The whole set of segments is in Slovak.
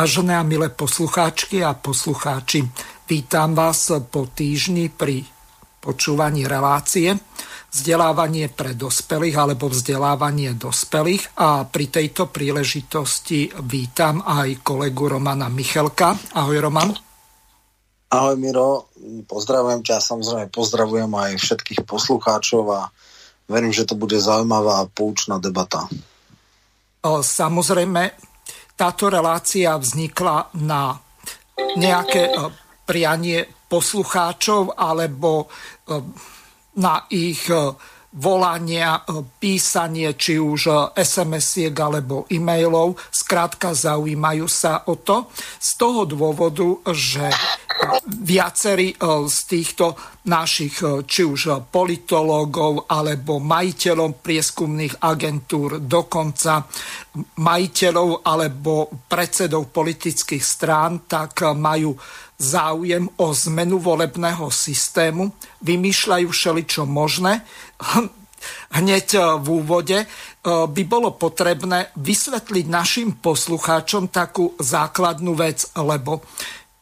Vážené a milé poslucháčky a poslucháči, vítam vás po týždni pri počúvaní relácie vzdelávanie pre dospelých alebo vzdelávanie dospelých a pri tejto príležitosti vítam aj kolegu Romana Michelka. Ahoj Roman. Ahoj Miro, pozdravujem ťa, samozrejme pozdravujem aj všetkých poslucháčov a verím, že to bude zaujímavá a poučná debata. Samozrejme, táto relácia vznikla na nejaké e, prianie poslucháčov alebo e, na ich e, volania, písanie, či už SMS-iek alebo e-mailov. Skrátka zaujímajú sa o to. Z toho dôvodu, že viacerí z týchto našich či už politológov alebo majiteľov prieskumných agentúr, dokonca majiteľov alebo predsedov politických strán, tak majú záujem o zmenu volebného systému, vymýšľajú všeličo možné. Hneď v úvode e, by bolo potrebné vysvetliť našim poslucháčom takú základnú vec, lebo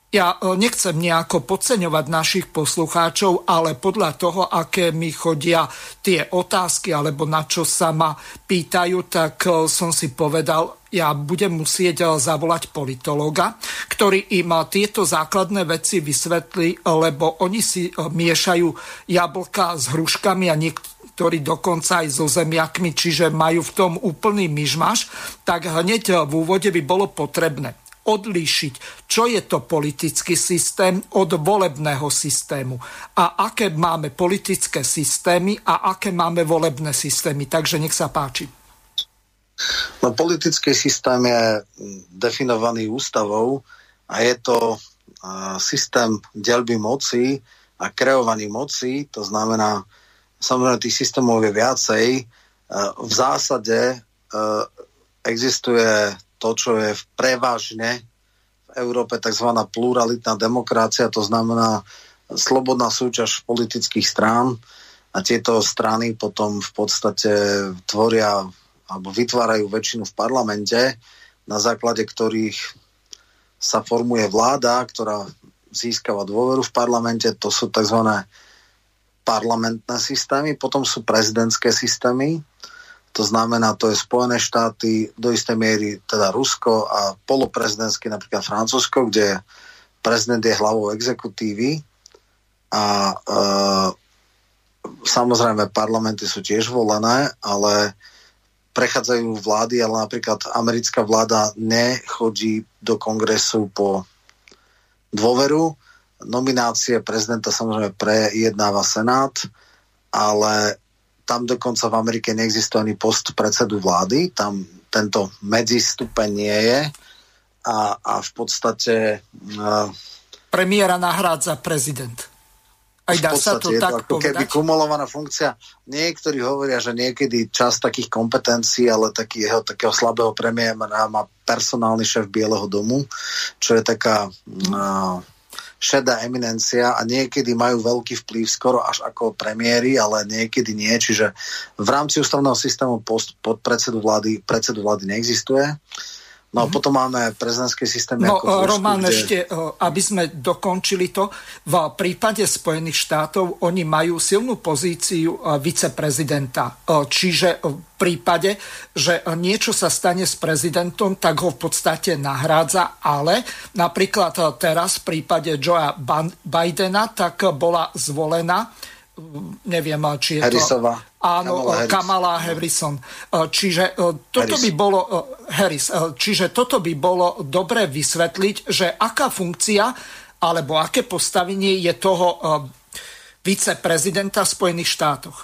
ja e, nechcem nejako podceňovať našich poslucháčov, ale podľa toho, aké mi chodia tie otázky alebo na čo sa ma pýtajú, tak e, som si povedal, ja budem musieť e, zavolať politologa, ktorý im tieto základné veci vysvetlí, lebo oni si miešajú jablka s hruškami a niektorí dokonca aj so zemiakmi, čiže majú v tom úplný myšmaš, tak hneď v úvode by bolo potrebné odlíšiť, čo je to politický systém od volebného systému a aké máme politické systémy a aké máme volebné systémy. Takže nech sa páči. No, politický systém je definovaný ústavou a je to systém delby moci a kreovaní moci, to znamená, samozrejme tých systémov je viacej. V zásade existuje to, čo je prevažne v Európe tzv. pluralitná demokracia, to znamená slobodná súťaž politických strán a tieto strany potom v podstate tvoria alebo vytvárajú väčšinu v parlamente, na základe ktorých sa formuje vláda, ktorá získava dôveru v parlamente, to sú tzv. parlamentné systémy, potom sú prezidentské systémy, to znamená, to je Spojené štáty, do istej miery teda Rusko a poloprezidentský napríklad Francúzsko, kde prezident je hlavou exekutívy a e, samozrejme parlamenty sú tiež volené, ale prechádzajú vlády, ale napríklad americká vláda nechodí do kongresu po dôveru. Nominácie prezidenta samozrejme prejednáva Senát, ale tam dokonca v Amerike neexistuje ani post predsedu vlády, tam tento medzistupeň nie je a, a v podstate... Uh, Premiéra nahrádza prezident. Aj dá sa to tak to ako povedať? keby kumulovaná funkcia. Niektorí hovoria, že niekedy čas takých kompetencií, ale taký jeho takého slabého premiéra má personálny šéf Bieleho domu, čo je taká... Uh, šedá eminencia a niekedy majú veľký vplyv skoro až ako premiéry, ale niekedy nie. Čiže v rámci ústavného systému post, pod predsedu vlády, predsedu vlády neexistuje. No a potom máme prezidentský systém. No, ako Rusku, Roman, kde... ešte, aby sme dokončili to, v prípade Spojených štátov oni majú silnú pozíciu viceprezidenta. Čiže v prípade, že niečo sa stane s prezidentom, tak ho v podstate nahrádza, ale napríklad teraz v prípade Joea Bidena, tak bola zvolená neviem, či je Harrisova. to... Áno, Kamala, Harris. Kamala Harrison. Čiže e, toto Harris. by bolo... Harris. Čiže toto by bolo dobre vysvetliť, že aká funkcia alebo aké postavenie je toho viceprezidenta v Spojených štátoch.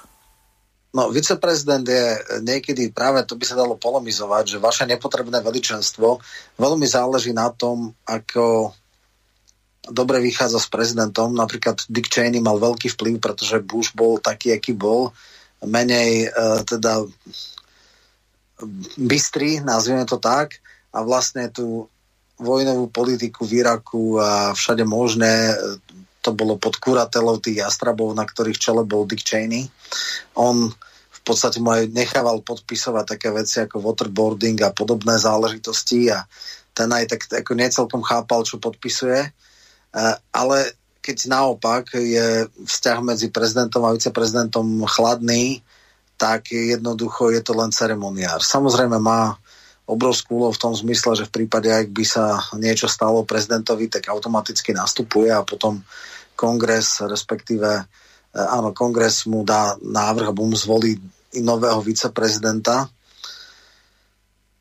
No, viceprezident je niekedy práve, to by sa dalo polemizovať, že vaše nepotrebné veličenstvo veľmi záleží na tom, ako dobre vychádza s prezidentom. Napríklad Dick Cheney mal veľký vplyv, pretože Bush bol taký, aký bol. Menej uh, teda bystrý, nazvime to tak. A vlastne tú vojnovú politiku v Iraku a všade možné to bolo pod kuratelou tých jastrabov, na ktorých čele bol Dick Cheney. On v podstate mu aj nechával podpisovať také veci ako waterboarding a podobné záležitosti a ten aj tak ako necelkom chápal, čo podpisuje. E, ale keď naopak je vzťah medzi prezidentom a viceprezidentom chladný, tak jednoducho je to len ceremoniár. Samozrejme má obrovskú úlohu v tom zmysle, že v prípade, ak by sa niečo stalo prezidentovi, tak automaticky nastupuje a potom kongres, respektíve e, áno, kongres mu dá návrh, alebo mu zvolí nového viceprezidenta.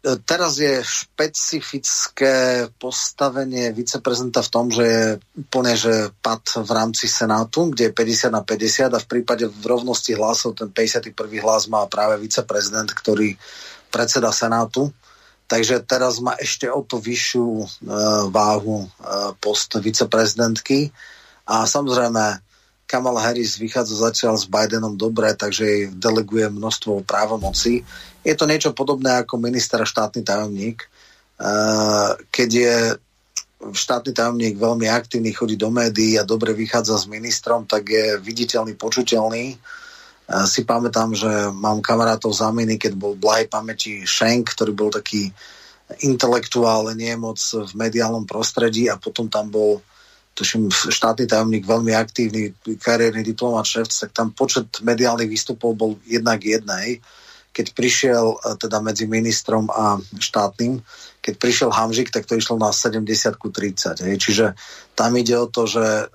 E, teraz je špecifické postavenie viceprezidenta v tom, že je úplne že pad v rámci Senátu, kde je 50 na 50 a v prípade v rovnosti hlasov ten 51. hlas má práve viceprezident, ktorý predseda Senátu. Takže teraz má ešte o to vyššiu e, váhu e, post viceprezidentky. A samozrejme, Kamal Harris vychádza zatiaľ s Bidenom dobre, takže jej deleguje množstvo právomocí. Je to niečo podobné ako minister a štátny tajomník. Keď je štátny tajomník veľmi aktívny, chodí do médií a dobre vychádza s ministrom, tak je viditeľný, počuteľný. Si pamätám, že mám kamarátov z Aminy, keď bol blahej pamäti Schenk, ktorý bol taký intelektuál, nie moc v mediálnom prostredí a potom tam bol tuším, štátny tajomník, veľmi aktívny, kariérny diplomat, šéf, tak tam počet mediálnych výstupov bol jednak jednej. Keď prišiel e, teda medzi ministrom a štátnym, keď prišiel Hamžik, tak to išlo na 70 ku 30. Hej. Čiže tam ide o to, že e,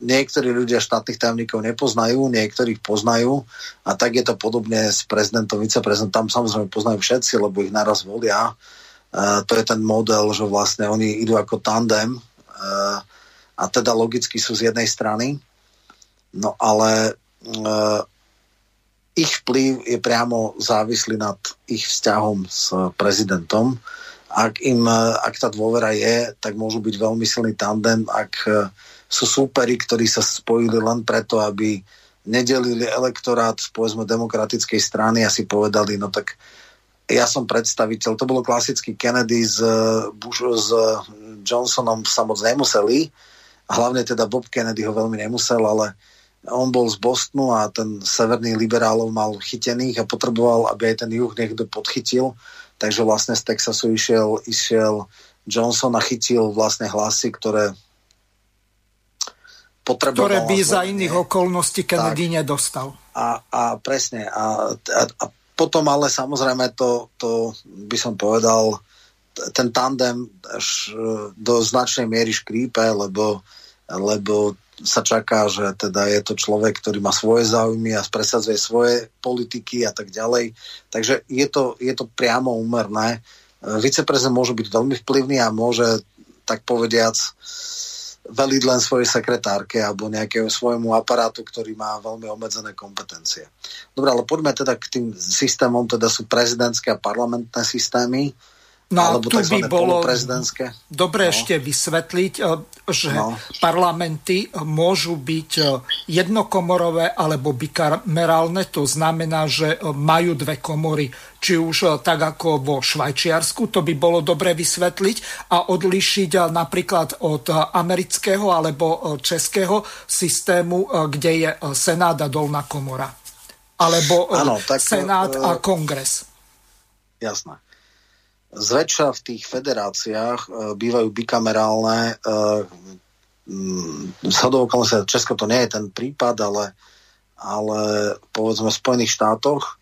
niektorí ľudia štátnych tajomníkov nepoznajú, niektorých poznajú a tak je to podobne s prezidentom, viceprezidentom. Tam samozrejme poznajú všetci, lebo ich naraz volia. E, to je ten model, že vlastne oni idú ako tandem, Eh, a teda logicky sú z jednej strany, no ale uh, ich vplyv je priamo závislý nad ich vzťahom s prezidentom. Ak, im, ak tá dôvera je, tak môžu byť veľmi silný tandem, ak sú súperi, ktorí sa spojili len preto, aby nedelili elektorát povedzme demokratickej strany a si povedali, no tak ja som predstaviteľ, to bolo klasický Kennedy s, Bush, s Johnsonom sa moc nemuseli, hlavne teda Bob Kennedy ho veľmi nemusel, ale on bol z Bostonu a ten severný liberálov mal chytených a potreboval, aby aj ten juh niekto podchytil, takže vlastne z Texasu išiel, išiel Johnson a chytil vlastne hlasy, ktoré potreboval. Ktoré by za iných okolností Kennedy tak. nedostal. A, a presne. A, a, a potom ale samozrejme to, to by som povedal, ten tandem e, do značnej miery škrípe, lebo, lebo sa čaká, že teda je to človek, ktorý má svoje záujmy a presadzuje svoje politiky a tak ďalej. Takže je to, je to priamo úmerné. E, viceprezident môže byť veľmi vplyvný a môže, tak povediac, veliť len svojej sekretárke alebo nejakého svojmu aparátu, ktorý má veľmi obmedzené kompetencie. Dobre, ale poďme teda k tým systémom, teda sú prezidentské a parlamentné systémy. No alebo tu by bolo dobre no. ešte vysvetliť, e, že no. parlamenty môžu byť e, jednokomorové alebo bikamerálne, to znamená, že e, majú dve komory, či už tak ako vo Švajčiarsku, to by bolo dobre vysvetliť a odlišiť napríklad od amerického alebo českého systému, kde je Senát a dolná komora. Alebo ano, tak, Senát a Kongres. Jasné. Zväčša v tých federáciách e, bývajú bikamerálne. E, Zhodou okolností, Česko to nie je ten prípad, ale, ale povedzme v Spojených štátoch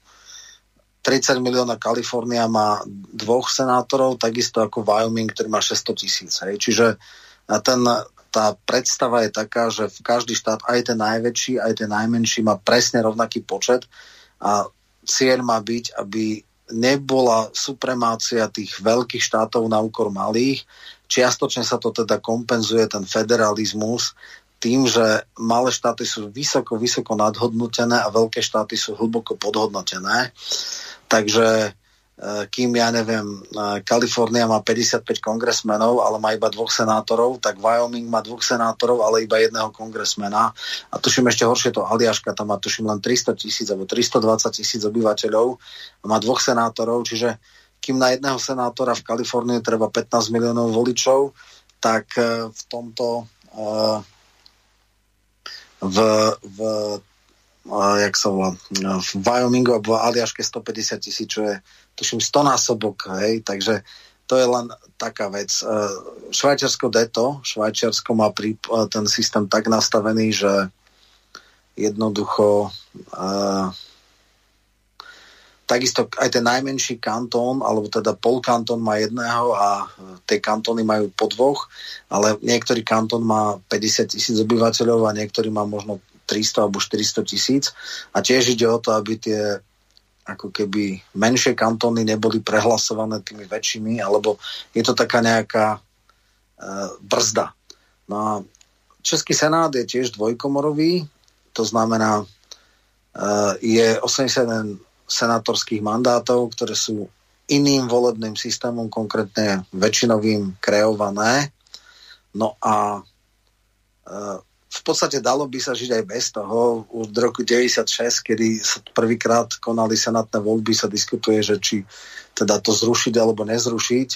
30 milióna Kalifornia má dvoch senátorov, takisto ako Wyoming, ktorý má 600 tisíc. Čiže ten, tá predstava je taká, že v každý štát, aj ten najväčší, aj ten najmenší má presne rovnaký počet a cieľ má byť, aby nebola supremácia tých veľkých štátov na úkor malých. Čiastočne sa to teda kompenzuje ten federalizmus tým, že malé štáty sú vysoko, vysoko nadhodnotené a veľké štáty sú hlboko podhodnotené. Takže Eh, kým ja neviem, eh, Kalifornia má 55 kongresmenov, ale má iba dvoch senátorov, tak Wyoming má dvoch senátorov, ale iba jedného kongresmena. A tuším ešte horšie to Aliaška, tam má tuším len 300 tisíc alebo 320 tisíc obyvateľov a má dvoch senátorov, čiže kým na jedného senátora v Kalifornii treba 15 miliónov voličov, tak eh, v tomto v, v jak sa volá, v Wyomingu alebo v Aliaške 150 tisíc, čo je tuším 100 násobok, hej, takže to je len taká vec. E, Švajčiarsko deto, Švajčiarsko má prí, e, ten systém tak nastavený, že jednoducho uh, takisto aj ten najmenší kantón, alebo teda polkantón má jedného a tie kantóny majú po dvoch, ale niektorý kantón má 50 tisíc obyvateľov a niektorý má možno 300 alebo 400 tisíc. A tiež ide o to, aby tie ako keby menšie kantóny neboli prehlasované tými väčšími, alebo je to taká nejaká e, brzda. No a Český senát je tiež dvojkomorový, to znamená, e, je 81 senátorských mandátov, ktoré sú iným volebným systémom, konkrétne väčšinovým kreované. No a e, v podstate dalo by sa žiť aj bez toho. V roku 96, kedy sa prvýkrát konali senátne voľby, sa diskutuje, že či teda to zrušiť alebo nezrušiť.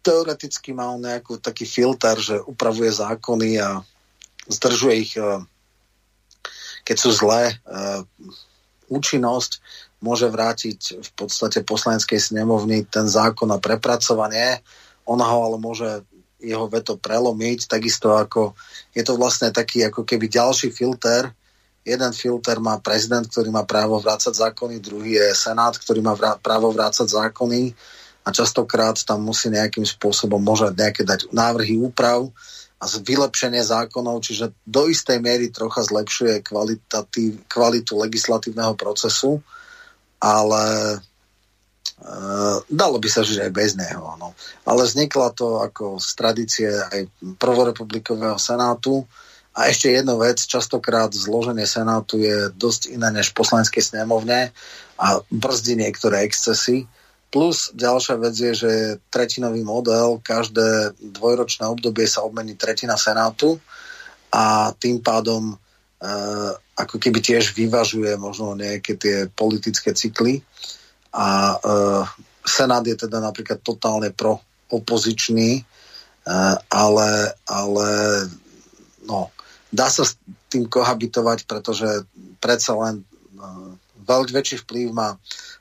Teoreticky má on nejaký taký filter, že upravuje zákony a zdržuje ich, e, keď sú zlé. E, účinnosť môže vrátiť v podstate poslaneckej snemovni ten zákon na prepracovanie. Ona ho ale môže jeho veto prelomiť, takisto ako je to vlastne taký ako keby ďalší filter. Jeden filter má prezident, ktorý má právo vrácať zákony, druhý je senát, ktorý má právo vrácať zákony a častokrát tam musí nejakým spôsobom môže nejaké dať návrhy úprav a vylepšenie zákonov, čiže do istej miery trocha zlepšuje kvalitu legislatívneho procesu, ale dalo by sa žiť aj bez neho. No. Ale vznikla to ako z tradície aj prvorepublikového senátu. A ešte jedna vec, častokrát zloženie senátu je dosť iné než poslaneckej snemovne a brzdí niektoré excesy. Plus ďalšia vec je, že tretinový model, každé dvojročné obdobie sa obmení tretina senátu a tým pádom uh, ako keby tiež vyvažuje možno nejaké tie politické cykly a e, Senát je teda napríklad totálne pro opozičný, e, ale, ale no, dá sa s tým kohabitovať, pretože predsa len e, veľký väčší vplyv má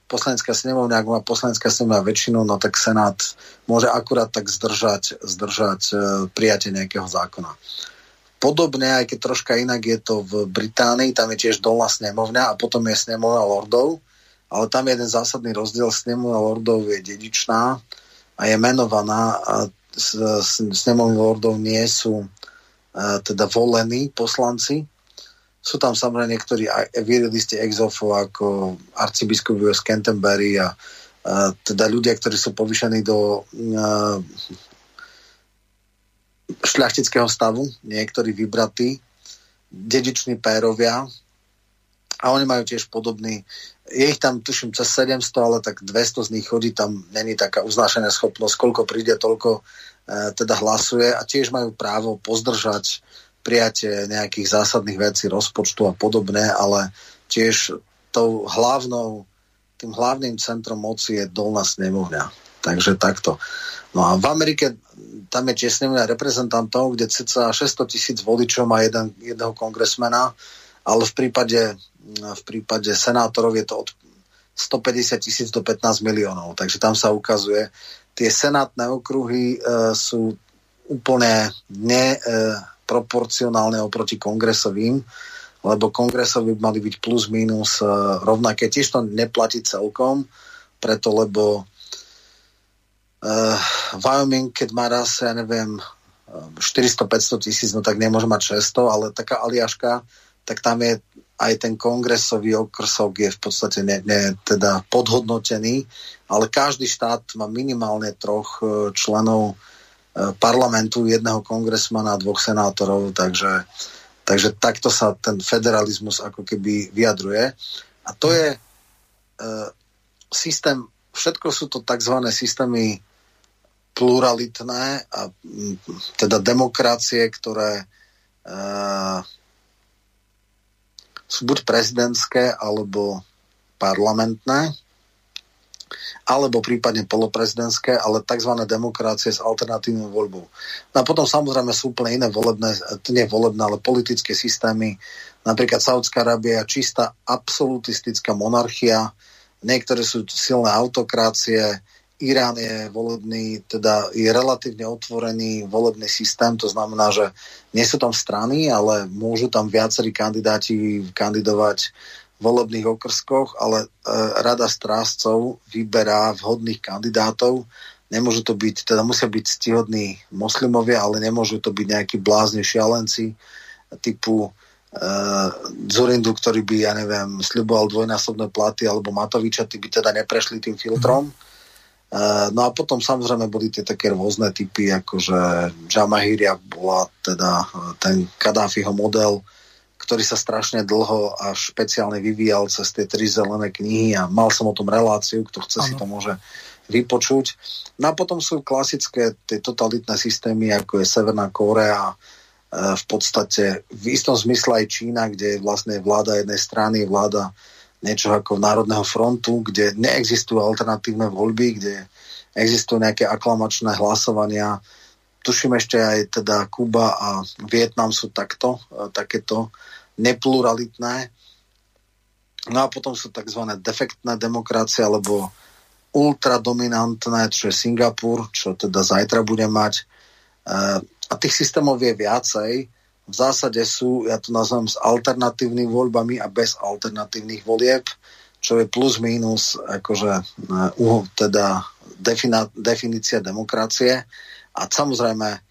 poslanecká snemovňa, ak má poslanecká snemovňa väčšinu, no tak Senát môže akurát tak zdržať, zdržať e, prijatie nejakého zákona. Podobne, aj keď troška inak je to v Británii, tam je tiež dolná snemovňa a potom je snemovňa lordov, ale tam je jeden zásadný rozdiel. Snemovňa lordov je dedičná a je menovaná a snemovní lordov nie sú teda volení poslanci. Sú tam samozrejme niektorí vyrilisti exofo ako arcibiskup z Canterbury a, a teda ľudia, ktorí sú povyšení do a, šľachtického stavu, niektorí vybratí, dediční pérovia, a oni majú tiež podobný, je ich tam tuším cez 700, ale tak 200 z nich chodí, tam není taká uznášená schopnosť, koľko príde, toľko e, teda hlasuje a tiež majú právo pozdržať prijatie nejakých zásadných vecí, rozpočtu a podobné, ale tiež tou hlavnou, tým hlavným centrom moci je dolná snemovňa. Takže takto. No a v Amerike tam je tiež snemovňa reprezentantov, kde cca 600 tisíc voličov má jeden, jedného kongresmena, ale v prípade v prípade senátorov je to od 150 tisíc do 15 miliónov. Takže tam sa ukazuje, tie senátne okruhy e, sú úplne neproporcionálne oproti kongresovým, lebo kongresový by mali byť plus minus e, rovnaké. Tiež to neplatí celkom, preto lebo e, Wyoming, keď má raz, ja neviem, 400-500 tisíc, no tak nemôže mať 600, ale taká aliaška, tak tam je aj ten kongresový okrsok je v podstate ne, ne, teda podhodnotený, ale každý štát má minimálne troch e, členov parlamentu, jedného kongresmana a dvoch senátorov, takže, takže takto sa ten federalizmus ako keby vyjadruje. A to je e, systém, všetko sú to tzv. systémy pluralitné a teda demokracie, ktoré e, sú buď prezidentské alebo parlamentné alebo prípadne poloprezidentské, ale tzv. demokracie s alternatívnou voľbou. No a potom samozrejme sú úplne iné volebné, nie volebné, ale politické systémy. Napríklad Saudská Arábia čistá absolutistická monarchia, niektoré sú silné autokrácie, Irán je volebný, teda je relatívne otvorený volebný systém, to znamená, že nie sú tam strany, ale môžu tam viacerí kandidáti kandidovať volebných okrskoch, ale e, rada strážcov vyberá vhodných kandidátov. Nemôžu to byť, teda musia byť stihodní moslimovia, ale nemôžu to byť nejakí blázni šialenci typu e, Zurindu, ktorý by, ja neviem, sľuboval dvojnásobné platy, alebo Matoviča, tí by teda neprešli tým filtrom. E, no a potom samozrejme boli tie také rôzne typy, akože Jamahiria bola teda e, ten Kadáfiho model, ktorý sa strašne dlho a špeciálne vyvíjal cez tie tri zelené knihy a mal som o tom reláciu, kto chce ano. si to môže vypočuť. No a potom sú klasické tie totalitné systémy, ako je Severná Kórea, e, v podstate v istom zmysle aj Čína, kde je vlastne vláda jednej strany, vláda niečo ako Národného frontu, kde neexistujú alternatívne voľby, kde existujú nejaké aklamačné hlasovania. Tuším ešte aj teda Kuba a Vietnam sú takto, e, takéto nepluralitné. No a potom sú tzv. defektné demokracie alebo ultradominantné, čo je Singapur, čo teda zajtra bude mať. E, a tých systémov je viacej. V zásade sú, ja to nazvem s alternatívnymi voľbami a bez alternatívnych volieb, čo je plus minus akože uh, teda defina, definícia demokracie. A samozrejme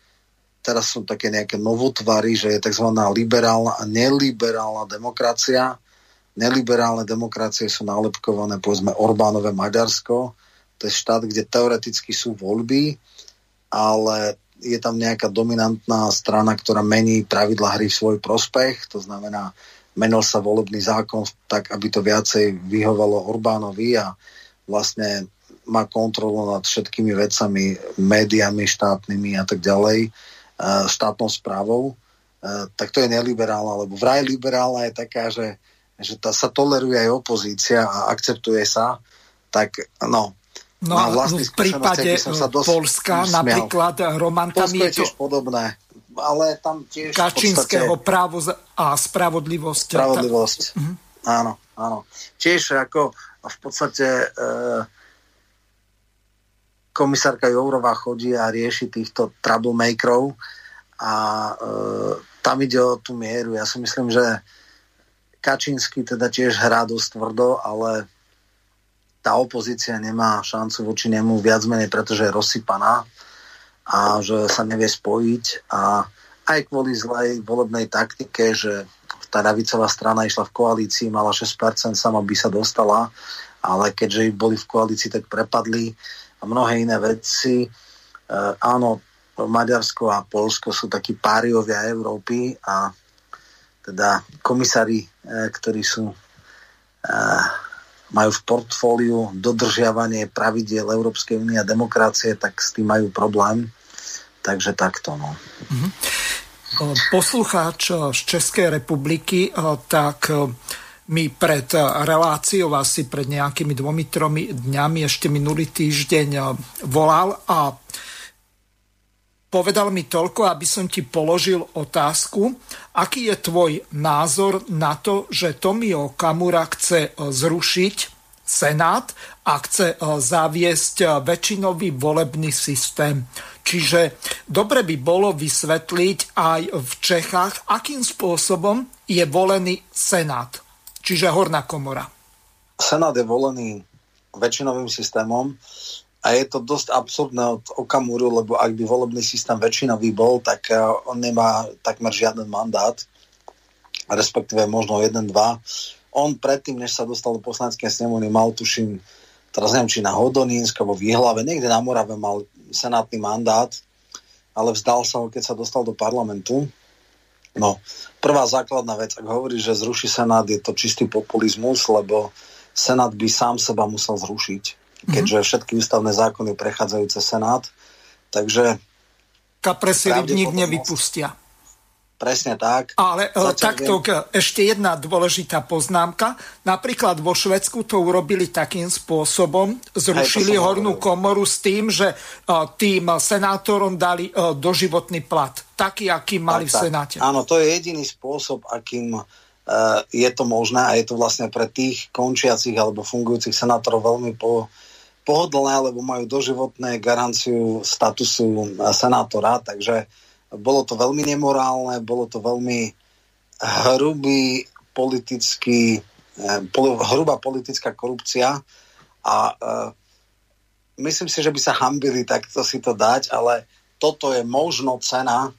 teraz sú také nejaké novotvary, že je tzv. liberálna a neliberálna demokracia. Neliberálne demokracie sú nálepkované, povedzme, Orbánové Maďarsko. To je štát, kde teoreticky sú voľby, ale je tam nejaká dominantná strana, ktorá mení pravidla hry v svoj prospech. To znamená, menil sa volebný zákon tak, aby to viacej vyhovalo Orbánovi a vlastne má kontrolu nad všetkými vecami, médiami štátnymi a tak ďalej štátnou správou, tak to je neliberálna, lebo vraj liberálna je taká, že, že tá sa toleruje aj opozícia a akceptuje sa, tak no, No a v prípade sa dosť Polska usmial. napríklad Roman tam je, to... tiež podobné, ale tam tiež Kačínskeho podstate... právo a spravodlivosť. Spravodlivosť, tá... Mhm. áno, áno. Tiež ako v podstate e, komisárka Jourová chodí a rieši týchto troublemakerov a e, tam ide o tú mieru. Ja si myslím, že Kačínsky teda tiež hrá dosť tvrdo, ale tá opozícia nemá šancu voči nemu viac menej, pretože je rozsypaná a že sa nevie spojiť a aj kvôli zlej volebnej taktike, že tá ravicová strana išla v koalícii, mala 6%, sama by sa dostala, ale keďže boli v koalícii, tak prepadli a mnohé iné veci. E, áno, Maďarsko a Polsko sú takí páriovia Európy a teda komisári, e, ktorí sú e, majú v portfóliu dodržiavanie pravidiel Európskej únie a demokracie, tak s tým majú problém. Takže takto. No. Mm-hmm. Poslucháč z Českej republiky, tak mi pred reláciou asi pred nejakými dvomi, tromi dňami ešte minulý týždeň volal a povedal mi toľko, aby som ti položil otázku, aký je tvoj názor na to, že Tomio Kamura chce zrušiť Senát a chce zaviesť väčšinový volebný systém. Čiže dobre by bolo vysvetliť aj v Čechách, akým spôsobom je volený Senát čiže horná komora. Senát je volený väčšinovým systémom a je to dosť absurdné od Okamuru, lebo ak by volebný systém väčšinový bol, tak eh, on nemá takmer žiaden mandát, respektíve možno jeden, dva. On predtým, než sa dostal do poslaneckej snemovny, mal tuším, teraz neviem, či na Hodonínsk alebo v Jihlave, niekde na Morave mal senátny mandát ale vzdal sa ho, keď sa dostal do parlamentu. No, prvá základná vec, ak hovorí, že zruší Senát, je to čistý populizmus, lebo Senát by sám seba musel zrušiť. Keďže všetky ústavné zákony prechádzajú cez Senát. Takže... Kapre si rybník nevypustia. Presne tak. Ale e, Zatiaľ takto viem... ešte jedna dôležitá poznámka. Napríklad vo Švedsku to urobili takým spôsobom, zrušili Hej, hornú hovoril. komoru s tým, že uh, tým senátorom dali uh, doživotný plat. Taký, aký mali tak, v Senáte. Tak. Áno, to je jediný spôsob, akým je to možné a je to vlastne pre tých končiacich alebo fungujúcich senátorov veľmi po, pohodlné, lebo majú doživotné garanciu statusu senátora, takže bolo to veľmi nemorálne, bolo to veľmi hrubý politický, eh, hrubá politická korupcia a uh, myslím si, že by sa hambili takto si to dať, ale toto je možno cena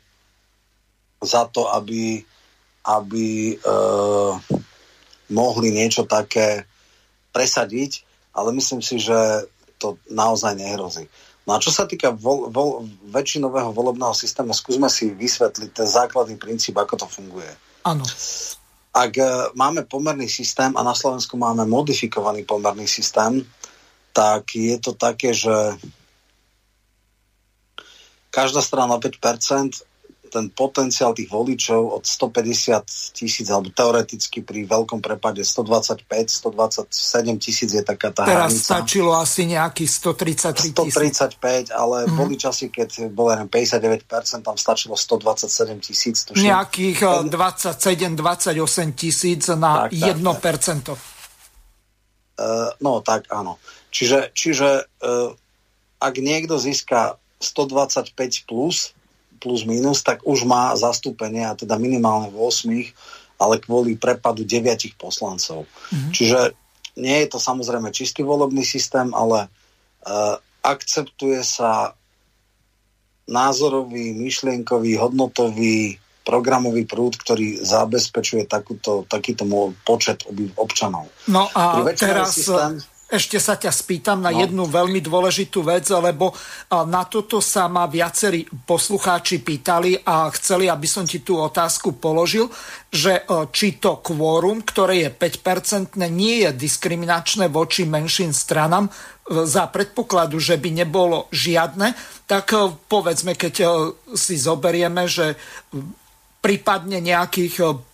za to, aby, aby uh, mohli niečo také presadiť, ale myslím si, že to naozaj nehrozí. No a čo sa týka vol, vol, väčšinového volebného systému, skúsme si vysvetliť ten základný princíp, ako to funguje. Áno. Ak e, máme pomerný systém a na Slovensku máme modifikovaný pomerný systém, tak je to také, že každá strana 5%, ten potenciál tých voličov od 150 tisíc, alebo teoreticky pri veľkom prepade 125, 127 tisíc je taká tá Teraz hranica. stačilo asi nejakých 133 tisíc. 135, ale mm-hmm. boli časy, keď bolo len 59%, tam stačilo 127 tisíc. Nejakých 27-28 eh, tisíc na tak, 1%. Tak, tak. Uh, no tak áno. Čiže, čiže uh, ak niekto získa 125 plus, plus minus, tak už má zastúpenie, a teda minimálne v 8, ale kvôli prepadu 9 poslancov. Mm-hmm. Čiže nie je to samozrejme čistý volebný systém, ale uh, akceptuje sa názorový, myšlienkový, hodnotový, programový prúd, ktorý zabezpečuje takúto, takýto počet občanov. No a teraz... Systém, ešte sa ťa spýtam na no. jednu veľmi dôležitú vec, lebo na toto sa ma viacerí poslucháči pýtali a chceli, aby som ti tú otázku položil, že či to kvórum, ktoré je 5%, nie je diskriminačné voči menším stranám e, za predpokladu, že by nebolo žiadne, tak e, povedzme, keď e, si zoberieme, že prípadne nejakých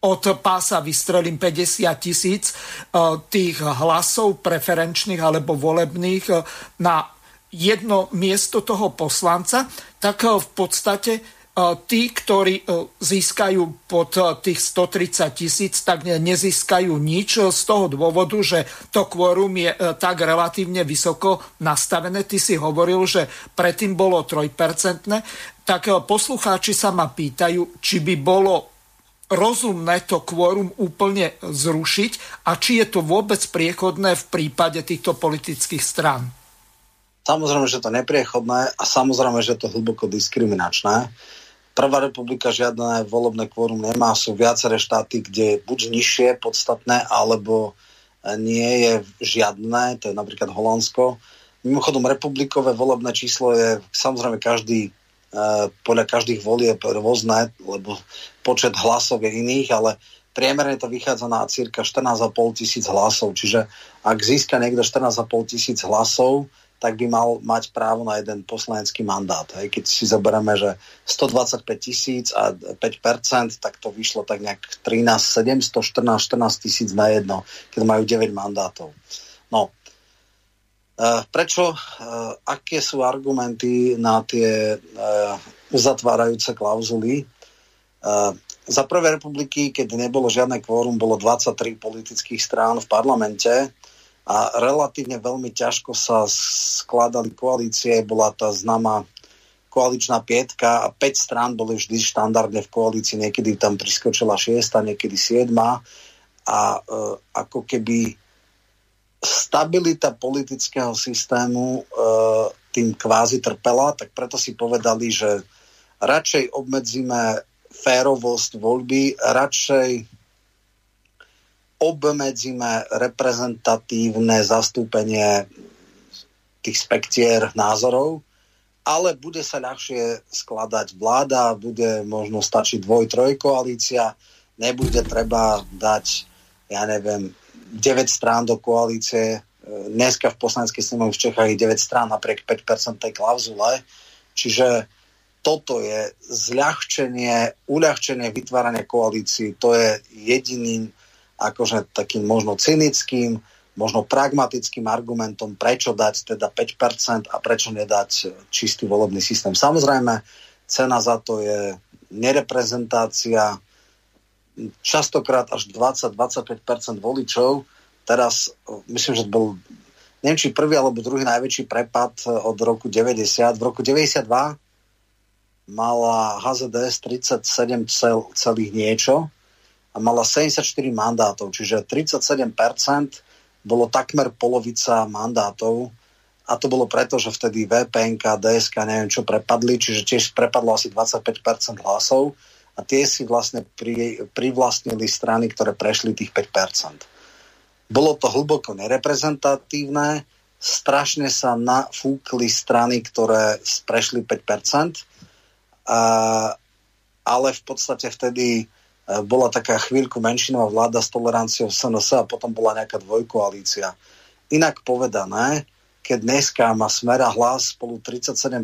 od pása vystrelím 50 tisíc e, tých hlasov preferenčných alebo volebných e, na jedno miesto toho poslanca, tak e, v podstate tí, ktorí získajú pod tých 130 tisíc, tak nezískajú nič z toho dôvodu, že to kvórum je tak relatívne vysoko nastavené. Ty si hovoril, že predtým bolo 3%. Tak poslucháči sa ma pýtajú, či by bolo rozumné to kvórum úplne zrušiť a či je to vôbec priechodné v prípade týchto politických strán? Samozrejme, že to nepriechodné a samozrejme, že to hlboko diskriminačné. Prvá republika žiadne volebné kvórum nemá. Sú viaceré štáty, kde buď nižšie podstatné, alebo nie je žiadne, to je napríklad Holandsko. Mimochodom, republikové volebné číslo je samozrejme každý Eh, podľa každých volieb rôzne, lebo počet hlasov je iných, ale priemerne to vychádza na cirka 14,5 tisíc hlasov. Čiže ak získa niekto 14,5 tisíc hlasov, tak by mal mať právo na jeden poslanecký mandát. Hej. Keď si zoberieme, že 125 tisíc a 5%, tak to vyšlo tak nejak 13, 714, 14 tisíc na jedno, keď majú 9 mandátov. No, Eh, prečo, eh, aké sú argumenty na tie eh, uzatvárajúce klauzuly? Za prvé republiky, keď nebolo žiadne kvórum, bolo 23 politických strán v parlamente a relatívne veľmi ťažko sa skladali koalície. Bola tá známa koaličná pietka a 5 strán boli vždy štandardne v koalícii. Niekedy tam priskočila 6, niekedy 7 a e, ako keby stabilita politického systému e, tým kvázi trpela, tak preto si povedali, že radšej obmedzíme férovosť voľby, radšej obmedzíme reprezentatívne zastúpenie tých spektier názorov ale bude sa ľahšie skladať vláda, bude možno stačiť dvoj, troj koalícia, nebude treba dať, ja neviem, 9 strán do koalície. Dneska v poslaneckej snemovni v Čechách je 9 strán napriek 5% klauzule. Čiže toto je zľahčenie, uľahčenie vytvárania koalícií. To je jediným akože takým možno cynickým, možno pragmatickým argumentom, prečo dať teda 5% a prečo nedať čistý volebný systém. Samozrejme, cena za to je nereprezentácia, častokrát až 20-25% voličov. Teraz myslím, že bol neviem, či prvý alebo druhý najväčší prepad od roku 90. V roku 92 mala HZDS 37 cel, celých niečo a mala 74 mandátov, čiže 37% bolo takmer polovica mandátov a to bolo preto, že vtedy VPN, DSK, neviem čo prepadli, čiže tiež prepadlo asi 25% hlasov a tie si vlastne pri, privlastnili strany, ktoré prešli tých 5%. Bolo to hlboko nereprezentatívne, strašne sa nafúkli strany, ktoré prešli 5%, a, ale v podstate vtedy E, bola taká chvíľku menšinová vláda s toleranciou SNS a potom bola nejaká dvojkoalícia. Inak povedané, keď dneska má smera hlas spolu 37%,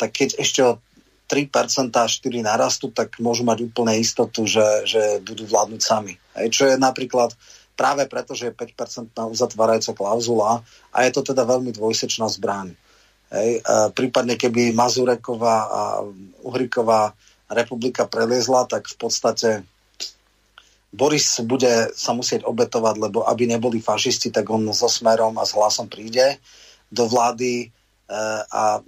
tak keď ešte o 3% a 4 narastú, tak môžu mať úplne istotu, že, že budú vládnuť sami. Hej, čo je napríklad práve preto, že je 5% uzatvárajúca klauzula a je to teda veľmi dvojsečná zbraň. Hej, prípadne keby Mazureková a Uhriková republika preliezla, tak v podstate Boris bude sa musieť obetovať, lebo aby neboli fašisti, tak on so smerom a s hlasom príde do vlády e, a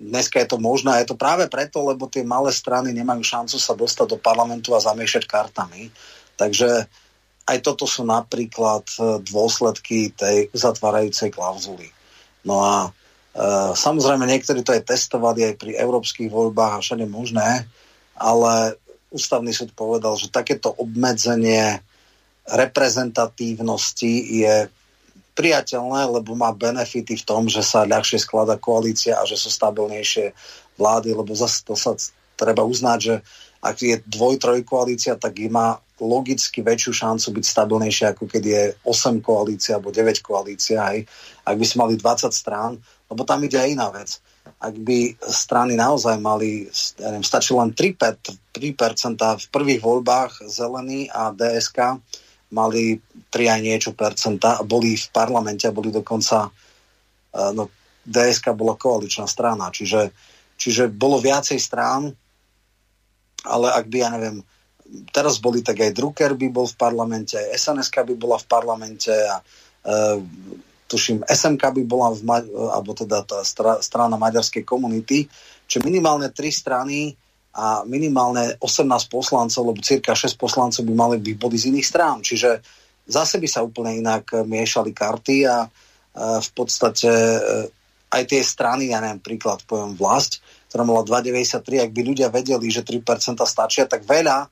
dneska je to možné. Je to práve preto, lebo tie malé strany nemajú šancu sa dostať do parlamentu a zamiešať kartami. Takže aj toto sú napríklad e, dôsledky tej uzatvárajúcej klauzuly. No a Eh, samozrejme, niektorí to aj testovali aj pri európskych voľbách a všade možné, ale ústavný súd povedal, že takéto obmedzenie reprezentatívnosti je priateľné, lebo má benefity v tom, že sa ľahšie sklada koalícia a že sú stabilnejšie vlády, lebo zase to sa treba uznať, že ak je dvoj, koalícia, tak má logicky väčšiu šancu byť stabilnejšia, ako keď je 8 koalícia alebo 9 koalícia. Hej. Ak by sme mali 20 strán, lebo tam ide aj iná vec. Ak by strany naozaj mali, ja neviem, stačí len 3%, 3% v prvých voľbách zelený a DSK mali 3 aj niečo percenta a boli v parlamente a boli dokonca eh, no, DSK bola koaličná strana, čiže, čiže bolo viacej strán, ale ak by, ja neviem, teraz boli tak aj Drucker by bol v parlamente, aj SNS by bola v parlamente a e, tuším, SMK by bola v, alebo teda tá strana maďarskej komunity, čiže minimálne tri strany a minimálne 18 poslancov, lebo cirka 6 poslancov by mali by boli z iných strán. Čiže zase by sa úplne inak miešali karty a v podstate e, aj tie strany, ja neviem, príklad poviem vlast, ktorá mala 2,93, ak by ľudia vedeli, že 3% stačia, tak veľa,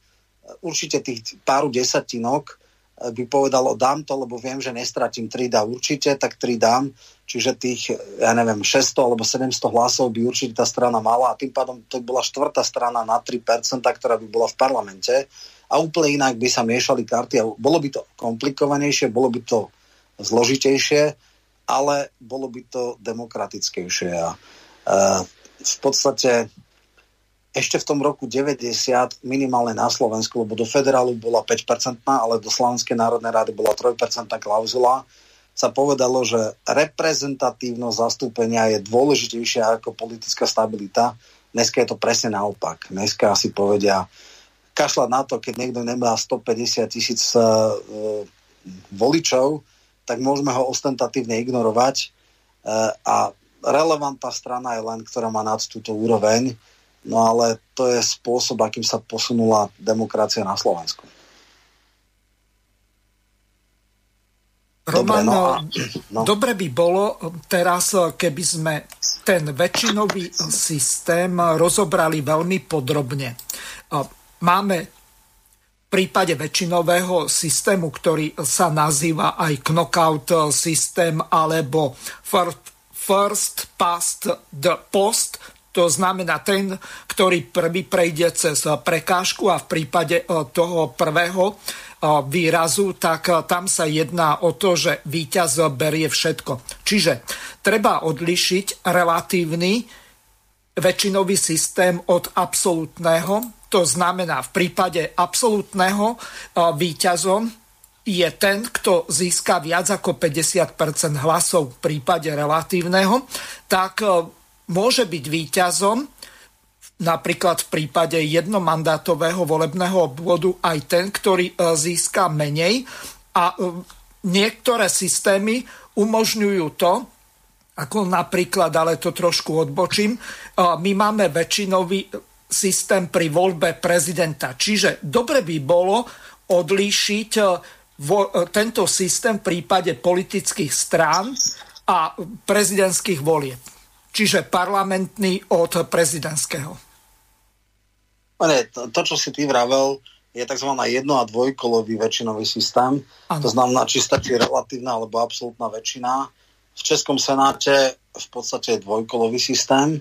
určite tých pár desatinok by povedalo, dám to, lebo viem, že nestratím 3 dá určite, tak 3 dám. Čiže tých, ja neviem, 600 alebo 700 hlasov by určite tá strana mala a tým pádom to bola štvrtá strana na 3%, ktorá by bola v parlamente a úplne inak by sa miešali karty a bolo by to komplikovanejšie, bolo by to zložitejšie, ale bolo by to demokratickejšie. A, uh, v podstate ešte v tom roku 90 minimálne na Slovensku, lebo do federálu bola 5%, ale do Slovenskej národnej rady bola 3% klauzula, sa povedalo, že reprezentatívnosť zastúpenia je dôležitejšia ako politická stabilita. Dneska je to presne naopak. Dneska si povedia, kašľať na to, keď niekto nemá 150 tisíc uh, voličov, tak môžeme ho ostentatívne ignorovať uh, a relevantná strana je len, ktorá má nad túto úroveň No ale to je spôsob, akým sa posunula demokracia na Slovensku. Roman, dobre, no a, no. dobre by bolo teraz, keby sme ten väčšinový systém rozobrali veľmi podrobne. Máme v prípade väčšinového systému, ktorý sa nazýva aj knockout systém alebo first past the post, to znamená ten, ktorý prvý prejde cez prekážku a v prípade e, toho prvého e, výrazu, tak tam sa jedná o to, že víťaz berie všetko. Čiže treba odlišiť relatívny väčšinový systém od absolútneho. To znamená, v prípade absolútneho víťazom je ten, kto získa viac ako 50% hlasov v prípade relatívneho, tak môže byť výťazom napríklad v prípade jednomandátového volebného obvodu aj ten, ktorý e, získa menej a e, niektoré systémy umožňujú to, ako napríklad, ale to trošku odbočím, e, my máme väčšinový systém pri voľbe prezidenta. Čiže dobre by bolo odlíšiť tento systém v prípade politických strán a prezidentských volieb čiže parlamentný od prezidentského. Nie, to, to, čo si ty vravel, je tzv. jedno- a dvojkolový väčšinový systém. Ano. To znamená, či stačí relatívna alebo absolútna väčšina. V Českom senáte v podstate je dvojkolový systém.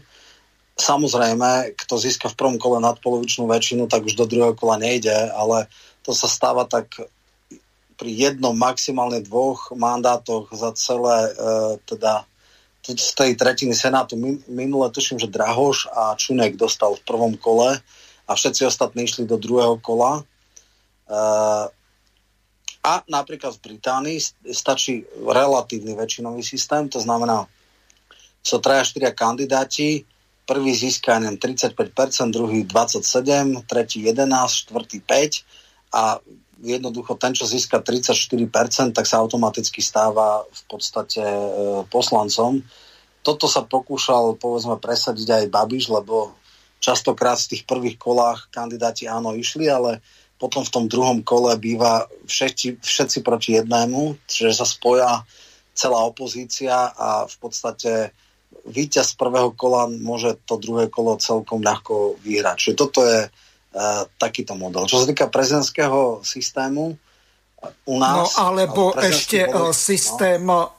Samozrejme, kto získa v prvom kole nadpolovičnú väčšinu, tak už do druhého kola nejde, ale to sa stáva tak pri jednom, maximálne dvoch mandátoch za celé e, teda z tej tretiny Senátu minule tuším, že Drahoš a Čunek dostal v prvom kole a všetci ostatní išli do druhého kola. Uh, a napríklad v Británii stačí relatívny väčšinový systém, to znamená, sú traja štyria kandidáti, prvý získa neviem, 35%, druhý 27%, tretí 11%, štvrtý 5% a jednoducho ten, čo získa 34%, tak sa automaticky stáva v podstate e, poslancom. Toto sa pokúšal, povedzme, presadiť aj Babiš, lebo častokrát v tých prvých kolách kandidáti áno išli, ale potom v tom druhom kole býva všetci, všetci proti jednému, čiže sa spoja celá opozícia a v podstate víťaz prvého kola môže to druhé kolo celkom ľahko vyhrať. Čiže toto je uh, takýto model. Čo sa týka prezidentského systému, u nás... No alebo ešte boli, e, systém no.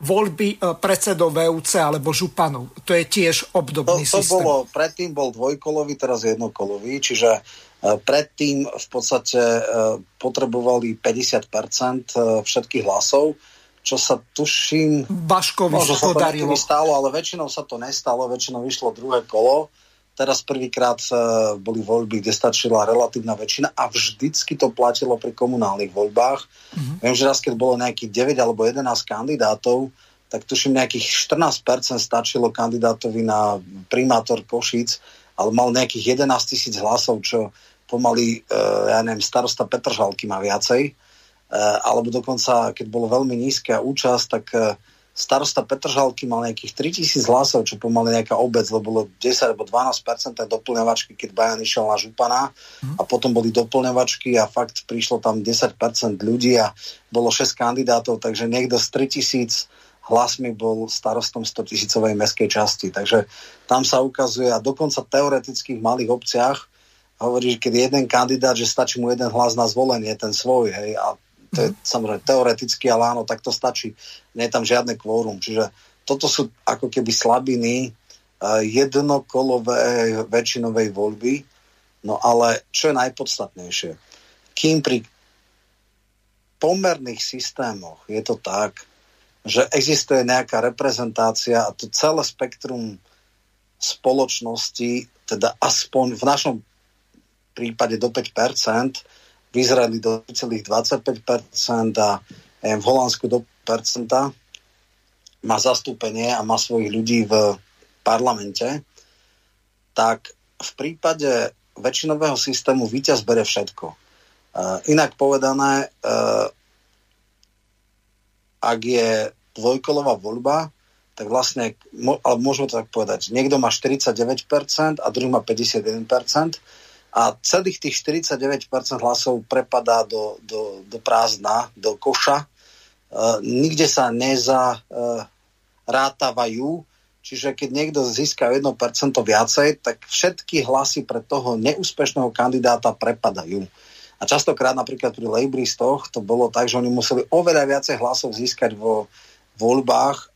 voľby e, predsedov VUC alebo županov. To je tiež obdobný to, to systém. Bolo, predtým bol dvojkolový, teraz jednokolový, čiže predtým v podstate potrebovali 50% všetkých hlasov, čo sa tuším... Baškovi sa podarilo. Stálo, ale väčšinou sa to nestalo, väčšinou vyšlo druhé kolo Teraz prvýkrát e, boli voľby, kde stačila relatívna väčšina a vždycky to platilo pri komunálnych voľbách. Mm-hmm. Viem, že raz, keď bolo nejakých 9 alebo 11 kandidátov, tak tuším nejakých 14% stačilo kandidátovi na primátor Košic, ale mal nejakých 11 tisíc hlasov, čo pomaly, e, ja neviem, starosta Petržalky má viacej. E, alebo dokonca, keď bolo veľmi nízka účasť, tak starosta Petržalky mal nejakých 3000 hlasov, čo pomaly nejaká obec, lebo bolo 10 alebo 12% doplňovačky, keď Bajan išiel na župana mm. a potom boli doplňovačky a fakt prišlo tam 10% ľudí a bolo 6 kandidátov, takže niekto z 3000 hlasmi bol starostom 100 tisícovej mestskej časti. Takže tam sa ukazuje a dokonca teoreticky v malých obciach hovorí, že keď jeden kandidát, že stačí mu jeden hlas na zvolenie, ten svoj, hej, a to je samozrejme teoreticky, ale áno, tak to stačí. Nie je tam žiadne kvórum. Čiže toto sú ako keby slabiny uh, jednokolovej väčšinovej voľby. No ale čo je najpodstatnejšie? Kým pri pomerných systémoch je to tak, že existuje nejaká reprezentácia a to celé spektrum spoločnosti, teda aspoň v našom prípade do 5%, v Izraeli do 25% a v Holandsku do percenta. Má zastúpenie a má svojich ľudí v parlamente, tak v prípade väčšinového systému víťaz bere všetko. Uh, inak povedané, uh, ak je dvojkolová voľba, tak vlastne, ale môžeme to tak povedať, niekto má 49% a druhý má 51%, a celých tých 49% hlasov prepadá do, do, do prázdna, do koša. E, nikde sa nezarátavajú, e, čiže keď niekto získa 1% viacej, tak všetky hlasy pre toho neúspešného kandidáta prepadajú. A častokrát napríklad pri Lejbristoch to bolo tak, že oni museli oveľa viacej hlasov získať vo voľbách,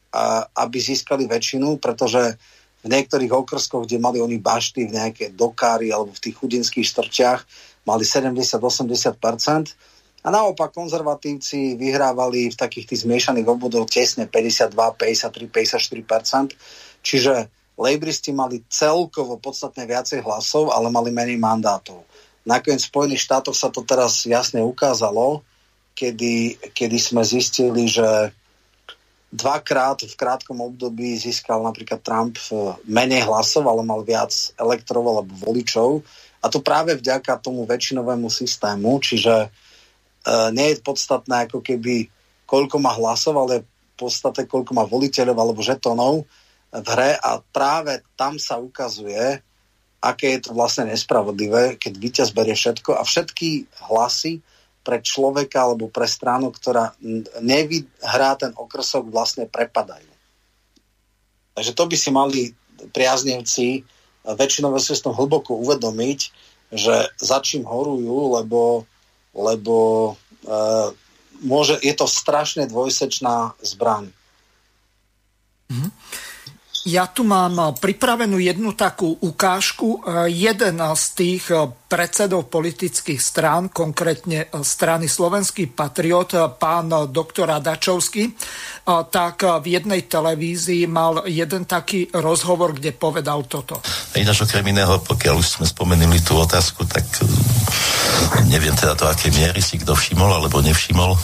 aby získali väčšinu, pretože v niektorých okrskoch, kde mali oni bašty v nejaké dokári alebo v tých chudinských štrčiach, mali 70-80%. A naopak konzervatívci vyhrávali v takých tých zmiešaných obvodoch tesne 52, 53, 54%. Čiže lejbristi mali celkovo podstatne viacej hlasov, ale mali menej mandátov. Nakoniec v Spojených štátoch sa to teraz jasne ukázalo, kedy, kedy sme zistili, že dvakrát v krátkom období získal napríklad Trump eh, menej hlasov, ale mal viac elektrov alebo voličov. A to práve vďaka tomu väčšinovému systému, čiže e, nie je podstatné ako keby koľko má hlasov, ale v podstate koľko má voliteľov alebo žetonov v hre a práve tam sa ukazuje, aké je to vlastne nespravodlivé, keď víťaz berie všetko a všetky hlasy pre človeka alebo pre stranu, ktorá nevyhrá ten okrsok, vlastne prepadajú. Takže to by si mali priaznivci väčšinou systém hlboko uvedomiť, že za čím horujú, lebo, lebo e, môže, je to strašne dvojsečná zbraň. Mm-hmm. Ja tu mám eh, pripravenú jednu takú ukážku. Eh, jeden z tých eh, predsedov politických strán, konkrétne strany Slovenský patriot, pán doktor Adačovský, tak v jednej televízii mal jeden taký rozhovor, kde povedal toto. Ináč okrem iného, pokiaľ už sme spomenuli tú otázku, tak neviem teda to, aké miery si kto všimol alebo nevšimol.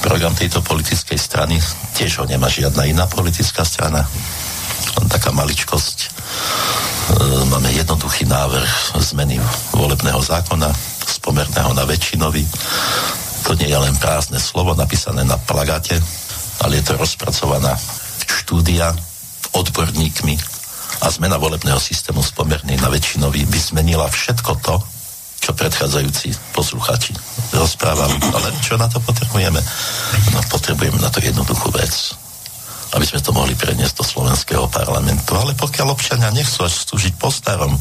Program tejto politickej strany tiež ho nemá žiadna iná politická strana taká maličkosť. E, máme jednoduchý návrh zmeny volebného zákona z pomerného na väčšinový. To nie je len prázdne slovo napísané na plagáte, ale je to rozpracovaná štúdia odborníkmi a zmena volebného systému z pomerný na väčšinový by zmenila všetko to, čo predchádzajúci posluchači rozprávali. Ale čo na to potrebujeme? No, potrebujeme na to jednoduchú vec aby sme to mohli preniesť do slovenského parlamentu. Ale pokiaľ občania nechcú až slúžiť po starom,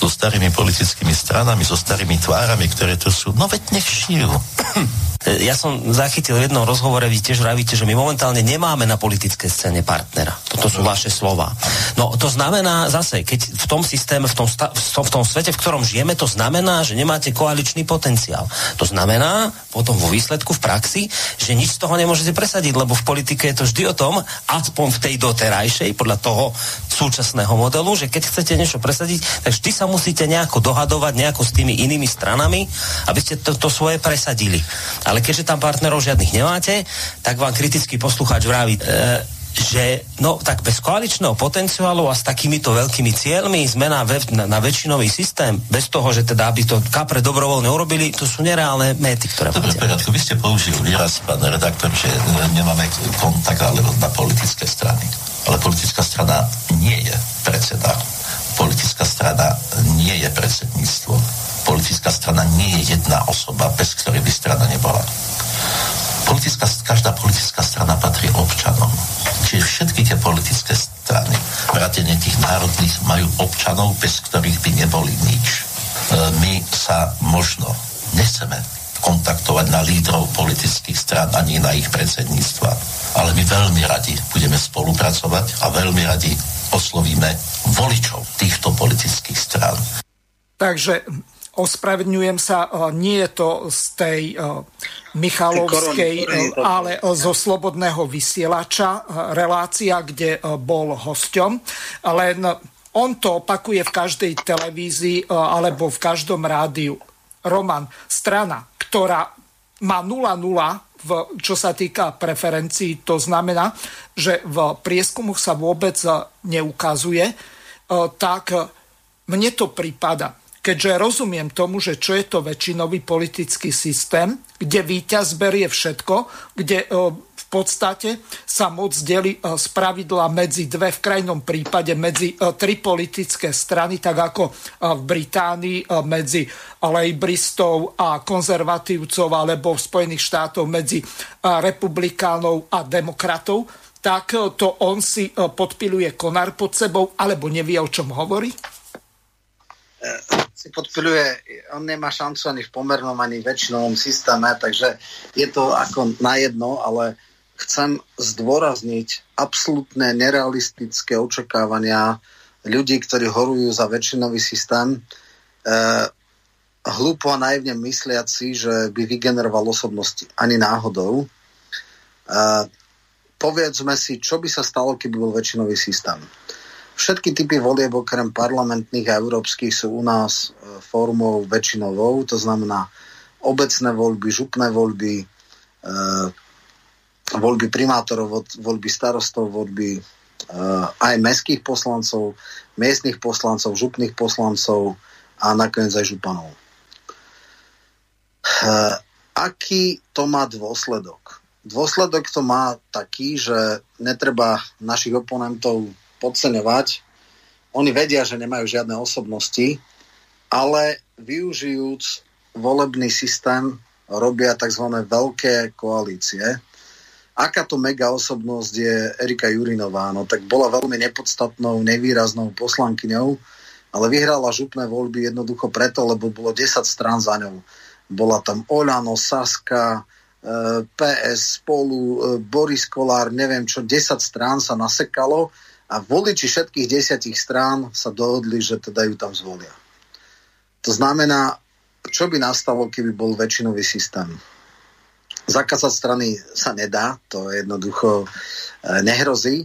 so starými politickými stranami, so starými tvárami, ktoré tu sú, no veď nech šijú. Ja som zachytil v jednom rozhovore, vy tiež vravíte, že my momentálne nemáme na politické scéne partnera. Toto sú vaše slova. No to znamená zase, keď v tom systéme, v tom, sta- v tom svete, v ktorom žijeme, to znamená, že nemáte koaličný potenciál. To znamená potom vo výsledku v praxi, že nič z toho nemôžete presadiť, lebo v politike je to vždy o tom, aspoň v tej doterajšej, podľa toho súčasného modelu, že keď chcete niečo presadiť, tak vždy sa musíte nejako dohadovať nejako s tými inými stranami, aby ste to, to svoje presadili. Ale keďže tam partnerov žiadnych nemáte, tak vám kritický poslucháč vraví, e, že no tak bez koaličného potenciálu a s takýmito veľkými cieľmi zmena ve, na, na väčšinový systém, bez toho, že teda aby to kapre dobrovoľne urobili, to sú nereálne méty, ktoré Dobre, poriadku, vy ste použili výraz, pán redaktor, že nemáme kontakt alebo na politické strany. Ale politická strana nie je predseda. Politická strana nie je predsedníctvo. Politická strana nie je jedna osoba, bez ktorej by strana nebola politická, každá politická strana patrí občanom. Čiže všetky tie politické strany, vrátane tých národných, majú občanov, bez ktorých by neboli nič. E, my sa možno nechceme kontaktovať na lídrov politických strán ani na ich predsedníctva. Ale my veľmi radi budeme spolupracovať a veľmi radi oslovíme voličov týchto politických strán. Takže ospravedňujem sa, e, nie je to z tej e, Michalovskej, e, ale zo Slobodného vysielača, relácia, kde bol hosťom. Len on to opakuje v každej televízii alebo v každom rádiu. Roman, strana, ktorá má 0,0 v, čo sa týka preferencií, to znamená, že v prieskumoch sa vôbec neukazuje, tak mne to prípada keďže rozumiem tomu, že čo je to väčšinový politický systém, kde víťaz berie všetko, kde e, v podstate sa moc delí z e, pravidla medzi dve, v krajnom prípade medzi e, tri politické strany, tak ako v Británii medzi lejbristov a konzervatívcov alebo v Spojených štátoch medzi republikánov a demokratov, tak to on si podpiluje konár pod sebou alebo nevie, o čom hovorí? Si podpiluje, on nemá šancu ani v pomernom, ani väčšinovom systéme, takže je to ako na jedno, ale chcem zdôrazniť absolútne nerealistické očakávania ľudí, ktorí horujú za väčšinový systém, e, hlúpo a naivne mysliaci, že by vygeneroval osobnosti. Ani náhodou. E, povedzme si, čo by sa stalo, keby bol väčšinový systém. Všetky typy volieb okrem parlamentných a európskych sú u nás e, formou väčšinovou, to znamená obecné voľby, župné voľby, e, voľby primátorov, voľby starostov, voľby e, aj mestských poslancov, miestnych poslancov, župných poslancov a nakoniec aj županov. Aký to má dôsledok? Dôsledok to má taký, že netreba našich oponentov podceňovať. Oni vedia, že nemajú žiadne osobnosti, ale využijúc volebný systém robia tzv. veľké koalície. Aká to mega osobnosť je Erika Jurinová? No tak bola veľmi nepodstatnou, nevýraznou poslankyňou, ale vyhrala župné voľby jednoducho preto, lebo bolo 10 strán za ňou. Bola tam Olano, Saska, eh, PS, Spolu, eh, Boris Kolár, neviem čo, 10 strán sa nasekalo a voliči všetkých desiatich strán sa dohodli, že teda ju tam zvolia. To znamená, čo by nastalo, keby bol väčšinový systém? Zakázať strany sa nedá, to jednoducho e, nehrozí.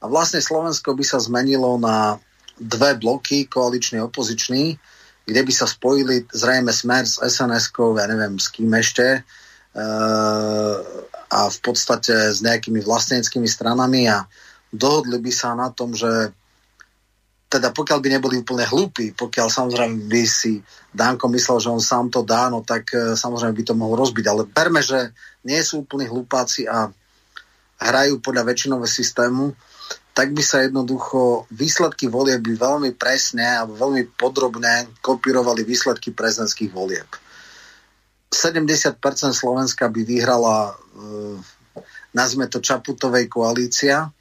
A vlastne Slovensko by sa zmenilo na dve bloky, koaličný opozičný, kde by sa spojili zrejme Smer s SNS-kou, ja neviem s kým ešte, e, a v podstate s nejakými vlastneckými stranami a dohodli by sa na tom, že teda pokiaľ by neboli úplne hlúpi, pokiaľ samozrejme by si Danko myslel, že on sám to dá, no tak e, samozrejme by to mohol rozbiť. Ale berme, že nie sú úplní hlupáci a hrajú podľa väčšinového systému, tak by sa jednoducho výsledky volieb by veľmi presne a veľmi podrobne kopírovali výsledky prezidentských volieb. 70% Slovenska by vyhrala, e, nazme to Čaputovej koalícia,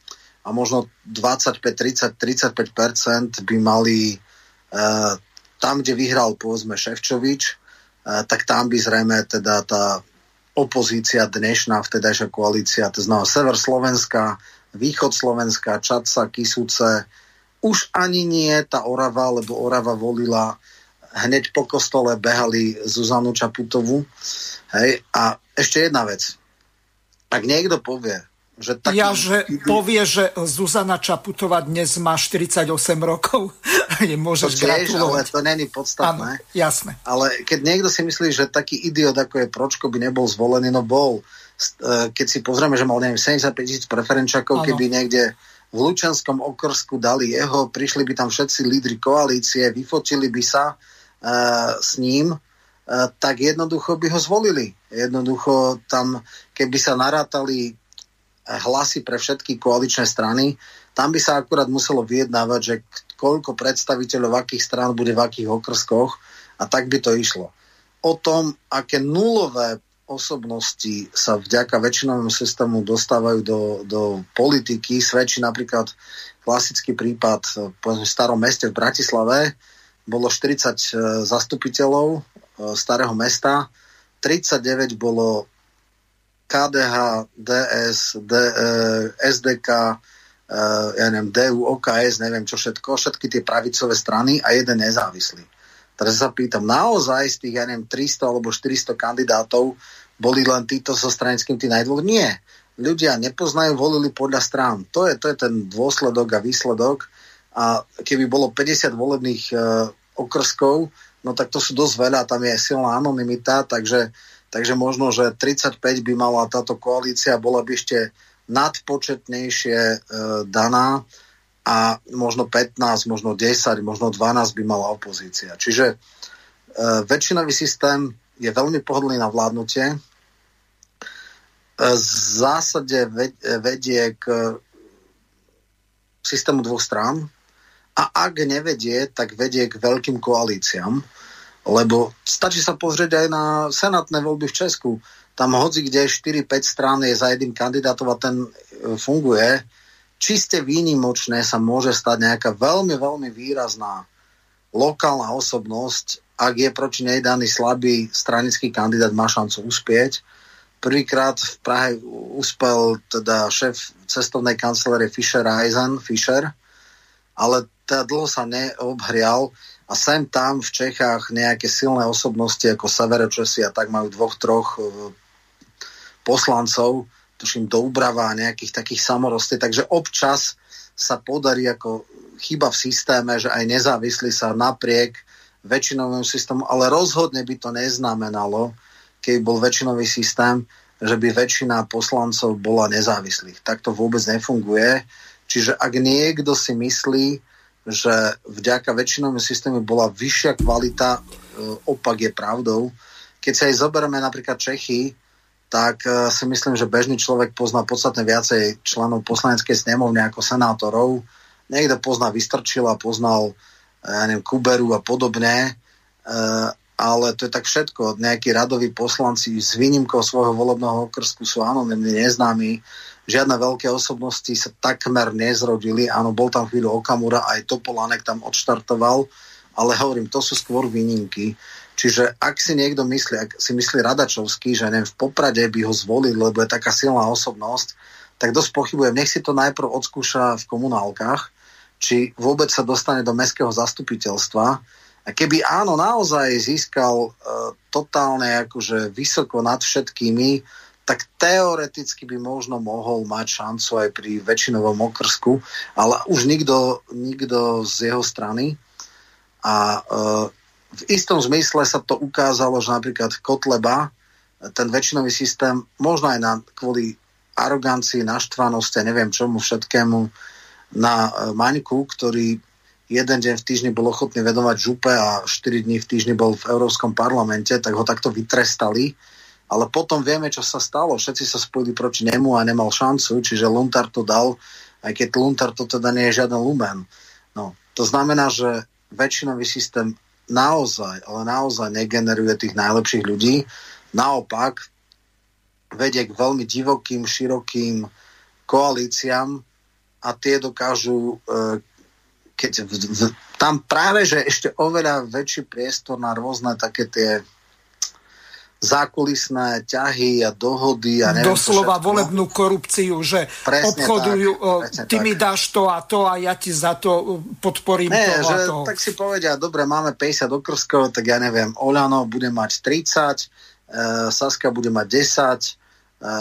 a možno 25, 30, 35% by mali uh, tam, kde vyhral povedzme Ševčovič, uh, tak tam by zrejme teda tá opozícia dnešná vtedajšia koalícia, to znamená Sever Slovenska, Východ Slovenska, Čaca, Kisúce, už ani nie tá Orava, lebo Orava volila hneď po kostole behali Zuzanu Čaputovu. Hej, a ešte jedna vec. Ak niekto povie, že taký... Ja, že povie, že Zuzana Čaputová dnes má 48 rokov. Nemôžeš to tiež, ale to není podstatné. Áno, jasné. Ale keď niekto si myslí, že taký idiot ako je Pročko by nebol zvolený, no bol. E, keď si pozrieme, že mal neviem, 75 tisíc preferenčakov, keby niekde v Lučanskom okrsku dali jeho, prišli by tam všetci lídry koalície, vyfotili by sa uh, s ním, uh, tak jednoducho by ho zvolili. Jednoducho tam, keby sa narátali hlasy pre všetky koaličné strany. Tam by sa akurát muselo vyjednávať, že koľko predstaviteľov akých strán bude v akých okrskoch a tak by to išlo. O tom, aké nulové osobnosti sa vďaka väčšinovému systému dostávajú do, do politiky, svedčí napríklad klasický prípad v starom meste v Bratislave. Bolo 40 e, zastupiteľov e, starého mesta, 39 bolo KDH, DS, D, SDK, e, e, ja neviem, DU, OKS, neviem čo všetko, všetky tie pravicové strany a jeden nezávislý. Teraz sa pýtam, naozaj z tých, ja neviem, 300 alebo 400 kandidátov boli len títo so stranickým tí najdôl? Nie. Ľudia nepoznajú, volili podľa strán. To je, to je ten dôsledok a výsledok. A keby bolo 50 volebných e, okrskov, no tak to sú dosť veľa, tam je silná anonimita, takže Takže možno, že 35 by mala táto koalícia, bola by ešte nadpočetnejšie e, daná a možno 15, možno 10, možno 12 by mala opozícia. Čiže e, väčšinový systém je veľmi pohodlný na vládnutie. E, v zásade vedie k systému dvoch strán a ak nevedie, tak vedie k veľkým koalíciám lebo stačí sa pozrieť aj na senátne voľby v Česku. Tam hoci kde 4-5 strán je za jedným kandidátom a ten e, funguje. Čiste výnimočné sa môže stať nejaká veľmi, veľmi výrazná lokálna osobnosť, ak je proti nej daný slabý stranický kandidát, má šancu uspieť. Prvýkrát v Prahe uspel teda šéf cestovnej kancelárie Fischer Eisen, Fischer, ale teda dlho sa neobhrial a sem tam v Čechách nejaké silné osobnosti ako Severočesi a tak majú dvoch, troch e, poslancov, tuším do Ubrava a nejakých takých samorostí, takže občas sa podarí ako chyba v systéme, že aj nezávislí sa napriek väčšinovému systému, ale rozhodne by to neznamenalo, keď bol väčšinový systém, že by väčšina poslancov bola nezávislých. Tak to vôbec nefunguje. Čiže ak niekto si myslí, že vďaka väčšinovému systému bola vyššia kvalita, e, opak je pravdou. Keď sa aj zoberieme napríklad Čechy, tak e, si myslím, že bežný človek pozná podstatne viacej členov poslaneckej snemovne ako senátorov. Niekto pozná Vystrčila, poznal ja neviem, Kuberu a podobne. E, ale to je tak všetko. Nejakí radoví poslanci s výnimkou svojho volebného okrsku sú anonimní, neznámi. Žiadne veľké osobnosti sa takmer nezrodili. Áno, bol tam chvíľu Okamura, aj Topolánek tam odštartoval, ale hovorím, to sú skôr výnimky. Čiže ak si niekto myslí, ak si myslí Radačovský, že neviem, v Poprade by ho zvolil, lebo je taká silná osobnosť, tak dosť pochybujem. Nech si to najprv odskúša v komunálkach, či vôbec sa dostane do mestského zastupiteľstva, a keby áno, naozaj získal uh, totálne akože vysoko nad všetkými, tak teoreticky by možno mohol mať šancu aj pri väčšinovom okrsku, ale už nikto, nikto z jeho strany. A uh, v istom zmysle sa to ukázalo, že napríklad Kotleba, ten väčšinový systém, možno aj na, kvôli arogancii, naštvanosti neviem čomu všetkému, na uh, Maňku, ktorý jeden deň v týždni bol ochotný vedovať župe a 4 dní v týždni bol v Európskom parlamente, tak ho takto vytrestali. Ale potom vieme, čo sa stalo. Všetci sa spojili proti nemu a nemal šancu, čiže Luntar to dal, aj keď Luntar to teda nie je žiaden lumen. No, to znamená, že väčšinový systém naozaj, ale naozaj negeneruje tých najlepších ľudí. Naopak, vedie k veľmi divokým, širokým koalíciám a tie dokážu e, keď v, v, tam práve, že ešte oveľa väčší priestor na rôzne také tie zákulisné ťahy a dohody a neviem Doslova volebnú korupciu, že presne obchodujú, tak, ty tak. mi dáš to a to a ja ti za to podporím Nie, to že, a to. Tak si povedia, dobre, máme 50 okrskov, tak ja neviem, Oľano bude mať 30, e, Saska bude mať 10, e,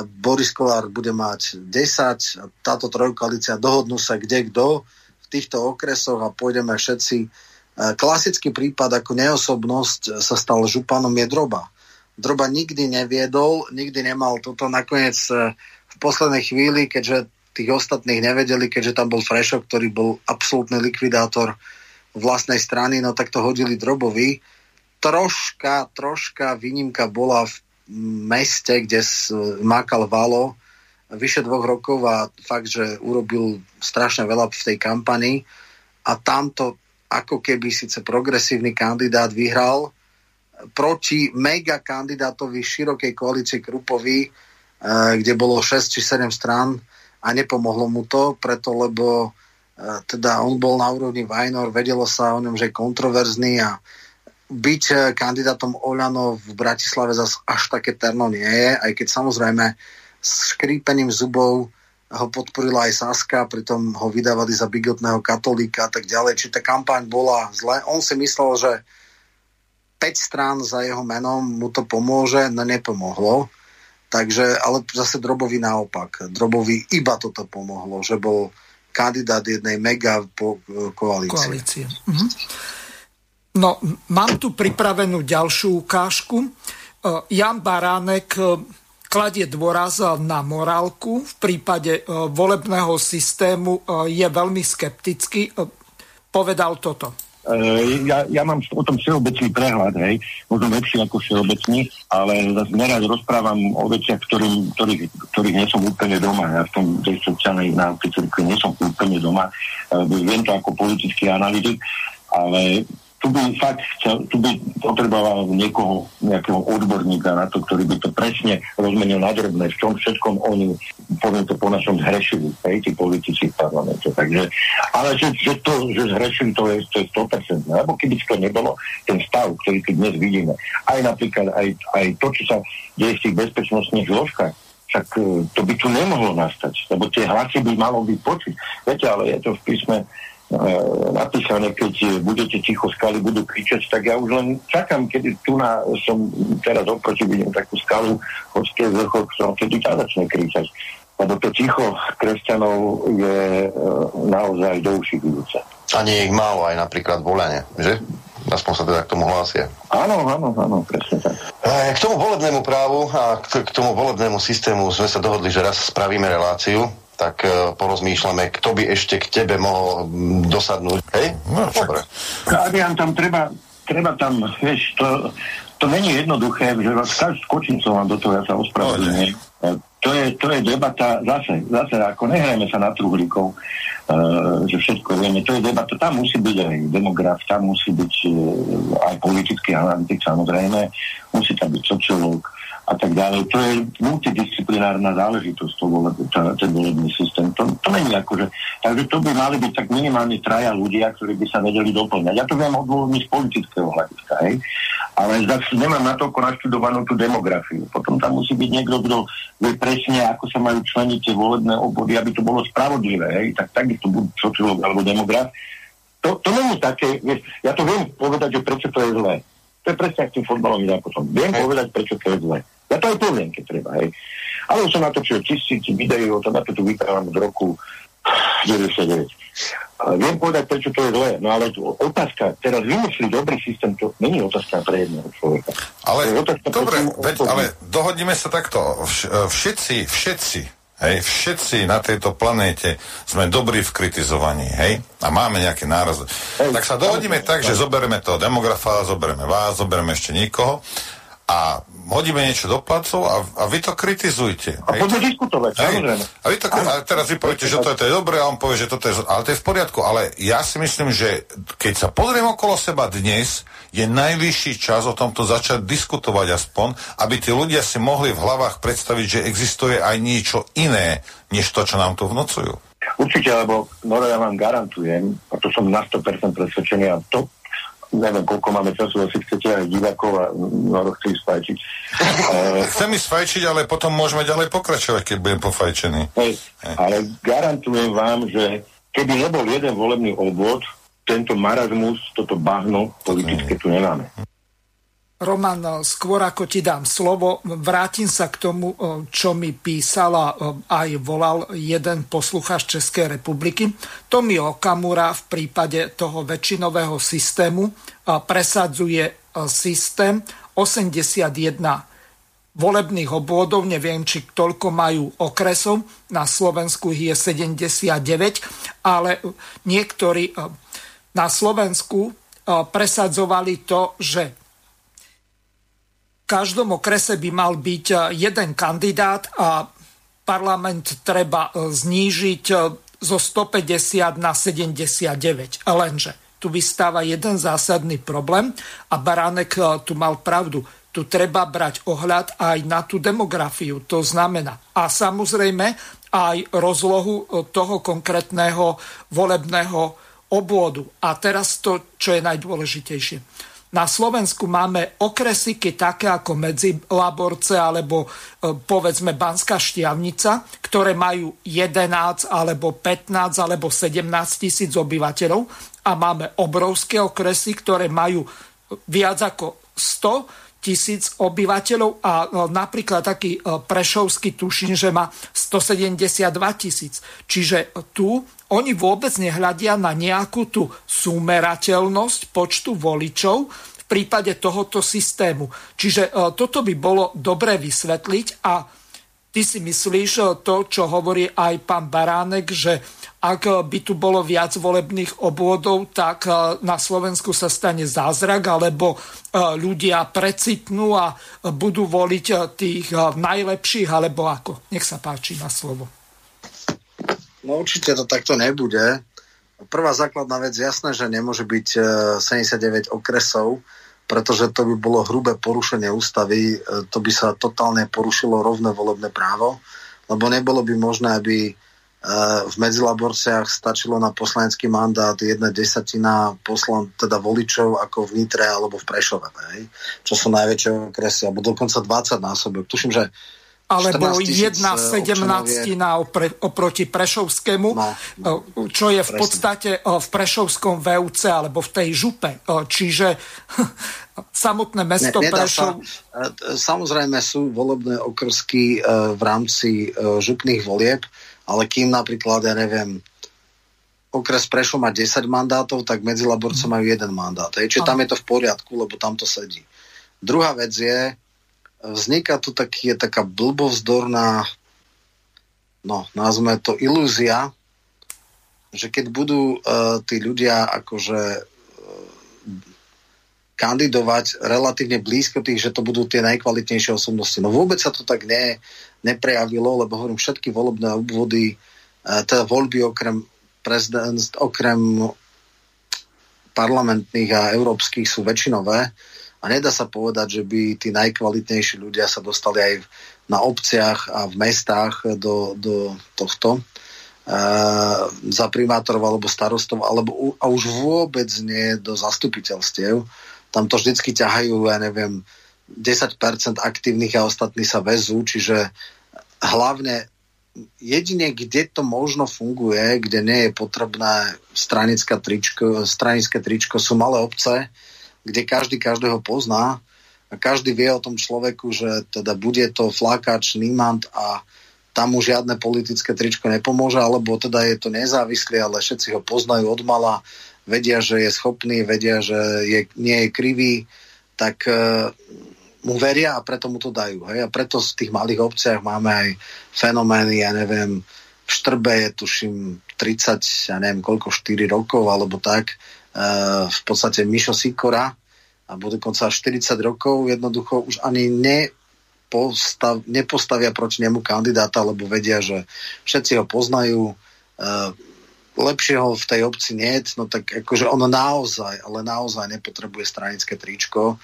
Boris Kolár bude mať 10, a táto trojkoalícia dohodnú sa kde kto v týchto okresoch a pôjdeme všetci. E, klasický prípad ako neosobnosť sa stal županom je droba. Nikdy neviedol, nikdy nemal toto. Nakoniec e, v poslednej chvíli, keďže tých ostatných nevedeli, keďže tam bol Frešo, ktorý bol absolútny likvidátor vlastnej strany, no tak to hodili drobovi. Troška, troška výnimka bola v meste, kde mákal Valo, vyše dvoch rokov a fakt, že urobil strašne veľa v tej kampani a tamto ako keby síce progresívny kandidát vyhral proti mega kandidátovi širokej koalície Krupovi, eh, kde bolo 6 či 7 strán a nepomohlo mu to, preto lebo eh, teda on bol na úrovni Vajnor, vedelo sa o ňom, že je kontroverzný a byť eh, kandidátom Oľano v Bratislave zase až také terno nie je, aj keď samozrejme s škrípením zubov ho podporila aj Saska, pritom ho vydávali za bigotného katolíka a tak ďalej. Či tá kampaň bola zle. On si myslel, že 5 strán za jeho menom mu to pomôže, no nepomohlo. Takže, ale zase Drobovi naopak. Drobovi iba toto pomohlo, že bol kandidát jednej mega po, koalície. koalície. Mhm. No, mám tu pripravenú ďalšiu ukážku. E, Jan Baránek e, kladie dôraz na morálku. V prípade e, volebného systému je veľmi skeptický. Povedal toto. Ja, ja mám o tom všeobecný prehľad, hej, možno lepší ako všeobecný, ale zase nerad rozprávam o veciach, ktorým, ktorých, ktorých nie som úplne doma. Ja v tom tej sociálnej náuke nie som úplne doma. Viem to ako politický analytik, ale tu by fakt chcel, tu by potreboval niekoho, nejakého odborníka na to, ktorý by to presne rozmenil na drobné, v čom všetkom oni, poviem to po našom, zhrešili, hej, tí politici v parlamente. Takže, ale že, že to, že zhrešili, to je, to je 100%. Lebo keby to nebolo, ten stav, ktorý tu dnes vidíme, aj napríklad aj, aj to, čo sa deje v tých bezpečnostných zložkách, však e, to by tu nemohlo nastať, lebo tie hlasy by malo byť počuť. Viete, ale je to v písme napísané, keď budete ticho, skaly budú kričať, tak ja už len čakám, kedy tu na, som teraz oproti vidím takú skalu, horské vrchol, som kedy tá začne kričať. Lebo to ticho kresťanov je e, naozaj do uši vidúce. A nie ich málo aj napríklad volenie, že? Aspoň sa teda k tomu hlásia. Áno, áno, áno, presne tak. E, k tomu volebnému právu a k, k tomu volebnému systému sme sa dohodli, že raz spravíme reláciu tak uh, porozmýšľame, kto by ešte k tebe mohol dosadnúť. Hej? No, Dobre. Adrian, tam treba, treba tam, vieš, to, to není jednoduché, že vás skočím som vám do toho, ja sa ospravedlňujem. E, to je, to je debata, zase, zase ako nehrajeme sa na truhlíkov, uh, že všetko vieme, to je debata, tam musí byť aj demograf, tam musí byť uh, aj politický analytik samozrejme, musí tam byť sociológ, a tak ďalej. To je multidisciplinárna záležitosť, to vole, tá, ten volebný systém. To, to není akože, takže to by mali byť tak minimálne traja ľudia, ktorí by sa vedeli doplňať. Ja to viem odôvodniť z politického hľadiska, hej? ale zase nemám na to naštudovanú tú demografiu. Potom tam musí byť niekto, kto vie presne, ako sa majú členiť tie volebné obvody, aby to bolo spravodlivé. Hej? Tak takisto buď sociológ alebo demograf. To, to není také, ja to viem povedať, že prečo to je zlé. To je presne ak tým fotbalovým zápasom. Viem povedať, prečo to je zlé. Ja to aj poviem, keď treba, hej. Ale som natočil tisíci videí o tom, ako tu vyprávam z roku 99. Viem povedať, prečo to je zlé, no ale otázka, teraz vymyslí dobrý systém, to není otázka pre jedného človeka. Ale, otázka, dobre, veď, ale dohodnime sa takto. Všetci, všetci, hej, všetci na tejto planéte sme dobrí v kritizovaní, hej, a máme nejaké nárazy. Tak sa dohodíme tak, že zoberieme toho demografa, zoberieme vás, zoberieme ešte niekoho a hodíme niečo do placov a, a vy to kritizujte. A poďme diskutovať, samozrejme. A, vy to, a teraz vy poviete, že to je, dobré a on povie, že toto je... Ale to je v poriadku. Ale ja si myslím, že keď sa pozriem okolo seba dnes, je najvyšší čas o tomto začať diskutovať aspoň, aby tí ľudia si mohli v hlavách predstaviť, že existuje aj niečo iné, než to, čo nám tu vnocujú. Určite, lebo Noro, ja vám garantujem, a to som na 100% presvedčený, a to neviem, koľko máme času, asi chcete aj divákov a no, chce ísť fajčiť. Chcem ísť fajčiť, ale potom môžeme ďalej pokračovať, keď budem pofajčený. Hej, ale garantujem vám, že keby nebol jeden volebný obvod, tento marazmus, toto bahno politické tu nemáme. Roman, skôr ako ti dám slovo, vrátim sa k tomu, čo mi písala aj volal jeden poslucháč Českej republiky. Tomi Okamura v prípade toho väčšinového systému presadzuje systém 81 volebných obvodov, neviem, či toľko majú okresov, na Slovensku ich je 79, ale niektorí na Slovensku presadzovali to, že každom okrese by mal byť e, jeden kandidát a parlament treba e, znížiť e, zo 150 na 79. Lenže tu vystáva jeden zásadný problém a Baránek tu mal pravdu. Tu treba brať ohľad aj na tú demografiu. To znamená a samozrejme aj rozlohu toho konkrétneho volebného obvodu. A teraz to, čo je najdôležitejšie na Slovensku máme okresy také ako medzi Laborce alebo e, povedzme Banská Štiavnica, ktoré majú 11 alebo 15 alebo 17 tisíc obyvateľov a máme obrovské okresy, ktoré majú viac ako 100 tisíc obyvateľov a e, napríklad taký e, Prešovský tuším, že má 172 tisíc. Čiže tu oni vôbec nehľadia na nejakú tú súmerateľnosť počtu voličov v prípade tohoto systému. Čiže e, toto by bolo dobre vysvetliť a ty si myslíš to, čo hovorí aj pán Baránek, že ak by tu bolo viac volebných obvodov, tak e, na Slovensku sa stane zázrak, alebo ľudia precitnú a budú voliť tých najlepších, alebo ako. Nech sa páči na slovo. No určite to takto nebude, Prvá základná vec, jasné, že nemôže byť 79 okresov, pretože to by bolo hrubé porušenie ústavy, to by sa totálne porušilo rovné volebné právo, lebo nebolo by možné, aby v medzilaborciách stačilo na poslanecký mandát jedna desatina poslan, teda voličov ako v Nitre alebo v Prešove, hej? čo sú najväčšie okresy, alebo dokonca 20 násobok. Tuším, že alebo jedna eh, sedemnáctina opre, oproti Prešovskému, no, no, čo je v presne. podstate eh, v Prešovskom VUC alebo v tej župe. Čiže samotné mesto ne, Prešov... Sa, samozrejme sú volebné okrsky v rámci župných volieb, ale kým napríklad, ja neviem, okres Prešov má 10 mandátov, tak medzi Laborcom majú jeden mandát. Hej. Čiže tam je to v poriadku, lebo tam to sedí. Druhá vec je, vzniká tu taký, je taká blbovzdorná, no, nazveme to ilúzia, že keď budú uh, tí ľudia akože uh, kandidovať relatívne blízko tých, že to budú tie najkvalitnejšie osobnosti. No vôbec sa to tak ne, neprejavilo, lebo hovorím, všetky volebné obvody, e, teda voľby okrem prezident, okrem parlamentných a európskych sú väčšinové. A nedá sa povedať, že by tí najkvalitnejší ľudia sa dostali aj na obciach a v mestách do, do tohto uh, za primátorov alebo starostov, alebo a už vôbec nie do zastupiteľstiev. Tam to vždycky ťahajú, ja neviem, 10% aktívnych a ostatní sa vezú, čiže hlavne jedine, kde to možno funguje, kde nie je potrebné stranické tričko, stranické tričko, sú malé obce, kde každý každého pozná a každý vie o tom človeku, že teda bude to flákač, nímant a tam mu žiadne politické tričko nepomôže, alebo teda je to nezávislý, ale všetci ho poznajú od mala, vedia, že je schopný, vedia, že je, nie je krivý, tak uh, mu veria a preto mu to dajú. Hej? A preto v tých malých obciach máme aj fenomény, ja neviem, v Štrbe je tuším 30, ja neviem koľko, 4 rokov alebo tak, uh, v podstate Mišo Sikora, alebo dokonca 40 rokov jednoducho už ani ne, postav, nepostavia proti nemu kandidáta, lebo vedia, že všetci ho poznajú, uh, lepšieho v tej obci nie, no tak akože ono naozaj, ale naozaj nepotrebuje stranické tričko.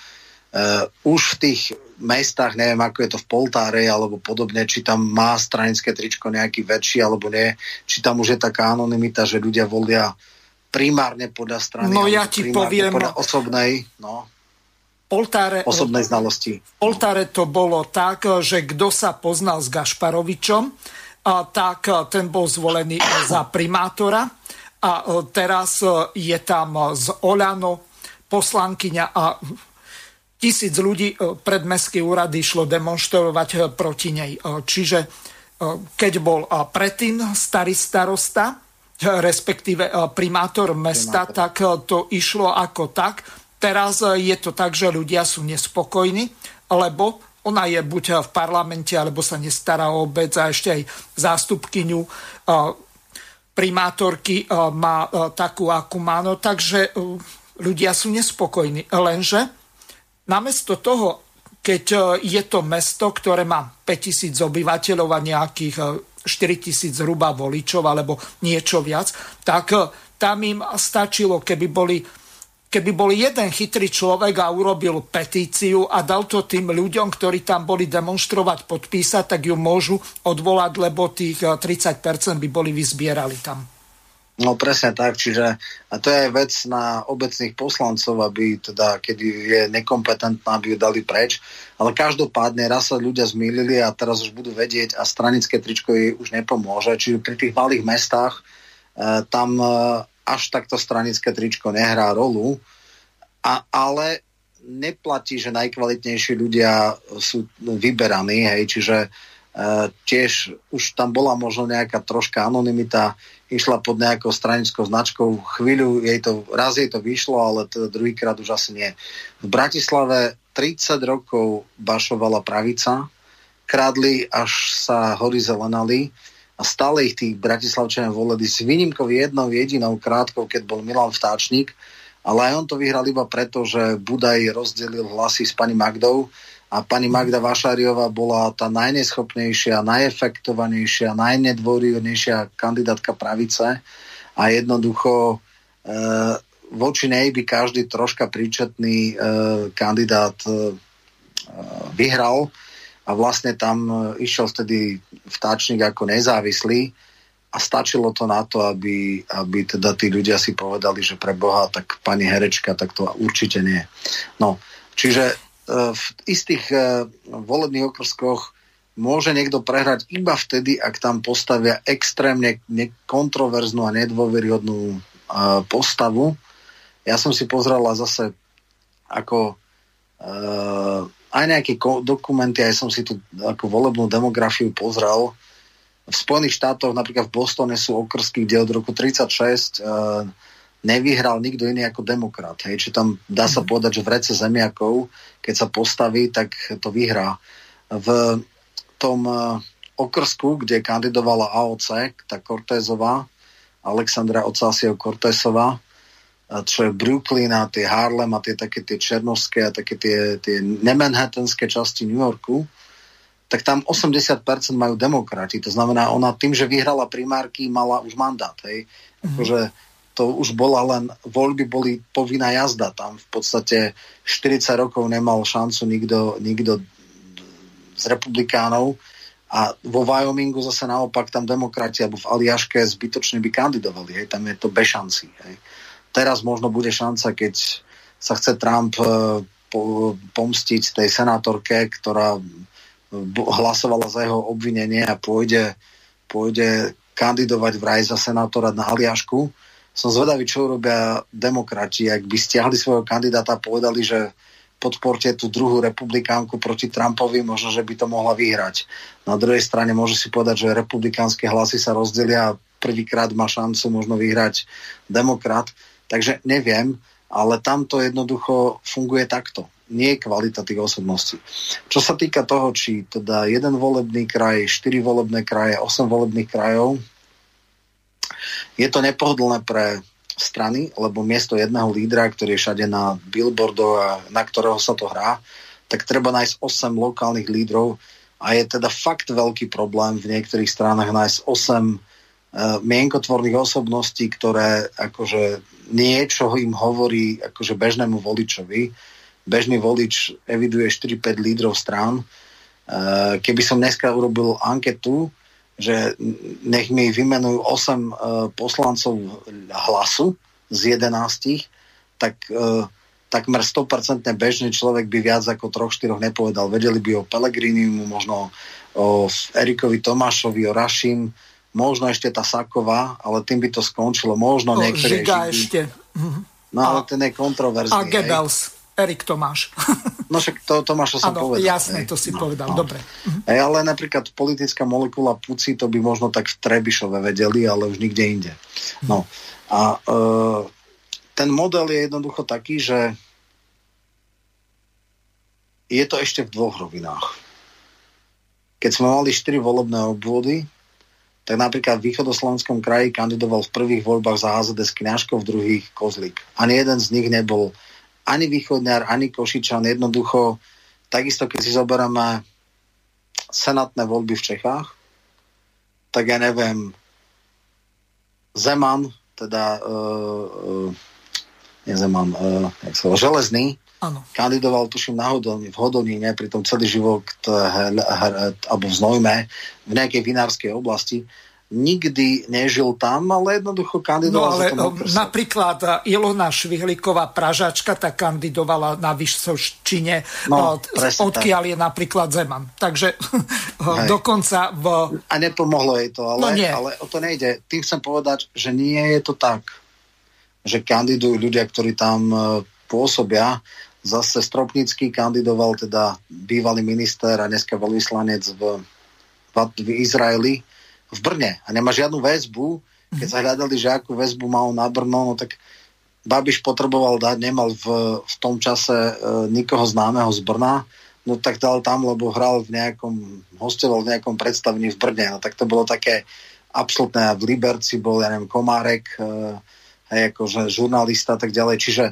Uh, už v tých mestách, neviem ako je to v Poltáre alebo podobne, či tam má stranické tričko nejaký väčší alebo nie, či tam už je taká anonimita, že ľudia volia primárne podľa strany. No ja ti poviem... Podľa osobnej, no. Poltáre, osobnej znalosti. V Poltáre to bolo tak, že kto sa poznal s Gašparovičom, tak e, ten bol zvolený za primátora a e, teraz je tam z Oľano poslankyňa a tisíc ľudí pred mestský úrad išlo demonstrovať proti nej. Čiže keď bol predtým starý starosta, respektíve primátor mesta, tak to išlo ako tak. Teraz je to tak, že ľudia sú nespokojní, lebo ona je buď v parlamente, alebo sa nestará o obec a ešte aj zástupkyňu primátorky má takú, akú má. No, takže ľudia sú nespokojní. Lenže namiesto toho, keď je to mesto, ktoré má 5000 obyvateľov a nejakých 4000 zhruba voličov alebo niečo viac, tak tam im stačilo, keby boli keby bol jeden chytrý človek a urobil petíciu a dal to tým ľuďom, ktorí tam boli demonstrovať, podpísať, tak ju môžu odvolať, lebo tých 30% eh, by boli vyzbierali tam. No presne tak, čiže a to je vec na obecných poslancov, aby teda, keď je nekompetentná, aby ju dali preč. Ale každopádne raz sa ľudia zmýlili a teraz už budú vedieť a stranické tričko jej už nepomôže. Čiže pri tých malých mestách e, tam e, až takto stranické tričko nehrá rolu, a, ale neplatí, že najkvalitnejší ľudia sú vyberaní, hej, čiže e, tiež už tam bola možno nejaká troška anonimita, išla pod nejakou stranickou značkou, chvíľu jej to, raz jej to vyšlo, ale teda druhýkrát už asi nie. V Bratislave 30 rokov bašovala pravica, kradli, až sa hory zelenali, a stále ich tí Bratislavčania volili s výnimkou jednou jedinou krátkou, keď bol Milan Vtáčnik, ale aj on to vyhral iba preto, že Budaj rozdelil hlasy s pani Magdou a pani Magda Vašariová bola tá najneschopnejšia, najefektovanejšia, najnedvorivnejšia kandidátka pravice. A jednoducho e, voči nej by každý troška príčetný e, kandidát e, vyhral. A vlastne tam e, išiel vtedy vtáčnik ako nezávislý. A stačilo to na to, aby, aby teda tí ľudia si povedali, že pre Boha, tak pani herečka, tak to určite nie. No, čiže v istých volebných okrskoch môže niekto prehrať iba vtedy, ak tam postavia extrémne kontroverznú a nedôveryhodnú postavu, ja som si pozrela zase ako aj nejaké dokumenty, aj som si tu ako volebnú demografiu pozrel. V Spojených štátoch, napríklad v Bostone sú okrsky, kde od roku 36 uh, nevyhral nikto iný ako demokrat. Hej. Čiže tam dá sa mhm. povedať, že v rece zemiakov, keď sa postaví, tak to vyhrá. V tom uh, okrsku, kde kandidovala AOC, tá Cortézová, Alexandra Ocasio Cortésová, čo je Brooklyn a tie Harlem a tie také tie černovské a také tie, tie nemanhattanské časti New Yorku, tak tam 80% majú demokrati. To znamená, ona tým, že vyhrala primárky, mala už mandát. Hej. Mm-hmm. Akože to už bola len, voľby boli povinná jazda. Tam v podstate 40 rokov nemal šancu nikto, nikto z republikánov a vo Wyomingu zase naopak tam demokrati alebo v Aliaške zbytočne by kandidovali. Hej. Tam je to bez šanci. Hej teraz možno bude šanca, keď sa chce Trump e, pomstiť tej senátorke, ktorá hlasovala za jeho obvinenie a pôjde, pôjde kandidovať vraj za senátora na Aliašku. Som zvedavý, čo robia demokrati, ak by stiahli svojho kandidáta a povedali, že podporte tú druhú republikánku proti Trumpovi, možno, že by to mohla vyhrať. Na druhej strane môže si povedať, že republikánske hlasy sa rozdelia a prvýkrát má šancu možno vyhrať demokrat. Takže neviem, ale tamto jednoducho funguje takto. Nie je kvalita tých osobností. Čo sa týka toho, či teda jeden volebný kraj, štyri volebné kraje, osem volebných krajov, je to nepohodlné pre strany, lebo miesto jedného lídra, ktorý je všade na billboardoch a na ktorého sa to hrá, tak treba nájsť 8 lokálnych lídrov a je teda fakt veľký problém v niektorých stranách nájsť 8 uh, mienkotvorných osobností, ktoré akože niečo im hovorí akože bežnému voličovi. Bežný volič eviduje 4-5 lídrov strán. Uh, keby som dneska urobil anketu, že nech mi vymenujú 8 uh, poslancov hlasu z 11, tak uh, takmer 100% bežný človek by viac ako 3-4 nepovedal. Vedeli by o Pelegrinimu, možno o Erikovi Tomášovi, o Rašim, možno ešte tá Saková, ale tým by to skončilo. Možno no, niektoré Žiga ešte. No ale ten je kontroverzný. A Goebbels. Erik Tomáš. no však to Tomáša som ano, povedal. jasne, to si no, povedal, no. dobre. Ej, ale napríklad politická molekula puci, to by možno tak v Trebišove vedeli, ale už nikde inde. No a e, ten model je jednoducho taký, že je to ešte v dvoch rovinách. Keď sme mali 4 volebné obvody, tak napríklad v východoslovenskom kraji kandidoval v prvých voľbách za HZDS Kňažko, v druhých Kozlík. Ani jeden z nich nebol ani východňar, ani Košičan. Jednoducho, takisto keď si zoberieme senátne voľby v Čechách, tak ja neviem, Zeman, teda uh, uh, nie Zeman, uh, jak sa Železný, ano. kandidoval, tuším, na Hodolni, v Hodoníne, pritom celý život alebo v Znojme, v nejakej vinárskej oblasti nikdy nežil tam, ale jednoducho kandidoval. No ale napríklad e, Ilona Švihliková Pražačka, tak kandidovala na Vyšsočine, no, odkiaľ tak. je napríklad Zeman. Takže Hej. dokonca v... A nepomohlo jej to, ale, no nie. ale o to nejde. Tým chcem povedať, že nie je to tak, že kandidujú ľudia, ktorí tam e, pôsobia. Zase Stropnický kandidoval teda bývalý minister a dneska veľvyslanec v, v Izraeli v Brne a nemá žiadnu väzbu. Keď sa hľadali, že akú väzbu mal na Brno, no tak Babiš potreboval dať, nemal v, v tom čase e, nikoho známeho z Brna, no tak dal tam, lebo hral v nejakom, hostoval v nejakom predstavení v Brne. No tak to bolo také absolútne. V Liberci bol, ja neviem, Komárek, e, hej, akože žurnalista a tak ďalej. Čiže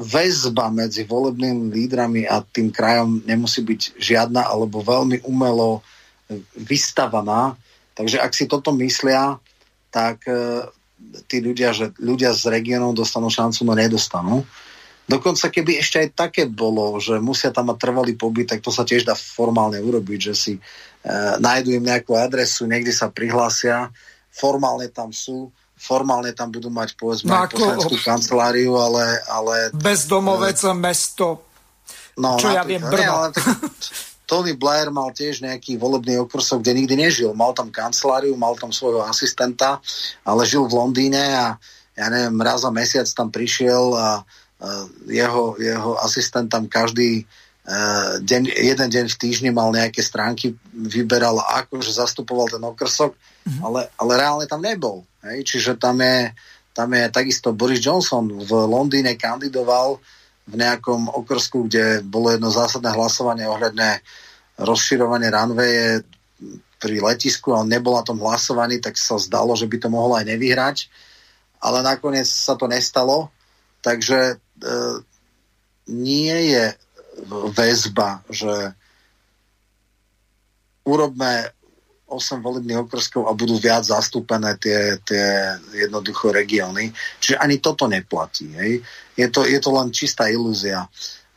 väzba medzi volebnými lídrami a tým krajom nemusí byť žiadna alebo veľmi umelo vystavaná Takže ak si toto myslia, tak e, tí ľudia, že ľudia z regiónov dostanú šancu, no nedostanú. Dokonca keby ešte aj také bolo, že musia tam mať trvalý pobyt, tak to sa tiež dá formálne urobiť, že si e, nájdu im nejakú adresu, niekde sa prihlásia, formálne tam sú, formálne tam budú mať povedzme no poslaneckú kanceláriu, ale... ale bezdomovec e, mesto, no, čo ja viem, Brno. Nie, ale tak, Tony Blair mal tiež nejaký volebný okrsok, kde nikdy nežil. Mal tam kanceláriu, mal tam svojho asistenta, ale žil v Londýne a ja neviem, raz za mesiac tam prišiel a jeho, jeho asistent tam každý uh, deň, jeden deň v týždni mal nejaké stránky, vyberal akože zastupoval ten okrsok, mm-hmm. ale, ale reálne tam nebol. Hej? Čiže tam je, tam je takisto Boris Johnson v Londýne kandidoval v nejakom okrsku, kde bolo jedno zásadné hlasovanie ohľadne rozširovanie runwaye pri letisku a on nebol na tom hlasovaný, tak sa zdalo, že by to mohlo aj nevyhrať. Ale nakoniec sa to nestalo, takže e, nie je väzba, že urobme 8 volebných okrskov a budú viac zastúpené tie, tie jednoducho regióny. Čiže ani toto neplatí. Hej. Je, to, je to len čistá ilúzia.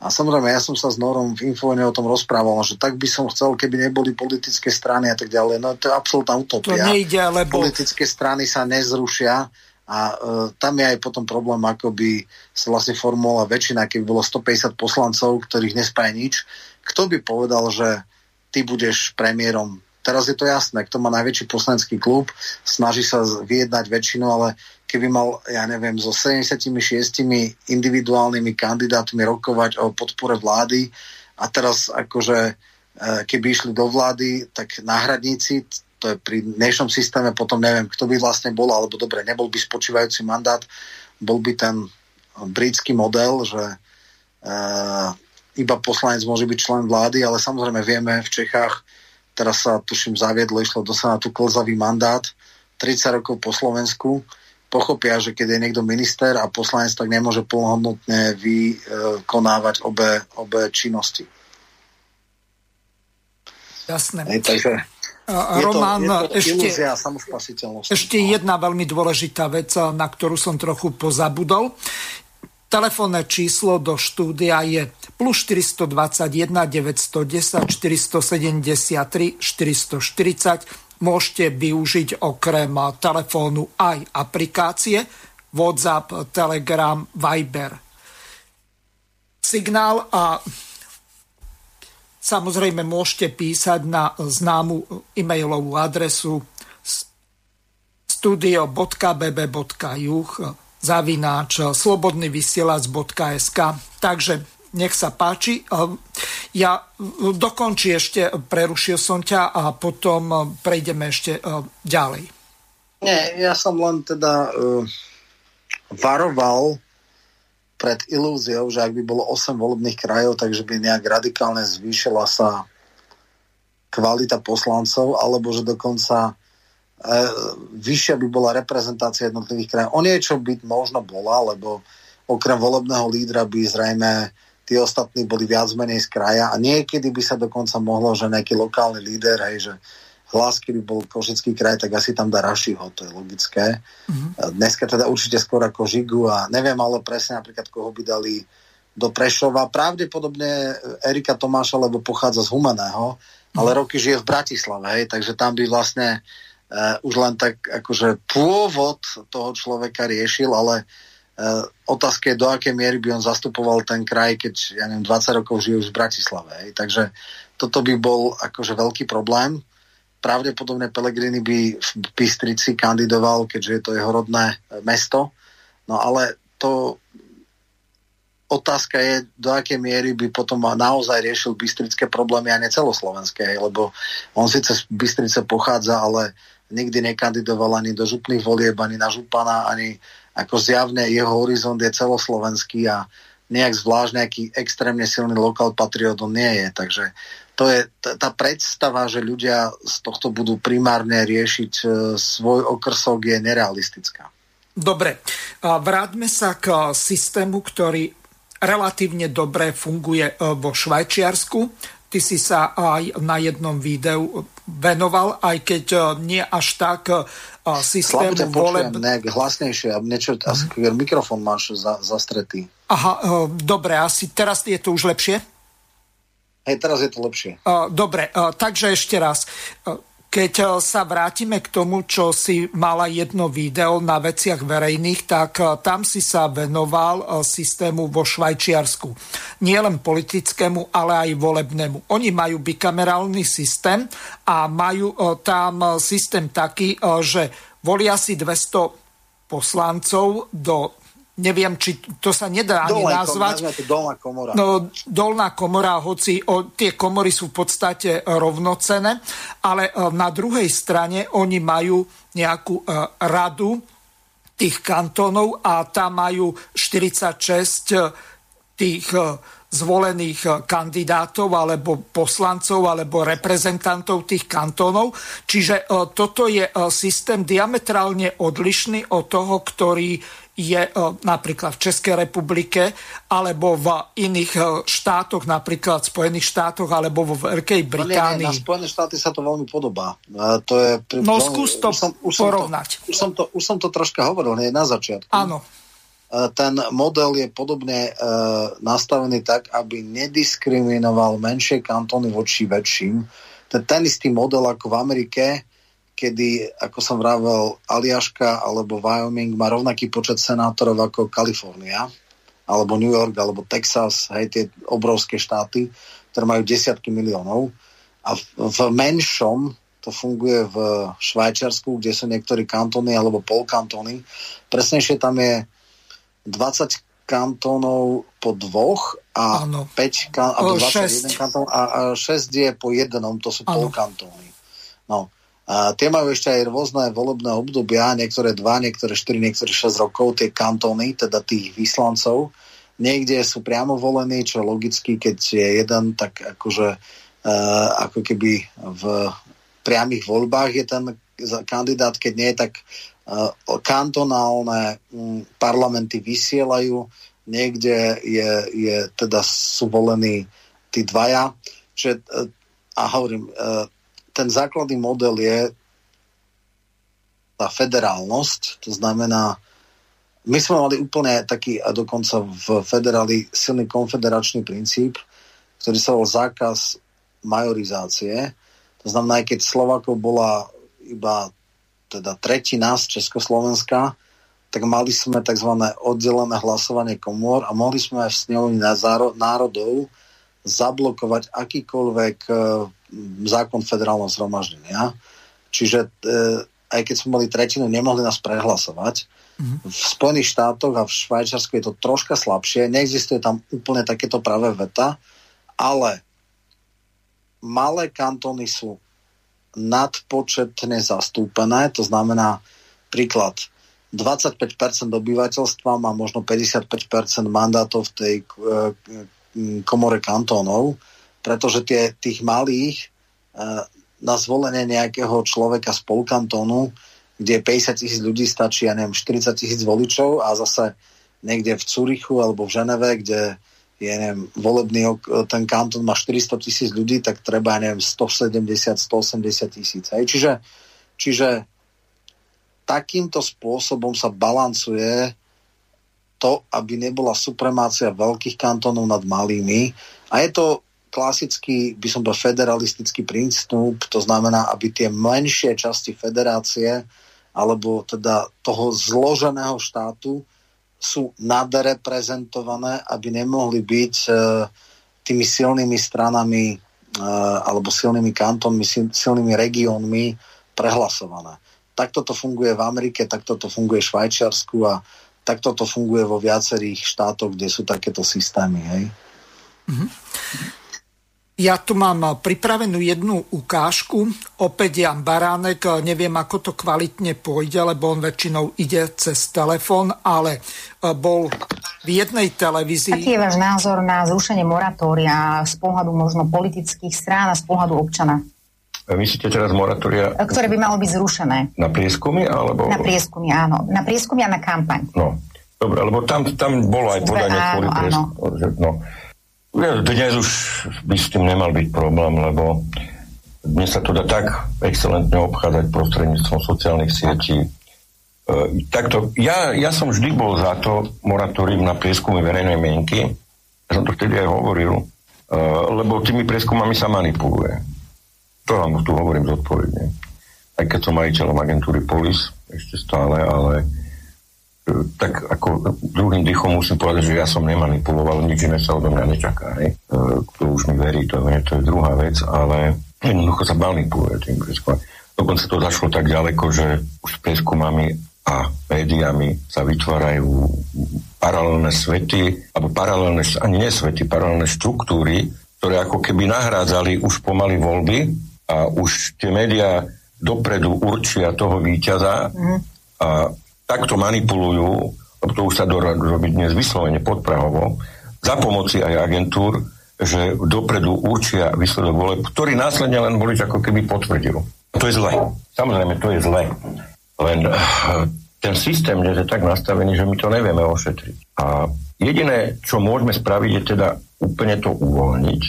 A samozrejme, ja som sa s Norom v Infovene o tom rozprával, že tak by som chcel, keby neboli politické strany a tak ďalej. No to je absolútna utopia. To nejde, lebo... Politické strany sa nezrušia a uh, tam je aj potom problém, ako by sa vlastne formovala väčšina, keby bolo 150 poslancov, ktorých nespája nič. Kto by povedal, že ty budeš premiérom Teraz je to jasné, kto má najväčší poslanecký klub, snaží sa vyjednať väčšinu, ale keby mal, ja neviem, so 76 individuálnymi kandidátmi rokovať o podpore vlády a teraz akože e, keby išli do vlády, tak náhradníci, to je pri dnešnom systéme, potom neviem, kto by vlastne bol, alebo dobre, nebol by spočívajúci mandát, bol by ten britský model, že uh, iba poslanec môže byť člen vlády, ale samozrejme vieme v Čechách, teraz sa tuším zaviedlo, išlo do Senátu klzavý mandát, 30 rokov po Slovensku, pochopia, že keď je niekto minister a poslanec, tak nemôže plnohodnotne vykonávať obe, obe činnosti. Jasné. Hej, takže Roman, to, je to ešte, ešte jedna veľmi dôležitá vec, na ktorú som trochu pozabudol. Telefónne číslo do štúdia je plus 421 910 473 440. Môžete využiť okrem telefónu aj aplikácie WhatsApp, Telegram, Viber. Signál a samozrejme môžete písať na známu e-mailovú adresu studio.bb.juh zavináč slobodnyvysielac.sk. Takže nech sa páči. Ja dokončí ešte, prerušil som ťa a potom prejdeme ešte ďalej. Nie, ja som len teda uh, varoval pred ilúziou, že ak by bolo 8 volebných krajov, takže by nejak radikálne zvýšila sa kvalita poslancov, alebo že dokonca vyššia by bola reprezentácia jednotlivých krajín. O niečo by možno bola, lebo okrem volebného lídra by zrejme tí ostatní boli viac menej z kraja a niekedy by sa dokonca mohlo, že nejaký lokálny líder, hej, že hlas, keby bol Košický kraj, tak asi tam dá Rašiho, to je logické. Mm-hmm. Dneska teda určite skôr ako Žigu a neviem ale presne napríklad, koho by dali do Prešova. Pravdepodobne Erika Tomáša, lebo pochádza z Humaného, mm-hmm. ale roky žije v Bratislave, hej, takže tam by vlastne uh, už len tak akože pôvod toho človeka riešil, ale uh, otázka je, do akej miery by on zastupoval ten kraj, keď, ja neviem, 20 rokov žije už v Bratislave. Hej. Takže toto by bol akože veľký problém. Pravdepodobne Pelegrini by v Bystrici kandidoval, keďže je to jeho rodné e, mesto. No ale to otázka je, do akej miery by potom naozaj riešil bystrické problémy a nie celoslovenské, lebo on síce z Bystrice pochádza, ale nikdy nekandidoval ani do župných volieb, ani na župana, ani ako zjavne jeho horizont je celoslovenský a nejak zvlášť nejaký extrémne silný lokal patriot nie je. Takže to je t- tá predstava, že ľudia z tohto budú primárne riešiť e, svoj okrsok je nerealistická. Dobre, vráťme sa k systému, ktorý relatívne dobre funguje e, vo Švajčiarsku ty si sa aj na jednom videu venoval, aj keď nie až tak systému voleb... nejak hlasnejšie, a niečo, uh-huh. asi mikrofón máš za, zastretý. Aha, dobre, asi teraz je to už lepšie? Hej, teraz je to lepšie. Dobre, takže ešte raz. Keď eh, sa vrátime k tomu, čo si mala jedno video na veciach verejných, tak eh, tam si sa venoval eh, systému vo Švajčiarsku. Nie len politickému, ale aj volebnému. Oni majú bikamerálny systém a majú tam systém taký, že volia si 200 poslancov do neviem, či to sa nedá ani Dolná nazvať. To dolná komora. No, dolná komora, hoci o, tie komory sú v podstate rovnocené, ale e, na druhej strane oni majú nejakú e, radu tých kantónov a tam majú 46 e, tých zvolených kandidátov alebo poslancov alebo reprezentantov tých kantónov. Čiže toto je systém diametrálne odlišný od toho, ktorý je e, napríklad v Českej republike alebo v iných e, štátoch, napríklad v Spojených štátoch alebo vo Veľkej Británii. No nie, nie, na Spojené štáty sa to veľmi podobá. To je pri... No skús to už som, už porovnať. Som to, už, som to, už som to troška hovoril nie, na začiatku. Áno. E, ten model je podobne uh, nastavený tak, aby nediskriminoval menšie kantóny voči väčším. Ten, ten istý model ako v Amerike, kedy, ako som vravel, Aliaška alebo Wyoming má rovnaký počet senátorov ako Kalifornia, alebo New York, alebo Texas, hej, tie obrovské štáty, ktoré majú desiatky miliónov. A v, v menšom to funguje v Švajčiarsku, kde sú niektorí kantóny alebo polkantóny. Presnejšie tam je 20 kantónov po dvoch a ano. 5 kan- a 21 kantón a, a 6 je po jednom, to sú polkantóny. No. A tie majú ešte aj rôzne volebné obdobia, niektoré 2, niektoré 4, niektoré 6 rokov, tie kantóny, teda tých vyslancov. Niekde sú priamo volení, čo logicky, keď je jeden, tak akože uh, ako keby v priamých voľbách je ten kandidát, keď nie, tak uh, kantonálne um, parlamenty vysielajú, niekde je, je teda sú volení tí dvaja. Čiže, uh, a hovorím, uh, ten základný model je tá federálnosť, to znamená, my sme mali úplne taký, a dokonca v federáli, silný konfederačný princíp, ktorý sa bol zákaz majorizácie. To znamená, aj keď Slovakov bola iba teda tretina z Československa, tak mali sme tzv. oddelené hlasovanie komôr a mohli sme aj v snehovni národov zablokovať akýkoľvek e, zákon federálneho zhromaždenia. Čiže e, aj keď sme boli tretinu, nemohli nás prehlasovať. Mm-hmm. V Spojených štátoch a v Švajčarsku je to troška slabšie. Neexistuje tam úplne takéto pravé veta, ale malé kantóny sú nadpočetne zastúpené, to znamená príklad 25% obyvateľstva má možno 55% mandátov v tej e, komore kantónov, pretože tie, tých malých uh, na zvolenie nejakého človeka z polkantónu, kde 50 tisíc ľudí stačí, ja neviem, 40 tisíc voličov a zase niekde v Curichu alebo v Ženeve, kde je, neviem, volebný, ten kantón má 400 tisíc ľudí, tak treba, ja neviem, 170, 180 tisíc. Čiže, čiže takýmto spôsobom sa balancuje to, aby nebola supremácia veľkých kantónov nad malými. A je to klasický, by som bol federalistický prístup, to znamená, aby tie menšie časti federácie alebo teda toho zloženého štátu sú nadreprezentované, aby nemohli byť e, tými silnými stranami e, alebo silnými kantónmi, silnými regiónmi prehlasované. Takto to funguje v Amerike, takto to funguje v Švajčiarsku a tak toto funguje vo viacerých štátoch, kde sú takéto systémy. Hej? Mm-hmm. Ja tu mám pripravenú jednu ukážku. Opäť Jan Baránek, neviem, ako to kvalitne pôjde, lebo on väčšinou ide cez telefón, ale e, bol v jednej televízii... Aký je váš názor na zrušenie moratória z pohľadu možno politických strán a z pohľadu občana? Myslíte teraz moratória? Ktoré by malo byť zrušené. Na prieskumy? Alebo... Na prieskumy, áno. Na prieskumy a na kampaň. No, dobre, lebo tam, tam bolo aj podanie kvôli prieskumu. No. Dnes už by s tým nemal byť problém, lebo dnes sa to dá tak excelentne obchádzať prostredníctvom sociálnych sietí. E, takto, ja, ja som vždy bol za to moratórium na prieskumy verejnej mienky. Ja som to vtedy aj hovoril, e, lebo tými prieskumami sa manipuluje. To vám tu hovorím zodpovedne. Aj keď som majiteľom agentúry Polis, ešte stále, ale E, tak ako druhým dýchom musím povedať, že ja som nemanipuloval, nič iné sa odo mňa nečaká. Hej. E, kto už mi verí, to, je, to je druhá vec, ale jednoducho sa manipuluje tým prieskumom. Dokonca to zašlo tak ďaleko, že už s prieskumami a médiami sa vytvárajú paralelné svety, alebo paralelné, ani nie svety, paralelné štruktúry, ktoré ako keby nahrádzali už pomaly voľby a už tie médiá dopredu určia toho víťaza mm. a takto manipulujú, lebo to už sa do, robiť dnes vyslovene podprahovo, za pomoci aj agentúr, že dopredu určia výsledok voleb, ktorý následne len volič ako keby potvrdil. To je zle. Samozrejme, to je zle. Len uh, ten systém je tak nastavený, že my to nevieme ošetriť. A jediné, čo môžeme spraviť, je teda úplne to uvoľniť,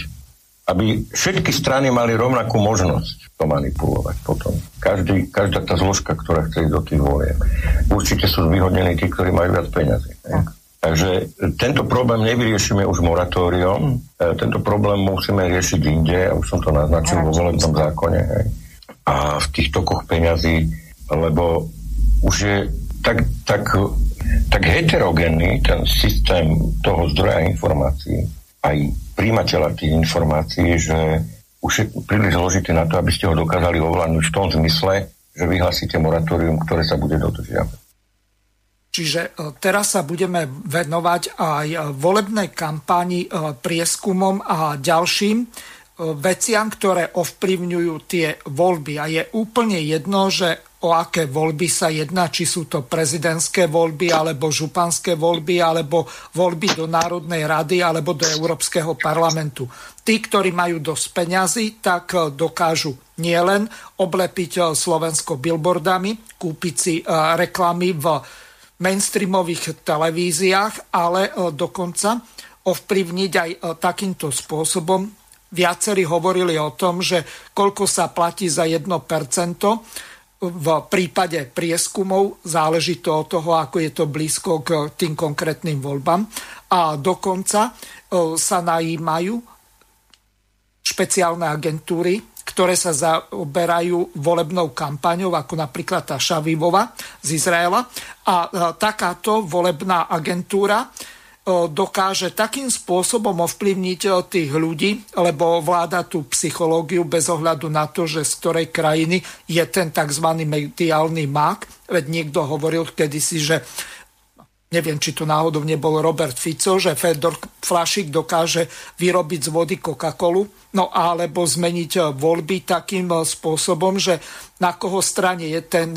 aby všetky strany mali rovnakú možnosť to manipulovať potom. Každý, každá tá zložka, ktorá chce ísť do tých volieb. Určite sú zvýhodnení tí, ktorí majú viac peniazy. Takže tento problém nevyriešime už moratóriom, e, tento problém musíme riešiť inde, ja už som to naznačil vo volebnom zákone, hej. a v tých tokoch peňazí, lebo už je tak, tak, tak heterogénny ten systém toho zdroja informácií, aj príjimateľa tých informácií, že už je príliš zložitý na to, aby ste ho dokázali ovládnuť v tom zmysle, že vyhlásite moratórium, ktoré sa bude dodržiavať. Čiže e, teraz sa budeme venovať aj e, volebnej kampani, e, prieskumom a ďalším veciam, ktoré ovplyvňujú tie voľby. A je úplne jedno, že o aké voľby sa jedná, či sú to prezidentské voľby, alebo županské voľby, alebo voľby do Národnej rady, alebo do Európskeho parlamentu. Tí, ktorí majú dosť peňazí, tak eh, dokážu nielen oblepiť eh, Slovensko billboardami, kúpiť si eh, reklamy v mainstreamových televíziách, ale dokonca ovplyvniť aj takýmto spôsobom. Viacerí hovorili o tom, že koľko sa platí za 1% v prípade prieskumov záleží to od toho, ako je to blízko k tým konkrétnym voľbám. A dokonca e, sa najímajú špeciálne agentúry, ktoré sa zaoberajú volebnou kampaňou, ako napríklad tá Šavivova z Izraela. A e, takáto volebná agentúra dokáže takým spôsobom ovplyvniť tých ľudí, lebo vláda tú psychológiu bez ohľadu na to, že z ktorej krajiny je ten tzv. mediálny mák. Veď niekto hovoril kedysi, že neviem, či to náhodou nebol Robert Fico, že Fedor Flašik dokáže vyrobiť z vody Coca-Colu, no alebo zmeniť voľby takým spôsobom, že na koho strane je ten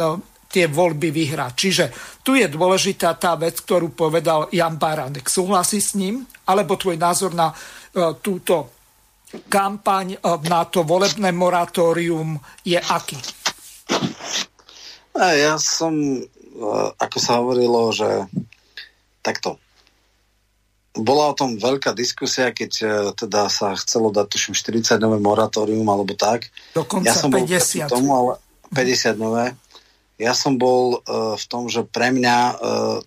tie voľby vyhrať. Čiže tu je dôležitá tá vec, ktorú povedal Jan Baranek. Súhlasí s ním? Alebo tvoj názor na uh, túto kampaň, uh, na to volebné moratórium je aký? Ja som, uh, ako sa hovorilo, že takto. Bola o tom veľká diskusia, keď teda sa chcelo dať tuším 40 nové moratórium alebo tak. Dokonca ja som 50. Bol tomu, ale 50 nové ja som bol uh, v tom, že pre mňa uh,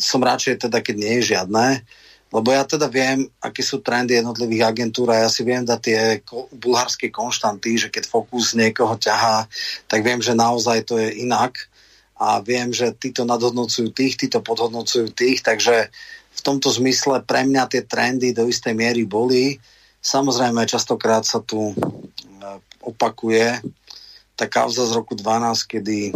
som radšej teda, keď nie je žiadne, lebo ja teda viem, aké sú trendy jednotlivých agentúr a ja si viem dať tie bulharské konštanty, že keď fokus niekoho ťahá, tak viem, že naozaj to je inak a viem, že títo nadhodnocujú tých, títo podhodnocujú tých, takže v tomto zmysle pre mňa tie trendy do istej miery boli. Samozrejme, častokrát sa tu opakuje tá kauza z roku 12, kedy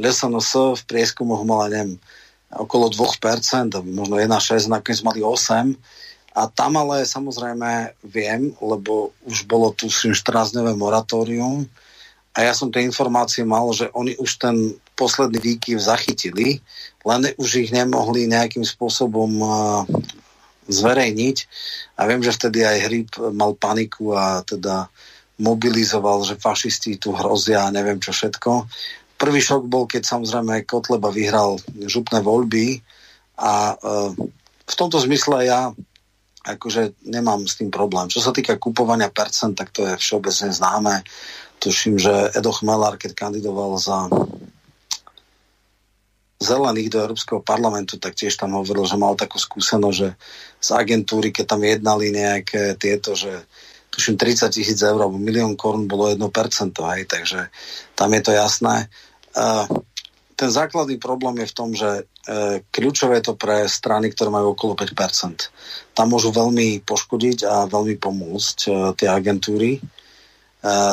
LSNS v prieskumoch mala, neviem, okolo 2%, možno 1,6, nakoniec mali 8%. A tam ale samozrejme viem, lebo už bolo tu 14-dňové moratórium a ja som tie informácie mal, že oni už ten posledný výkyv zachytili, len už ich nemohli nejakým spôsobom uh, zverejniť. A viem, že vtedy aj Hryb mal paniku a teda mobilizoval, že fašisti tu hrozia a neviem čo všetko. Prvý šok bol, keď samozrejme Kotleba vyhral župné voľby a e, v tomto zmysle ja akože nemám s tým problém. Čo sa týka kupovania percent, tak to je všeobecne známe. Tuším, že Edo Chmelár, keď kandidoval za zelených do Európskeho parlamentu, tak tiež tam hovoril, že mal takú skúsenosť, že z agentúry, keď tam jednali nejaké tieto, že tuším 30 tisíc eur alebo milión korún bolo 1%, hej, takže tam je to jasné. Uh, ten základný problém je v tom, že e, kľúčové je to pre strany, ktoré majú okolo 5%. Tam môžu veľmi poškodiť a veľmi pomôcť e, tie agentúry. E,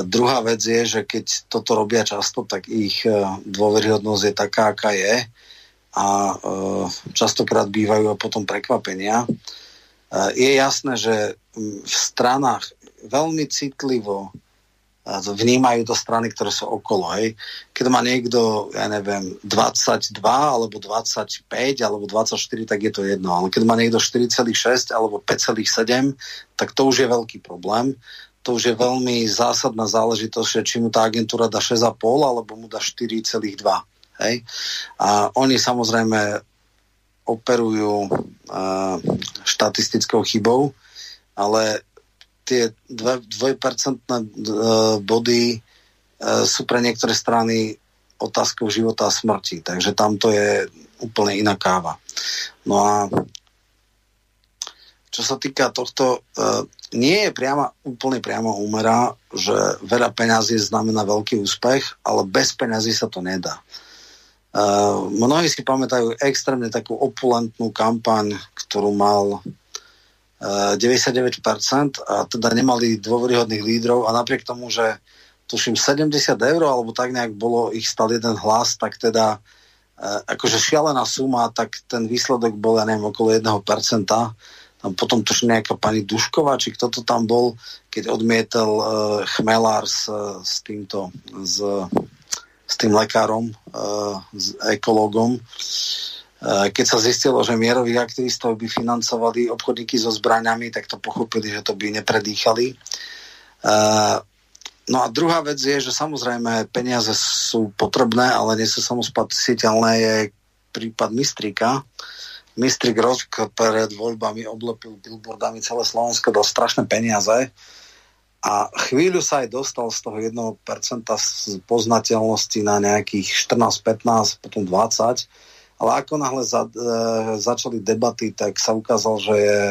druhá vec je, že keď toto robia často, tak ich e, dôveryhodnosť je taká, aká je a e, častokrát bývajú potom prekvapenia. E, je jasné, že v stranách veľmi citlivo vnímajú to strany, ktoré sú okolo. Hej. Keď má niekto, ja neviem, 22 alebo 25 alebo 24, tak je to jedno. Ale keď má niekto 4,6 alebo 5,7, tak to už je veľký problém. To už je veľmi zásadná záležitosť, či mu tá agentúra dá 6,5 alebo mu dá 4,2. Hej. A oni samozrejme operujú uh, štatistickou chybou, ale tie 2% e, body e, sú pre niektoré strany otázkou života a smrti. Takže tam to je úplne iná káva. No a čo sa týka tohto, e, nie je priama, úplne priamo úmera, že veľa peňazí znamená veľký úspech, ale bez peňazí sa to nedá. mnohí si pamätajú extrémne takú opulentnú kampaň, ktorú mal 99% a teda nemali dôveryhodných lídrov a napriek tomu, že tuším 70 eur alebo tak nejak bolo ich stal jeden hlas, tak teda e, akože šialená suma, tak ten výsledok bol, ja neviem, okolo 1%. Tam potom tuším nejaká pani Dušková, či kto to tam bol, keď odmietal uh, chmelár s, s týmto, s, s tým lekárom, uh, s ekológom. Eh, keď sa zistilo, že mierových aktivistov by financovali obchodníky so zbraňami, tak to pochopili, že to by nepredýchali. Eh, no a druhá vec je, že samozrejme peniaze sú potrebné, ale nie sú samospasiteľné, je prípad Mistrika. Mistrik rok pred voľbami oblepil billboardami celé Slovensko do strašné peniaze a chvíľu sa aj dostal z toho 1% z poznateľnosti na nejakých 14-15, potom 20 ale ako náhle za, e, začali debaty, tak sa ukázal, že je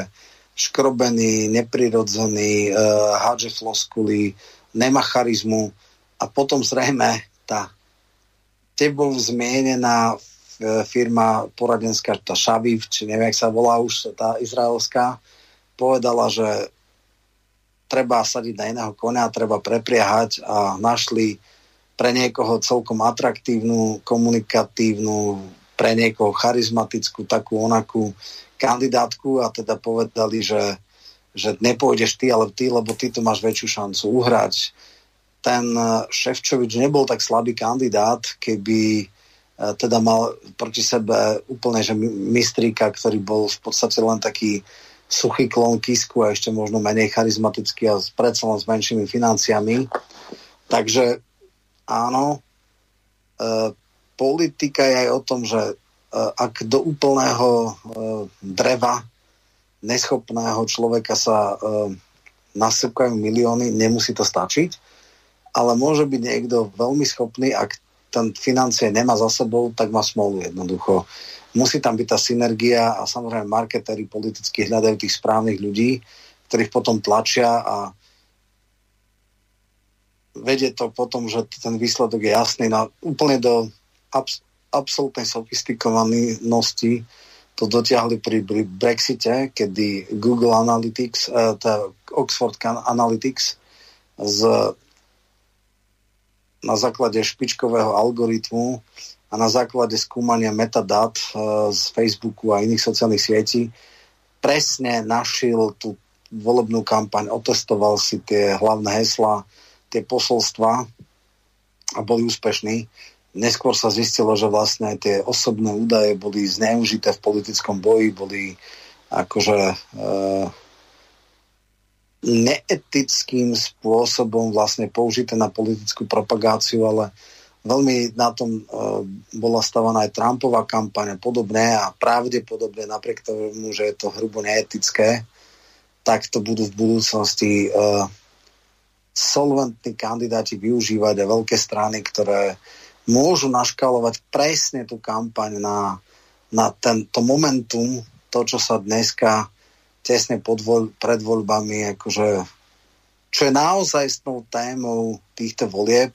škrobený, neprirodzený, e, hádže floskuly, nemá charizmu a potom zrejme tá tebou zmienená e, firma poradenská, tá Šaviv, či neviem, jak sa volá už tá izraelská, povedala, že treba sadiť na iného konia, treba prepriahať a našli pre niekoho celkom atraktívnu, komunikatívnu, pre niekoho charizmatickú, takú onakú kandidátku a teda povedali, že, že nepôjdeš ty, ale ty, lebo ty tu máš väčšiu šancu uhrať. Ten eh, Ševčovič nebol tak slabý kandidát, keby eh, teda mal proti sebe úplne, že mistríka, ktorý bol v podstate len taký suchý klon Kisku a ešte možno menej charizmatický a predsa len s menšími financiami. Takže áno, eh, politika je aj o tom, že e, ak do úplného e, dreva neschopného človeka sa e, nasypkajú milióny, nemusí to stačiť, ale môže byť niekto veľmi schopný, ak ten financie nemá za sebou, tak má smolu jednoducho. Musí tam byť tá synergia a samozrejme marketéri politicky hľadajú tých správnych ľudí, ktorých potom tlačia a vedie to potom, že ten výsledok je jasný na, úplne do abs- absolútnej sofistikovanosti to dotiahli pri, pri Brexite, kedy Google Analytics, uh, tá Oxford Analytics z, na základe špičkového algoritmu a na základe skúmania metadát uh, z Facebooku a iných sociálnych sietí presne našiel tú volebnú kampaň, otestoval si tie hlavné hesla, tie posolstva a boli úspešní neskôr sa zistilo, že vlastne tie osobné údaje boli zneužité v politickom boji, boli akože e, neetickým spôsobom vlastne použité na politickú propagáciu, ale veľmi na tom e, bola stavaná aj Trumpová kampaň a podobné a pravdepodobne napriek tomu, že je to hrubo neetické, tak to budú v budúcnosti uh, solventní kandidáti využívať a veľké strany, ktoré môžu naškalovať presne tú kampaň na, na tento momentum, to, čo sa dneska tesne pod voľ, pred voľbami, akože, čo je naozaj témou týchto volieb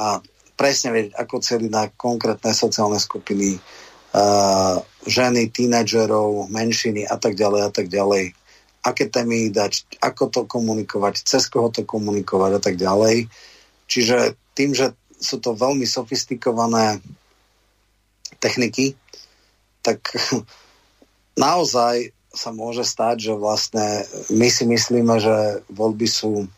a presne vedieť, ako celý na konkrétne sociálne skupiny, uh, ženy, tínedžerov, menšiny a tak ďalej a tak ďalej aké témy dať, ako to komunikovať, cez koho to komunikovať a tak ďalej. Čiže tým, že sú to veľmi sofistikované techniky, tak naozaj sa môže stať, že vlastne my si myslíme, že voľby sú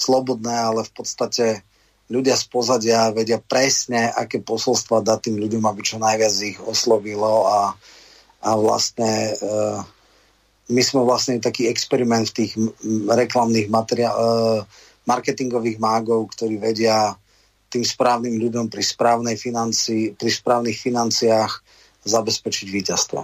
slobodné, ale v podstate ľudia z pozadia vedia presne, aké posolstva dať tým ľuďom, aby čo najviac ich oslovilo a, a vlastne uh, my sme vlastne taký experiment v tých reklamných materiál, e, marketingových mágov, ktorí vedia tým správnym ľuďom pri, správnej financi, pri správnych financiách zabezpečiť víťazstvo.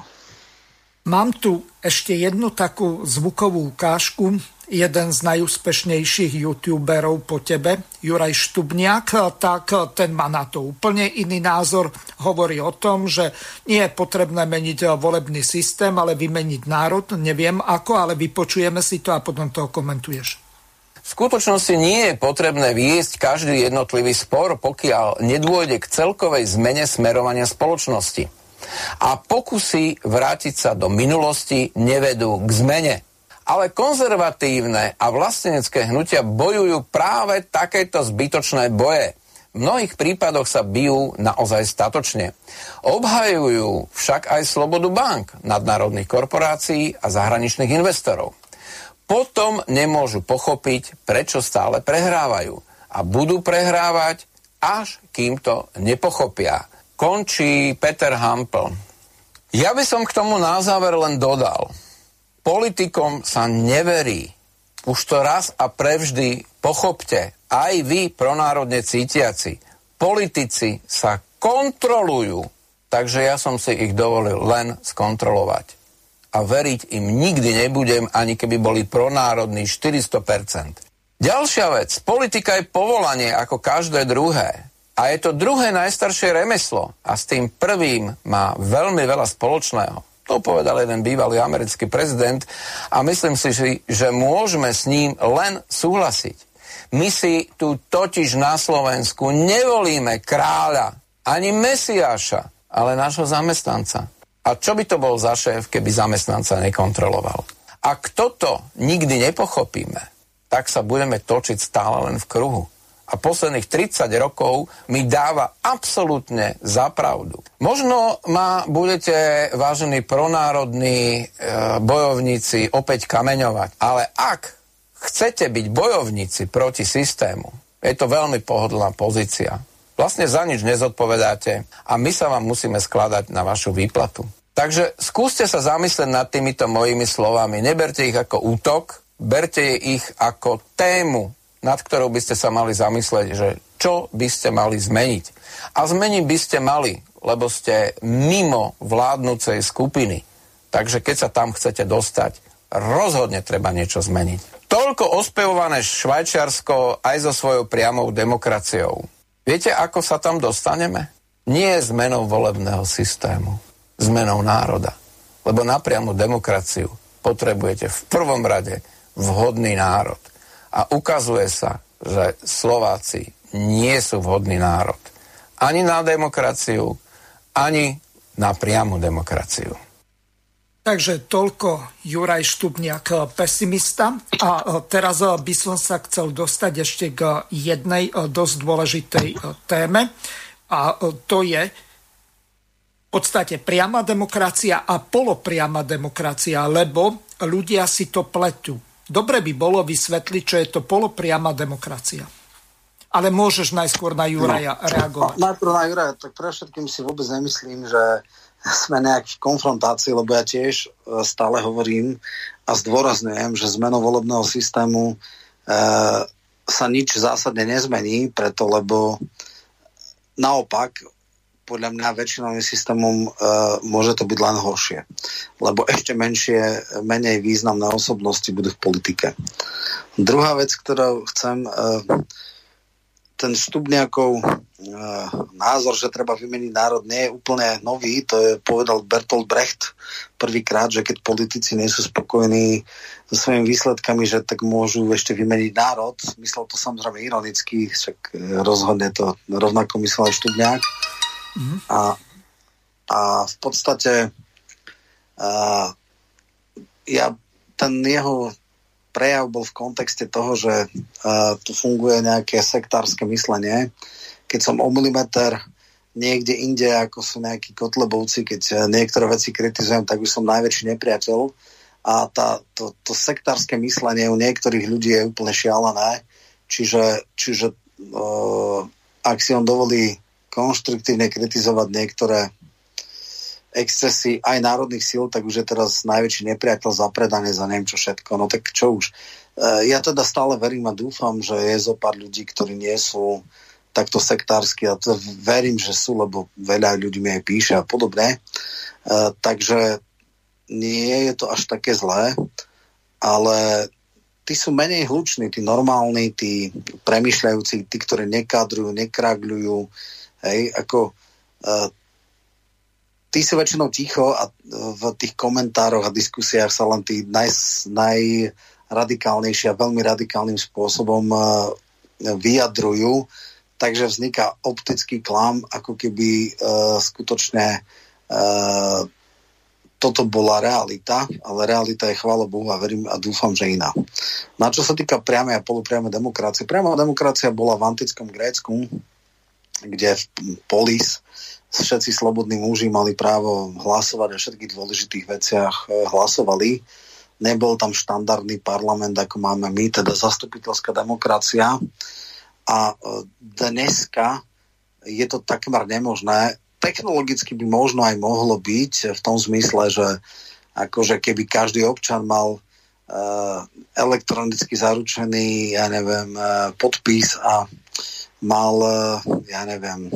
Mám tu ešte jednu takú zvukovú ukážku jeden z najúspešnejších youtuberov po tebe, Juraj Štubniak, tak ten má na to úplne iný názor. Hovorí o tom, že nie je potrebné meniť volebný systém, ale vymeniť národ. Neviem ako, ale vypočujeme si to a potom to komentuješ. V skutočnosti nie je potrebné viesť každý jednotlivý spor, pokiaľ nedôjde k celkovej zmene smerovania spoločnosti. A pokusy vrátiť sa do minulosti nevedú k zmene. Ale konzervatívne a vlastenecké hnutia bojujú práve takéto zbytočné boje. V mnohých prípadoch sa bijú naozaj statočne. Obhajujú však aj slobodu bank, nadnárodných korporácií a zahraničných investorov. Potom nemôžu pochopiť, prečo stále prehrávajú. A budú prehrávať, až kým to nepochopia. Končí Peter Hampel. Ja by som k tomu na záver len dodal – politikom sa neverí. Už to raz a prevždy pochopte, aj vy pronárodne cítiaci. Politici sa kontrolujú, takže ja som si ich dovolil len skontrolovať. A veriť im nikdy nebudem, ani keby boli pronárodní 400%. Ďalšia vec, politika je povolanie ako každé druhé. A je to druhé najstaršie remeslo a s tým prvým má veľmi veľa spoločného. To povedal jeden bývalý americký prezident a myslím si, že môžeme s ním len súhlasiť. My si tu totiž na Slovensku nevolíme kráľa ani mesiáša, ale nášho zamestnanca. A čo by to bol za šéf, keby zamestnanca nekontroloval? Ak toto nikdy nepochopíme, tak sa budeme točiť stále len v kruhu a posledných 30 rokov mi dáva absolútne za pravdu. Možno ma budete, vážení pronárodní e, bojovníci, opäť kameňovať, ale ak chcete byť bojovníci proti systému, je to veľmi pohodlná pozícia. Vlastne za nič nezodpovedáte a my sa vám musíme skladať na vašu výplatu. Takže skúste sa zamyslieť nad týmito mojimi slovami. Neberte ich ako útok, berte ich ako tému nad ktorou by ste sa mali zamyslieť, že čo by ste mali zmeniť. A zmeniť by ste mali, lebo ste mimo vládnúcej skupiny. Takže keď sa tam chcete dostať, rozhodne treba niečo zmeniť. Toľko ospevované Švajčiarsko aj so svojou priamou demokraciou. Viete, ako sa tam dostaneme? Nie zmenou volebného systému, zmenou národa. Lebo na priamu demokraciu potrebujete v prvom rade vhodný národ. A ukazuje sa, že Slováci nie sú vhodný národ. Ani na demokraciu, ani na priamu demokraciu. Takže toľko Juraj Štubniak, pesimista. A teraz by som sa chcel dostať ešte k jednej dosť dôležitej téme. A to je v podstate priama demokracia a polopriama demokracia, lebo ľudia si to pletú. Dobre by bolo vysvetliť, čo je to polopriama demokracia. Ale môžeš najskôr na Juraja no, reagovať. Najprv na Juraja, tak pre všetkým si vôbec nemyslím, že sme nejak v konfrontácii, lebo ja tiež e, stále hovorím a zdôrazňujem, že zmenou volebného systému e, sa nič zásadne nezmení, preto lebo naopak podľa mňa väčšinovým systémom uh, môže to byť len horšie. Lebo ešte menšie, menej významné osobnosti budú v politike. Druhá vec, ktorú chcem, uh, ten Stupňakov uh, názor, že treba vymeniť národ, nie je úplne nový. To je povedal Bertolt Brecht prvýkrát, že keď politici nie sú spokojní so svojimi výsledkami, že tak môžu ešte vymeniť národ. Myslel to samozrejme ironicky, však rozhodne to rovnako myslel aj Štubňák. Mm-hmm. A, a v podstate a, ja, ten jeho prejav bol v kontexte toho, že a, tu funguje nejaké sektárske myslenie. Keď som o milimeter niekde inde, ako sú nejakí kotlebovci, keď niektoré veci kritizujem, tak už som najväčší nepriateľ. A tá, to, to sektárske myslenie u niektorých ľudí je úplne šialené. Čiže, čiže uh, ak si on dovolí konštruktívne kritizovať niektoré excesy aj národných síl, tak už je teraz najväčší nepriateľ zapredané za neviem čo všetko. No tak čo už. E, ja teda stále verím a dúfam, že je zo pár ľudí, ktorí nie sú takto sektársky a to verím, že sú, lebo veľa ľudí mi aj píše a podobne. E, takže nie je to až také zlé, ale tí sú menej hluční, tí normálni, tí premyšľajúci, tí, ktorí nekadrujú, nekragľujú, Hej, ako uh, tí sú väčšinou ticho a v tých komentároch a diskusiách sa len tí naj, najradikálnejší a veľmi radikálnym spôsobom uh, vyjadrujú, takže vzniká optický klam, ako keby uh, skutočne toto bola realita, ale realita je, chvála Bohu, a verím a dúfam, že iná. Na čo sa týka priamej a polupriamej demokracie. Priama demokracia bola v antickom Grécku, kde v polis všetci slobodní muži mali právo hlasovať o všetkých dôležitých veciach e, hlasovali. Nebol tam štandardný parlament, ako máme my, teda zastupiteľská demokracia. A e, dneska je to takmer nemožné. Technologicky by možno aj mohlo byť v tom zmysle, že akože keby každý občan mal uh, elektronicky zaručený, ja neviem, podpis a mal, ja neviem,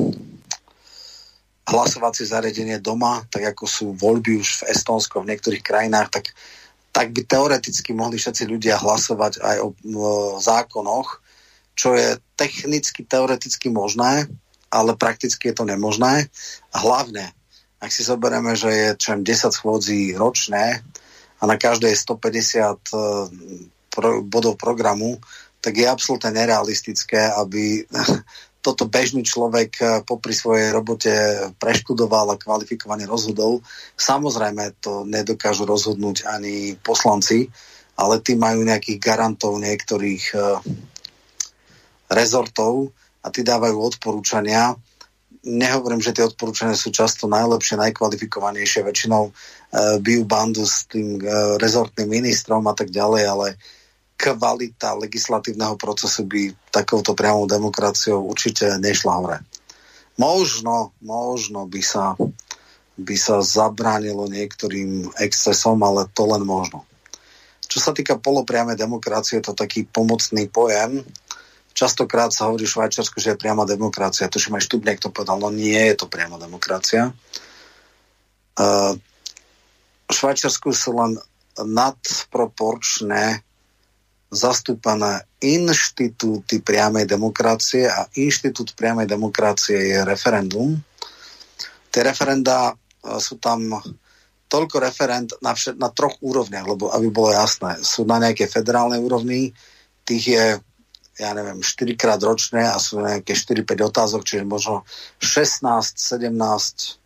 hlasovacie zariadenie doma, tak ako sú voľby už v Estónsku, v niektorých krajinách, tak, tak by teoreticky mohli všetci ľudia hlasovať aj o, o zákonoch, čo je technicky, teoreticky možné, ale prakticky je to nemožné. A hlavne, ak si zoberieme, že je čo 10 schôdzí ročné a na každej je 150 uh, pro, bodov programu, tak je absolútne nerealistické, aby toto bežný človek eh, popri svojej robote preštudoval a kvalifikovane rozhodol. Samozrejme to nedokážu rozhodnúť ani poslanci, ale tí majú nejakých garantov niektorých uh, rezortov a tí dávajú odporúčania. Nehovorím, že tie odporúčania sú často najlepšie, najkvalifikovanejšie, väčšinou uh, bijú bandu s tým rezortným ministrom a tak ďalej, ale uh, kvalita legislatívneho procesu by takouto priamou demokraciou určite nešla hore. Možno, možno by sa, by sa zabránilo niektorým excesom, ale to len možno. Čo sa týka polopriamej demokracie, je to taký pomocný pojem. Častokrát sa hovorí v Švajčiarsku, že je priama demokracia. Tuším aj Štubnek to povedal, no nie je to priama demokracia. Uh, v Švajčiarsku sú len nadproporčné zastúpané inštitúty priamej demokracie a inštitút priamej demokracie je referendum. Tie referenda e, sú tam toľko referend na, všet, na troch úrovniach, lebo aby bolo jasné, sú na nejakej federálnej úrovni, tých je ja neviem, 4 krát ročne a sú nejaké 4-5 otázok, čiže možno 16-17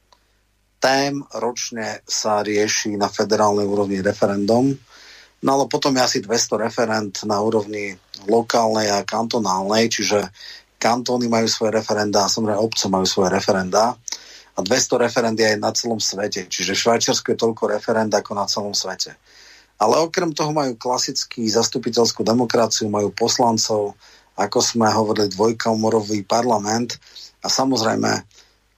tém ročne sa rieši na federálnej úrovni referendum. No ale potom je asi 200 referent na úrovni lokálnej a kantonálnej, čiže kantóny majú svoje referenda samozrejme obce majú svoje referenda a 200 referend je aj na celom svete, čiže Švajčiarsko je toľko referend ako na celom svete. Ale okrem toho majú klasický zastupiteľskú demokraciu, majú poslancov, ako sme hovorili, dvojkomorový parlament a samozrejme,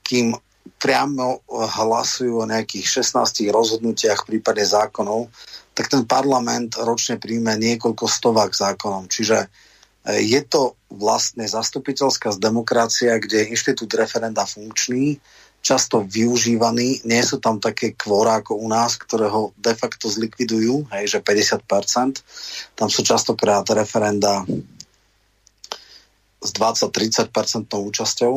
kým priamo hlasujú o nejakých 16 rozhodnutiach v prípade zákonov, tak ten parlament ročne príjme niekoľko stovák zákonom. Čiže e, je to vlastne zastupiteľská demokracia, kde je inštitút referenda funkčný, často využívaní, nie sú tam také kvóra ako u nás, ktoré ho de facto zlikvidujú, hej, že 50%. Tam sú častokrát referenda s 20-30% účasťou.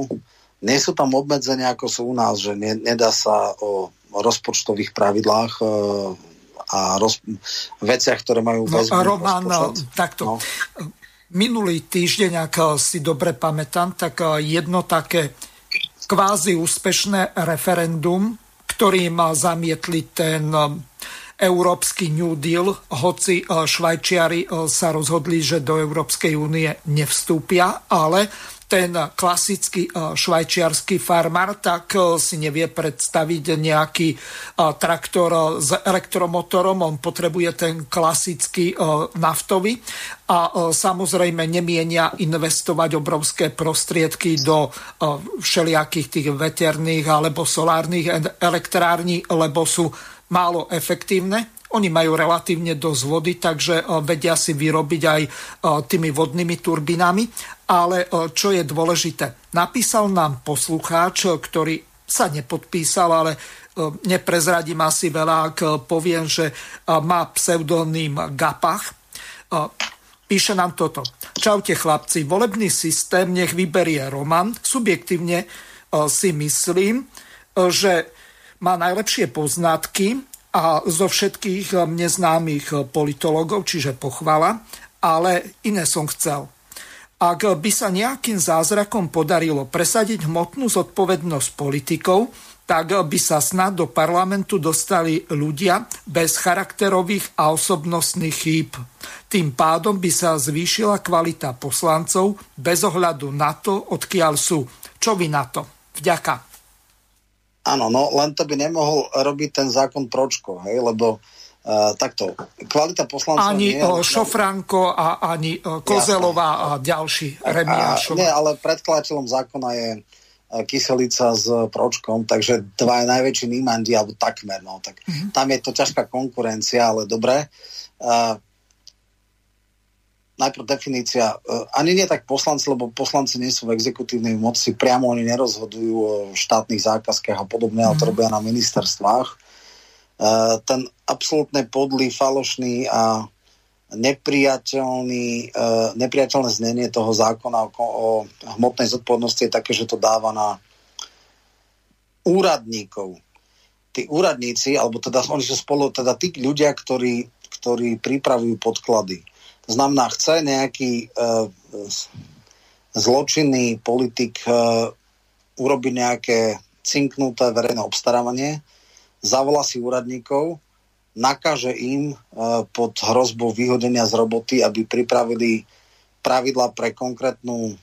Nie sú tam obmedzenia, ako sú u nás, že ne, nedá sa o rozpočtových pravidlách e, a roz, veciach, ktoré majú no, Roman, takto. No. Minulý týždeň, ak si dobre pamätám, tak jedno také kvázi úspešné referendum, ktorým zamietli ten Európsky New Deal, hoci Švajčiari sa rozhodli, že do Európskej únie nevstúpia, ale ten klasický e, švajčiarsky farmár, tak e, si nevie predstaviť nejaký e, traktor s elektromotorom, on potrebuje ten klasický naftový. A samozrejme nemienia investovať obrovské prostriedky do všelijakých tých veterných alebo solárnych elektrární, lebo sú málo efektívne oni majú relatívne dosť vody, takže e, vedia si vyrobiť aj e, tými vodnými turbinami. Ale e, čo je dôležité, napísal nám poslucháč, ktorý sa nepodpísal, ale neprezradím asi veľa, ak poviem, že má pseudonym Gapach. Píše nám toto. Čaute chlapci, volebný systém nech vyberie Roman. Subjektívne si myslím, že má najlepšie poznatky a zo všetkých eh, mne známych eh, politologov, čiže pochvala, ale iné som chcel. Ak by sa nejakým zázrakom podarilo presadiť hmotnú zodpovednosť politikov, tak by sa snad do parlamentu dostali ľudia bez charakterových a osobnostných chýb. Tým pádom by sa zvýšila kvalita poslancov bez ohľadu na to, odkiaľ sú. Čo vy na to? Vďaka. Áno, no len to by nemohol robiť ten zákon Pročko, hej, lebo uh, takto, kvalita poslancov... Ani nie, uh, Šofranko a ani uh, Kozelová a ďalší Remiášov. Nie, ale predkladateľom zákona je uh, Kyselica s Pročkom, takže dva najväčší nímandi, alebo takmer, no, tak mm-hmm. tam je to ťažká konkurencia, ale dobre. Uh, najprv definícia, uh, ani nie tak poslanci, lebo poslanci nie sú v exekutívnej moci, priamo oni nerozhodujú o štátnych zákazkách a podobne, mm. ale to mhm. robia na ministerstvách. Uh, ten absolútne podlý, falošný a nepriateľný, uh, nepriateľné znenie toho zákona o, hmotnej zodpovednosti je také, že to dáva na úradníkov. Tí úradníci, alebo teda oni sú spolu, teda tí ľudia, ktorí, ktorí pripravujú podklady znamená, chce nejaký uh, zločinný politik uh, urobiť nejaké cinknuté verejné obstarávanie, zavolá si úradníkov, nakáže im uh, pod hrozbou vyhodenia z roboty, aby pripravili pravidla pre konkrétnu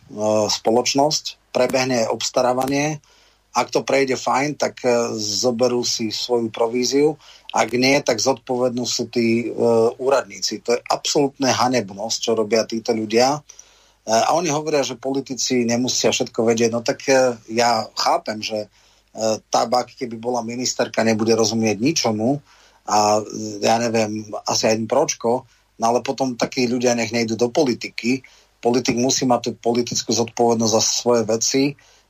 spoločnosť, prebehne obstarávanie, ak to prejde fajn, tak zoberú si svoju províziu ak nie, tak zodpovednú sú tí e, úradníci. To je absolútne hanebnosť, čo robia títo ľudia. E, a oni hovoria, že politici nemusia všetko vedieť. No tak e, ja chápem, že e, tabak, keby bola ministerka, nebude rozumieť ničomu a e, ja neviem, asi aj pročko, no ale potom takí ľudia nech nejdu do politiky. Politik musí mať tú politickú zodpovednosť za svoje veci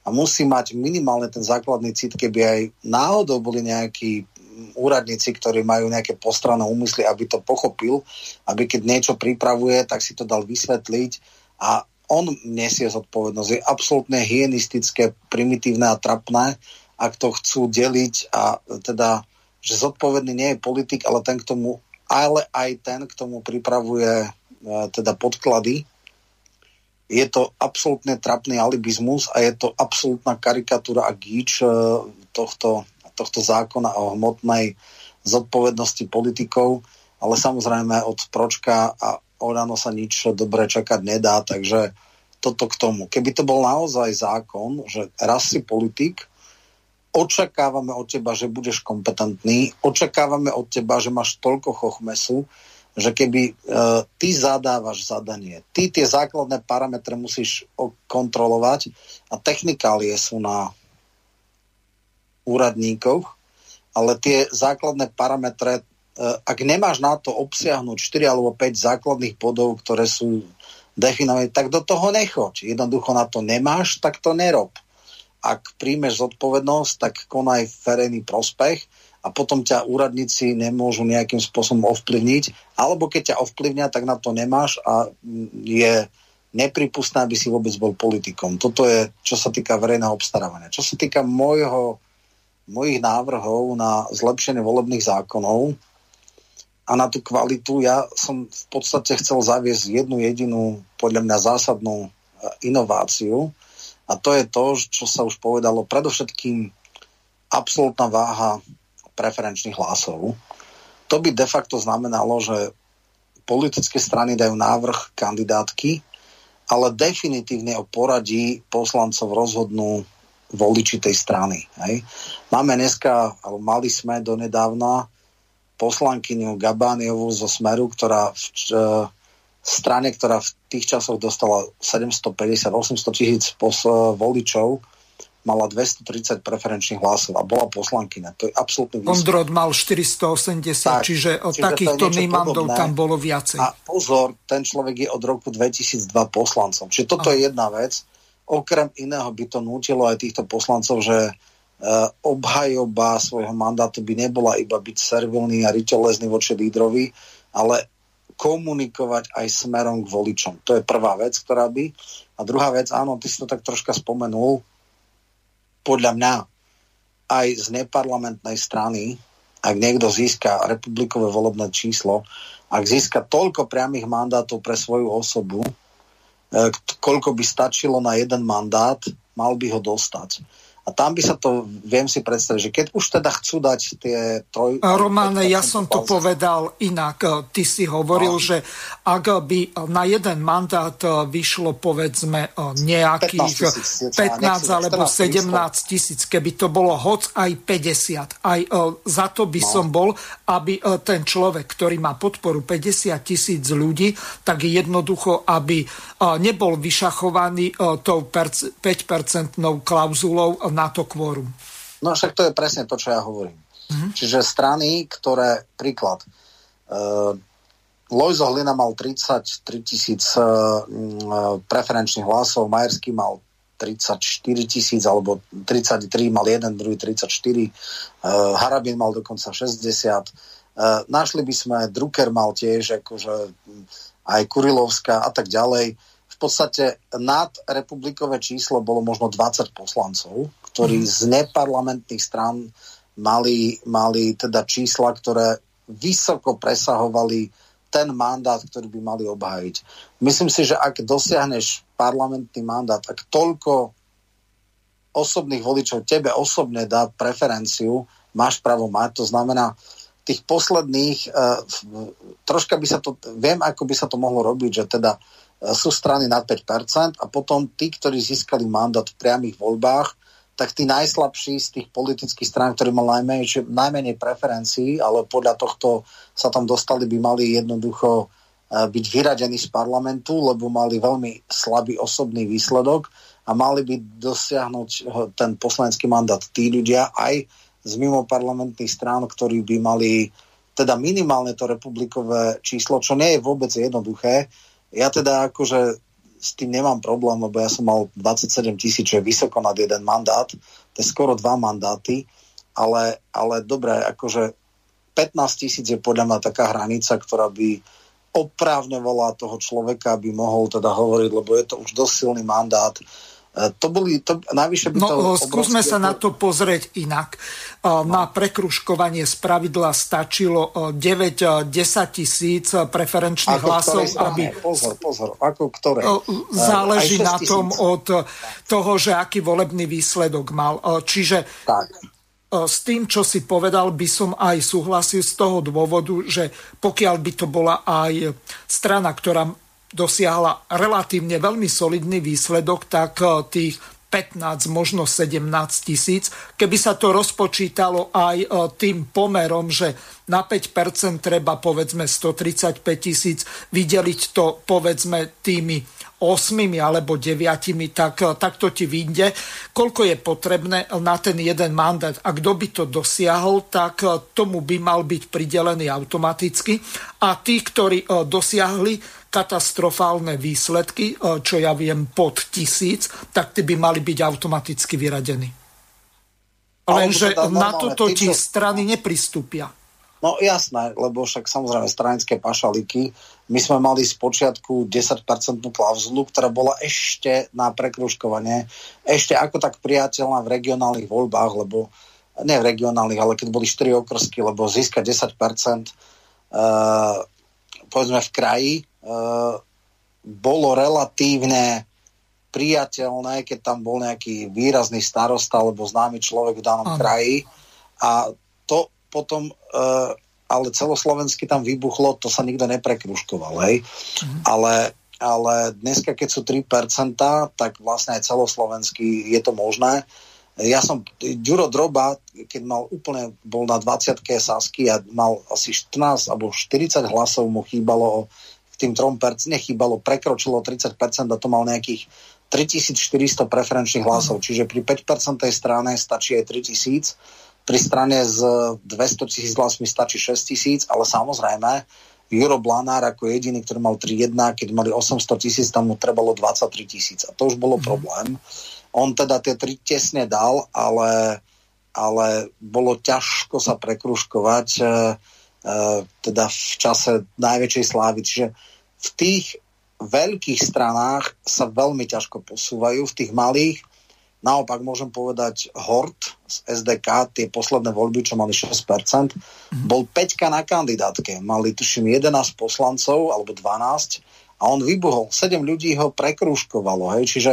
a musí mať minimálne ten základný cit, keby aj náhodou boli nejakí úradníci, ktorí majú nejaké postranné úmysly, aby to pochopil, aby keď niečo pripravuje, tak si to dal vysvetliť a on nesie zodpovednosť. Je absolútne hyenistické, primitívne a trapné, ak to chcú deliť a teda, že zodpovedný nie je politik, ale ten k tomu, ale aj ten k tomu pripravuje e, teda podklady. Je to absolútne trapný alibizmus a je to absolútna karikatúra a gíč e, tohto tohto zákona o hmotnej zodpovednosti politikov, ale samozrejme od Pročka a Orano sa nič dobre čakať nedá, takže toto k tomu. Keby to bol naozaj zákon, že raz si politik, očakávame od teba, že budeš kompetentný, očakávame od teba, že máš toľko chochmesu, že keby e, ty zadávaš zadanie, ty tie základné parametre musíš kontrolovať a technikálie sú na úradníkoch, ale tie základné parametre, e, ak nemáš na to obsiahnuť 4 alebo 5 základných bodov, ktoré sú definované, tak do toho nechoď. Jednoducho na to nemáš, tak to nerob. ak príjmeš zodpovednosť, tak konaj verejný prospech a potom ťa úradníci nemôžu nejakým spôsobom ovplyvniť, alebo keď ťa ovplyvnia, tak na to nemáš a je nepripustné, aby si vôbec bol politikom. Toto je, čo sa týka verejného obstarávania. Čo sa týka môjho, mojich návrhov na zlepšenie volebných zákonov a na tú kvalitu, ja som v podstate chcel zaviesť jednu jedinú, podľa mňa zásadnú e, inováciu a to je to, čo sa už povedalo, predovšetkým absolútna váha preferenčných hlasov. To by de facto znamenalo, že politické strany dajú návrh kandidátky, ale definitívne o poradí poslancov rozhodnú voliči tej strany. Hej. Máme dneska, alebo mali sme donedávna poslankyňu Gabániovú zo Smeru, ktorá v e, strane, ktorá v tých časoch dostala 750-800 tisíc voličov, mala 230 preferenčných hlasov a bola poslankyňa. To je absolútne výsledok. Ondrod mal 480, tak, čiže od čiže takýchto nímandov tam bolo viacej. A pozor, ten človek je od roku 2002 poslancom. Čiže toto a. je jedna vec. Okrem iného by to nútilo aj týchto poslancov, že Uh, obhajoba svojho mandátu by nebola iba byť servilný a riteľezný voči lídrovi, ale komunikovať aj smerom k voličom. To je prvá vec, ktorá by. A druhá vec, áno, ty si to tak troška spomenul, podľa mňa aj z neparlamentnej strany, ak niekto získa republikové volebné číslo, ak získa toľko priamých mandátov pre svoju osobu, e, koľko by stačilo na jeden mandát, mal by ho dostať. A tam by sa to, viem si predstaviť, že keď už teda chcú dať tie troj... Romane, ja som to povedal inak. Ty si hovoril, no. že ak by na jeden mandát vyšlo povedzme nejakých 15, 15 alebo 17 tisíc, keby to bolo hoc aj 50, aj za to by no. som bol, aby ten človek, ktorý má podporu 50 tisíc ľudí, tak jednoducho, aby nebol vyšachovaný tou 5-percentnou klauzulou na to kvórum. No však to je presne to, čo ja hovorím. Mm-hmm. Čiže strany, ktoré, príklad, uh, Lojzo Hlina mal 33 tisíc uh, preferenčných hlasov, Majerský mal 34 tisíc, alebo 33 mal jeden, druhý 34, uh, Harabin mal dokonca 60. Uh, našli by sme, Drucker mal tiež, akože aj Kurilovská a tak ďalej. V podstate nad republikové číslo bolo možno 20 poslancov, ktorí mm. z neparlamentných strán mali, mali teda čísla, ktoré vysoko presahovali ten mandát, ktorý by mali obhájiť. Myslím si, že ak dosiahneš parlamentný mandát, ak toľko osobných voličov tebe osobne dá preferenciu, máš právo mať, to znamená, tých posledných, uh, troška by sa to, viem, ako by sa to mohlo robiť, že teda uh, sú strany nad 5% a potom tí, ktorí získali mandát v priamých voľbách, tak tí najslabší z tých politických strán, ktorí mal najmenej, najmenej preferencií, ale podľa tohto sa tam dostali, by mali jednoducho eh, byť vyradení z parlamentu, lebo mali veľmi slabý osobný výsledok a mali by dosiahnuť eh, ten poslanecký mandát tí ľudia aj z mimo parlamentných strán, ktorí by mali teda minimálne to republikové číslo, čo nie je vôbec jednoduché. Ja teda akože s tým nemám problém, lebo ja som mal 27 tisíc, čo je vysoko nad jeden mandát, to je skoro dva mandáty, ale, ale dobre, akože 15 tisíc je podľa mňa taká hranica, ktorá by oprávňovala toho človeka, aby mohol teda hovoriť, lebo je to už dosť silný mandát. E, to boli, to, najvyššie by no, to... skúsme sa na to pozrieť inak. No. Na prekruškovanie z pravidla stačilo 9-10 tisíc preferenčných ako hlasov, aby... Pozor, pozor, ako ktoré? Záleží na tom od toho, že aký volebný výsledok mal. Čiže tak. S tým, čo si povedal, by som aj súhlasil z toho dôvodu, že pokiaľ by to bola aj strana, ktorá dosiahla relatívne veľmi solidný výsledok, tak eh, tých 15, možno 17 tisíc. Keby sa to rozpočítalo aj eh, tým pomerom, že na 5% treba povedzme 135 tisíc, vydeliť to povedzme tými 8 alebo 9, tak, eh, tak to ti vyjde. Koľko je potrebné na ten jeden mandát a kto by to dosiahol, tak tomu by mal byť pridelený automaticky. A tí, ktorí dosiahli katastrofálne výsledky, e, čo ja viem pod tisíc, tak ty by mali byť automaticky vyradení. Lenže na toto ti strany nepristúpia. No jasné, lebo však samozrejme stranické pašalíky. My sme mali z počiatku 10% klauzulu, ktorá bola ešte na prekružkovanie, ešte ako tak priateľná v regionálnych voľbách, lebo ne v regionálnych, ale keď boli 4 okrsky, lebo získať 10% uh, povedzme v kraji bolo relatívne priateľné, keď tam bol nejaký výrazný starosta alebo známy človek v danom Aha. kraji a to potom uh, ale celoslovensky tam vybuchlo, to sa nikto neprekruškoval, hej. Mhm. Ale, ale dneska, keď sú 3%, tak vlastne aj celoslovensky je to možné. Ja som, Ďuro Droba, keď mal úplne, bol na 20 Sasky a mal asi 14 alebo 40 hlasov mu chýbalo tým 3%, nechýbalo, prekročilo 30% a to mal nejakých 3400 preferenčných hlasov, čiže pri 5% strane stačí aj 3000 pri strane s 200 tisíc hlasmi stačí 6 tisíc, ale samozrejme Juro Blanár ako jediný, ktorý mal 3-1, keď mali 800 tisíc, tam mu trebalo 23 tisíc. A to už bolo mm. problém. On teda tie tri tesne dal, ale, ale bolo ťažko sa prekruškovať e, teda v čase najväčšej slávy. Čiže v tých veľkých stranách sa veľmi ťažko posúvajú, v tých malých Naopak môžem povedať Hort z SDK, tie posledné voľby, čo mali 6%, mm-hmm. bol 5 na kandidátke. Mali tuším 11 poslancov alebo 12 a on vybuhol. 7 ľudí ho prekrúškovalo. Hej? Čiže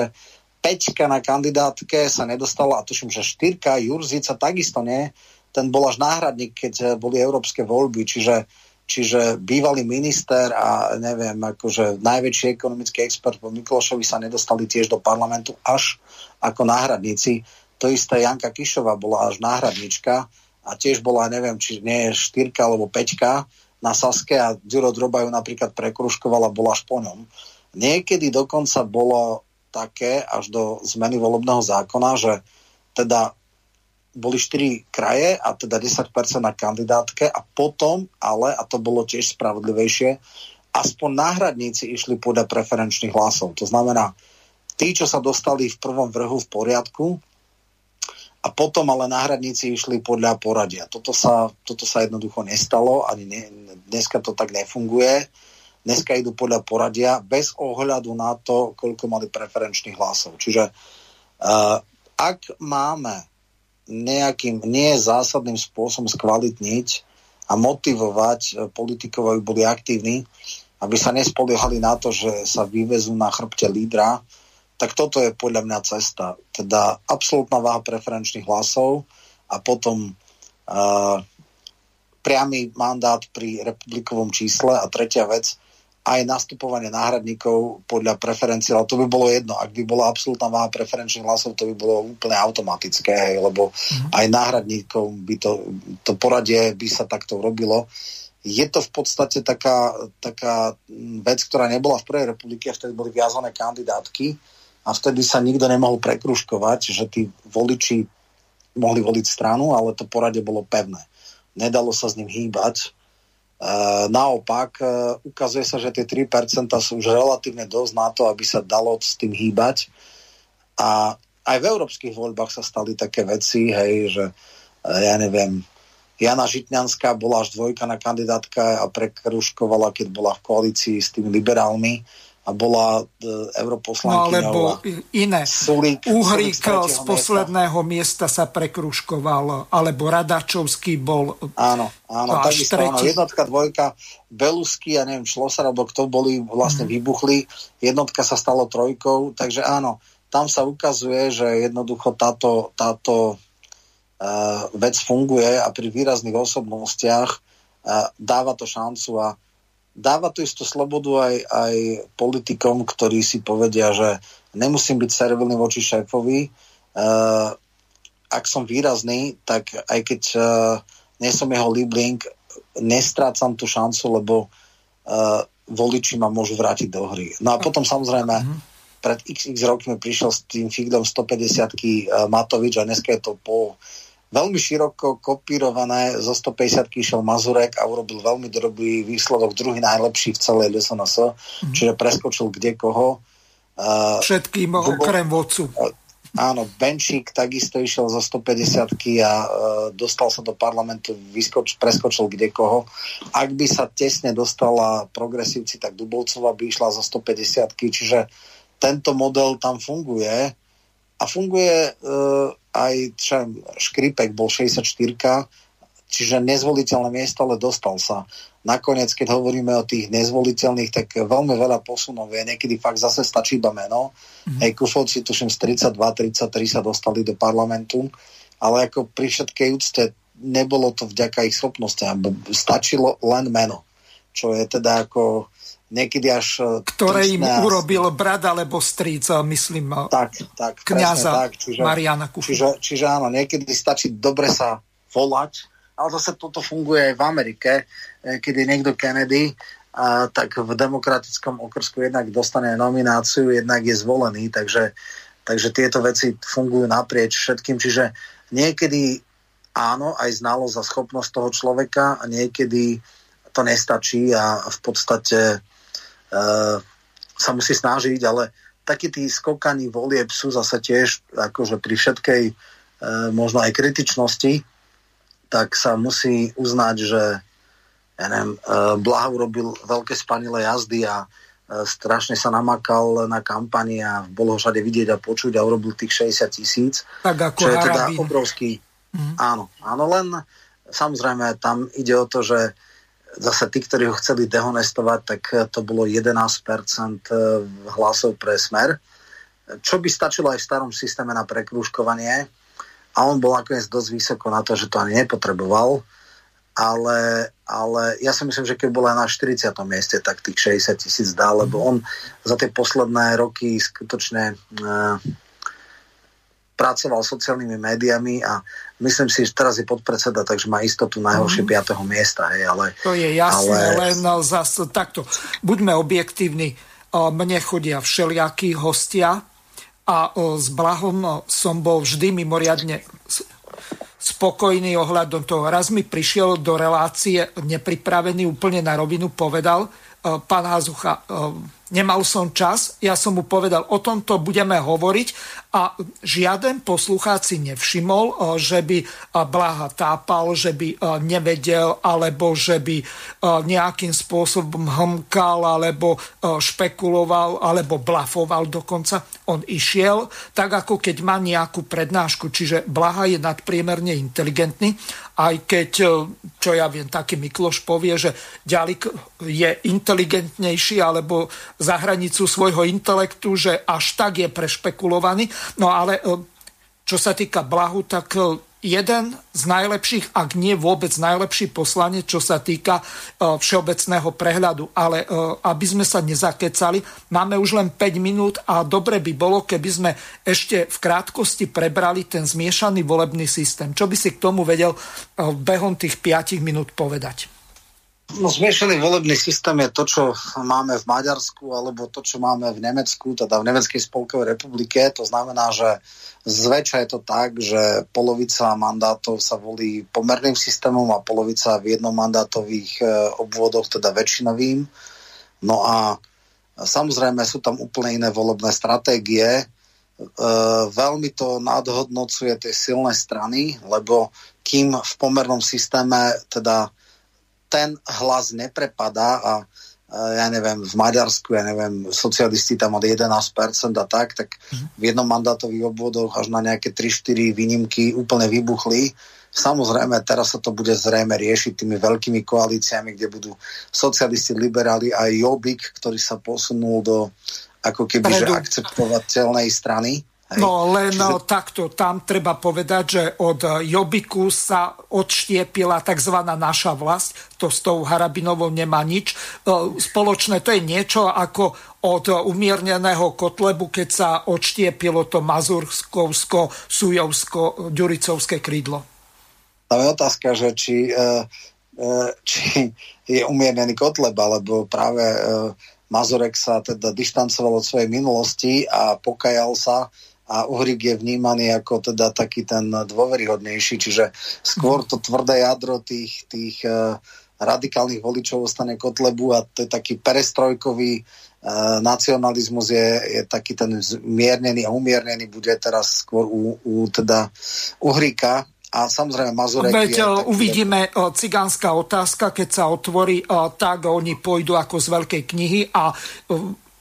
5 na kandidátke sa nedostala a tuším, že 4 Jurzica takisto nie. Ten bol až náhradník, keď boli európske voľby. Čiže Čiže bývalý minister a neviem, akože najväčší ekonomický expert po Miklošovi sa nedostali tiež do parlamentu až ako náhradníci. To isté Janka Kišová bola až náhradnička a tiež bola, neviem, či nie je štyrka alebo peťka na Saske a Ďuro Droba ju napríklad prekruškovala, bola až po ňom. Niekedy dokonca bolo také až do zmeny volebného zákona, že teda boli 4 kraje a teda 10% na kandidátke a potom, ale, a to bolo tiež spravodlivejšie, aspoň náhradníci išli podľa preferenčných hlasov. To znamená, tí, čo sa dostali v prvom vrhu v poriadku, a potom ale náhradníci išli podľa poradia. Toto sa, toto sa jednoducho nestalo, ani ne, dneska to tak nefunguje. Dneska idú podľa poradia bez ohľadu na to, koľko mali preferenčných hlasov. Čiže uh, ak máme nejakým nie zásadným spôsobom skvalitniť a motivovať e, politikov, aby boli aktívni, aby sa nespoliehali na to, že sa vyvezú na chrbte lídra, tak toto je podľa mňa cesta. Teda absolútna váha preferenčných hlasov a potom uh, priamy mandát pri republikovom čísle a tretia vec, aj nastupovanie náhradníkov podľa preferencií, ale to by bolo jedno. Ak by bola absolútna váha preferenčných hlasov, to by bolo úplne automatické, hej, lebo mm. aj náhradníkov by to, to poradie by sa takto robilo. Je to v podstate taká, taká vec, ktorá nebola v Prvej republike, vtedy boli viazané kandidátky a vtedy sa nikto nemohol prekruškovať, že tí voliči mohli voliť stranu, ale to poradie bolo pevné. Nedalo sa s ním hýbať naopak, uh, ukazuje sa, že tie 3% sú už relatívne dosť na to, aby sa dalo s tým hýbať. A aj v európskych voľbách sa stali také veci, hej, že uh, ja neviem, Jana Žitňanská bola až dvojka na kandidátka a prekruškovala, keď bola v koalícii s tými liberálmi a bola e, europoslankyňou. No alebo iné. Sulík, Uhrík Sulík z, z posledného miesta. miesta sa prekruškoval, alebo Radačovský bol Áno, áno, takisto áno. Jednotka, dvojka, Belusky a neviem, Šlosar, alebo kto boli, vlastne mm. vybuchli. Jednotka sa stalo trojkou, takže áno, tam sa ukazuje, že jednoducho táto, táto uh, vec funguje a pri výrazných osobnostiach uh, dáva to šancu a dáva tu istú slobodu aj, aj politikom, ktorí si povedia, že nemusím byť servilný voči šéfovi. Uh, ak som výrazný, tak aj keď uh, nie som jeho libling, nestrácam tú šancu, lebo uh, voliči ma môžu vrátiť do hry. No a potom samozrejme mm-hmm. pred xx rokmi prišiel s tým Figdom 150 uh, Matovič a dneska je to po veľmi široko kopírované. Zo 150 išiel Mazurek a urobil veľmi dobrý výsledok, druhý najlepší v celej LSNS, mm. čiže preskočil kde koho. Uh, Všetkým okrem vodcu. Uh, áno, Benčík takisto išiel zo 150 a uh, dostal sa do parlamentu, vyskoč, preskočil kde koho. Ak by sa tesne dostala progresívci, tak Dubovcova by išla zo 150 čiže tento model tam funguje a funguje uh, aj čo, Škripek bol 64 čiže nezvoliteľné miesto, ale dostal sa. Nakoniec, keď hovoríme o tých nezvoliteľných, tak veľmi veľa posunov je. Niekedy fakt zase stačí iba meno. Mm-hmm. Hej, Kufovci, tuším, z 32-33 sa dostali do parlamentu, ale ako pri všetkej úcte nebolo to vďaka ich schopnostiam. Stačilo len meno, čo je teda ako niekedy až... E, Ktoré im a... urobil brat alebo stríc, e, myslím, e, tak, tak, kniaza tak. Čiže, Mariana Kufu. Čiže, čiže áno, niekedy stačí dobre sa volať, ale zase toto funguje aj v Amerike, kedy niekto Kennedy a tak v demokratickom okrsku jednak dostane nomináciu, jednak je zvolený, takže, takže tieto veci fungujú naprieč všetkým, čiže niekedy áno, aj znalosť a schopnosť toho človeka a niekedy to nestačí a v podstate sa musí snažiť, ale takí tí skokaní volieb sú zase tiež akože pri všetkej uh, možno aj kritičnosti, tak sa musí uznať, že ja neviem, uh, Blaha urobil veľké spanilé jazdy a uh, strašne sa namakal na kampani a bolo ho všade vidieť a počuť a urobil tých 60 tisíc. Tak ako čo je teda obrovský. Mm. Áno, áno, len samozrejme tam ide o to, že zase tí, ktorí ho chceli dehonestovať, tak to bolo 11% hlasov pre smer, čo by stačilo aj v starom systéme na prekrúžkovanie. A on bol nakoniec dosť vysoko na to, že to ani nepotreboval. Ale, ale ja si myslím, že keď bol aj na 40. mieste, tak tých 60 tisíc dá, lebo on za tie posledné roky skutočne uh, pracoval sociálnymi médiami a myslím si, že teraz je podpredseda, takže má istotu najhoršie mm. 5. miesta. Hej, ale, to je jasné, ale... len no, zase takto. Buďme objektívni. Mne chodia všelijakí hostia a s Blahom som bol vždy mimoriadne spokojný ohľadom toho. Raz mi prišiel do relácie nepripravený úplne na rovinu, povedal pán Hazucha, nemal som čas, ja som mu povedal, o tomto budeme hovoriť a žiaden poslucháč si nevšimol, eh, že by eh, Blaha tápal, že by eh, nevedel, alebo že by nejakým spôsobom hmkal, alebo špekuloval, alebo blafoval dokonca. On išiel, tak ako keď má nejakú prednášku, čiže Blaha je nadpriemerne inteligentný, aj keď, čo ja viem, taký Mikloš povie, že Ďalik je inteligentnejší, alebo za hranicu svojho intelektu, že až tak je prešpekulovaný. No ale e, čo sa týka Blahu, tak e, jeden z najlepších, ak nie vôbec najlepší poslanec, čo sa týka e, všeobecného prehľadu. Ale aby sme sa nezakecali, máme už len 5 minút a dobre by bolo, keby sme ešte v krátkosti prebrali ten zmiešaný volebný systém. Čo by si k tomu vedel behom tých 5 minút povedať? No zmiešaný volebný systém je to, čo máme v Maďarsku alebo to, čo máme v Nemecku, teda v Nemeckej spolkovej republike. To znamená, že zväčša je to tak, že polovica mandátov sa volí pomerným systémom a polovica v jednomandátových e, obvodoch, teda väčšinovým. No a samozrejme sú tam úplne iné volebné stratégie. E, veľmi to nadhodnocuje tie silné strany, lebo kým v pomernom systéme teda ten hlas neprepadá a ja neviem, v Maďarsku, ja neviem, socialisti tam od 11% a tak, tak v jednom mandátových obvodoch až na nejaké 3-4 výnimky úplne vybuchli. Samozrejme, teraz sa to bude zrejme riešiť tými veľkými koalíciami, kde budú socialisti, liberáli a Jobbik, ktorý sa posunul do ako keby že akceptovateľnej strany. Hej. No len Čiže... No, takto, tam treba povedať, že od Jobiku sa odštiepila tzv. naša vlast, to s tou Harabinovou nemá nič. E, spoločné to je niečo ako od umierneného Kotlebu, keď sa odštiepilo to Mazursko, Sujovsko, Ďuricovské krídlo. Tam je otázka, že či, e, e, či je umiernený Kotleb, alebo práve Mazurek sa teda dištancoval od svojej minulosti a pokajal sa a Uhrik je vnímaný ako teda taký ten dôveryhodnejší, čiže skôr to tvrdé jadro tých, tých uh, radikálnych voličov ostane Kotlebu a to je taký perestrojkový uh, nacionalizmus je, je taký ten zmiernený a umiernený bude teraz skôr u, u teda Uhrika, a samozrejme Mazurek Veď je uvidíme taký... cigánska otázka, keď sa otvorí, tak oni pôjdu ako z veľkej knihy a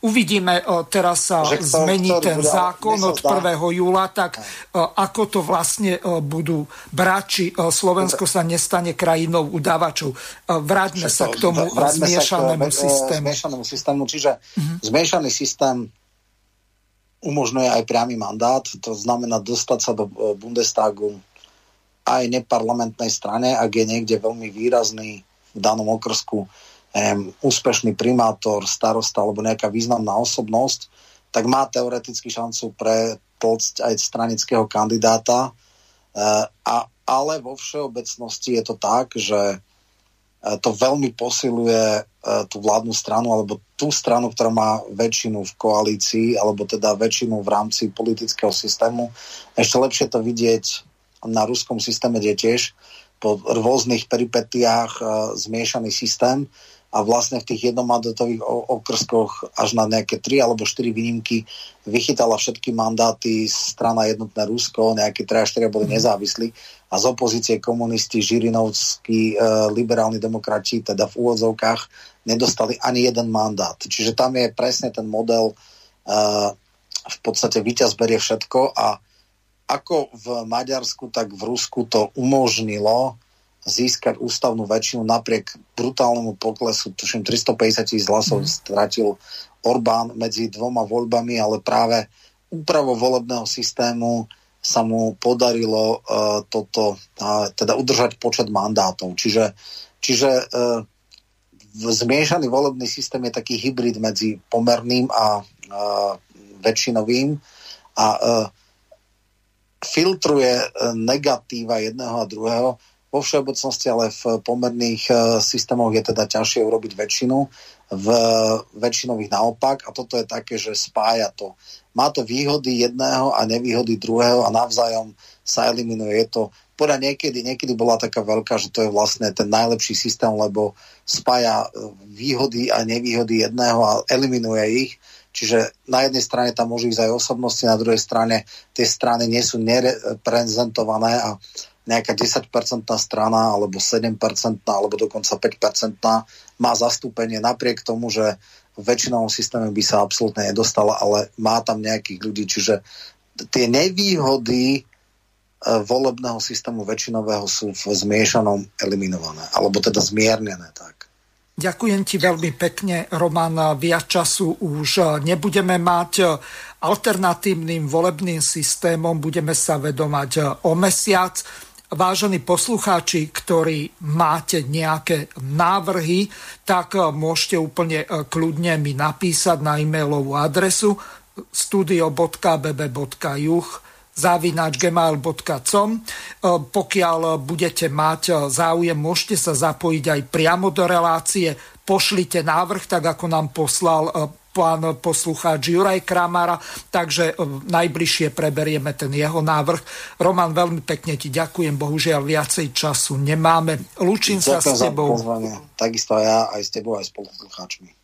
Uvidíme, teraz sa že zmení ten bude, zákon od 1. júla, tak ako to vlastne budú brať, či Slovensko sa nestane krajinou udávačov. Vráťme sa k tomu zmiešanému systému. Zmiešanému systému, čiže uh-huh. zmiešaný systém umožňuje aj priamy mandát, to znamená dostať sa do e, Bundestagu aj neparlamentnej strane, ak je niekde veľmi výrazný v danom okrsku um, úspešný primátor, starosta alebo nejaká významná osobnosť, tak má teoreticky šancu pretlcť aj stranického kandidáta. Uh, a, ale vo všeobecnosti je to tak, že uh, to veľmi posiluje uh, tú vládnu stranu alebo tú stranu, ktorá má väčšinu v koalícii alebo teda väčšinu v rámci politického systému. Ešte lepšie to vidieť na ruskom systéme, kde tiež po rôznych peripetiách zmiešaný systém a vlastne v tých jednomandátových okrskoch až na nejaké tri alebo štyri výnimky vychytala všetky mandáty strana Jednotné Rusko, nejaké 3 4 boli mhm. nezávislí a z opozície komunisti, Žirinovskí, e, liberálni demokrati, teda v úvodzovkách, nedostali ani jeden mandát. Čiže tam je presne ten model, e, v podstate víťaz berie všetko a ako v Maďarsku, tak v Rusku to umožnilo získať ústavnú väčšinu napriek brutálnemu poklesu, tuším 350 tisíc hlasov mm. stratil Orbán medzi dvoma voľbami, ale práve úpravou volebného systému sa mu podarilo uh, toto, uh, teda udržať počet mandátov. Čiže, čiže uh, zmiešaný volebný systém je taký hybrid medzi pomerným a uh, väčšinovým a uh, filtruje negatíva jedného a druhého vo všeobecnosti, ale v pomerných uh, systémoch je teda ťažšie urobiť väčšinu, v väčšinových naopak a toto je také, že spája to. Má to výhody jedného a nevýhody druhého a navzájom sa eliminuje. Je to podľa niekedy, niekedy bola taká veľká, že to je vlastne ten najlepší systém, lebo spája e, výhody a nevýhody jedného a eliminuje ich. Čiže na jednej strane tam môžu ísť aj osobnosti, na druhej strane tie strany nie sú nereprezentované a nejaká 10% strana alebo 7% alebo dokonca 5% má zastúpenie napriek tomu, že v väčšinovom systéme by sa absolútne nedostala, ale má tam nejakých ľudí. Čiže tie nevýhody e, volebného systému väčšinového sú v zmiešanom eliminované, alebo teda zmiernené tak. Ďakujem ti veľmi pekne, Roman. Viac času už nebudeme mať alternatívnym volebným systémom, budeme sa vedomať o mesiac vážení poslucháči, ktorí máte nejaké návrhy, tak eh, môžete úplne eh, kľudne mi napísať na e-mailovú adresu studio.bb.juh zavinač gmail.com. Eh, pokiaľ budete mať záujem, môžete sa zapojiť aj priamo do relácie. Pošlite návrh, tak ako nám poslal pán poslucháč Juraj Kramara, takže e, najbližšie preberieme ten jeho návrh. Roman, veľmi pekne ti ďakujem, bohužiaľ viacej času nemáme. Lúčim sa s tebou. Takisto ja, aj s tebou, aj s poslucháčmi.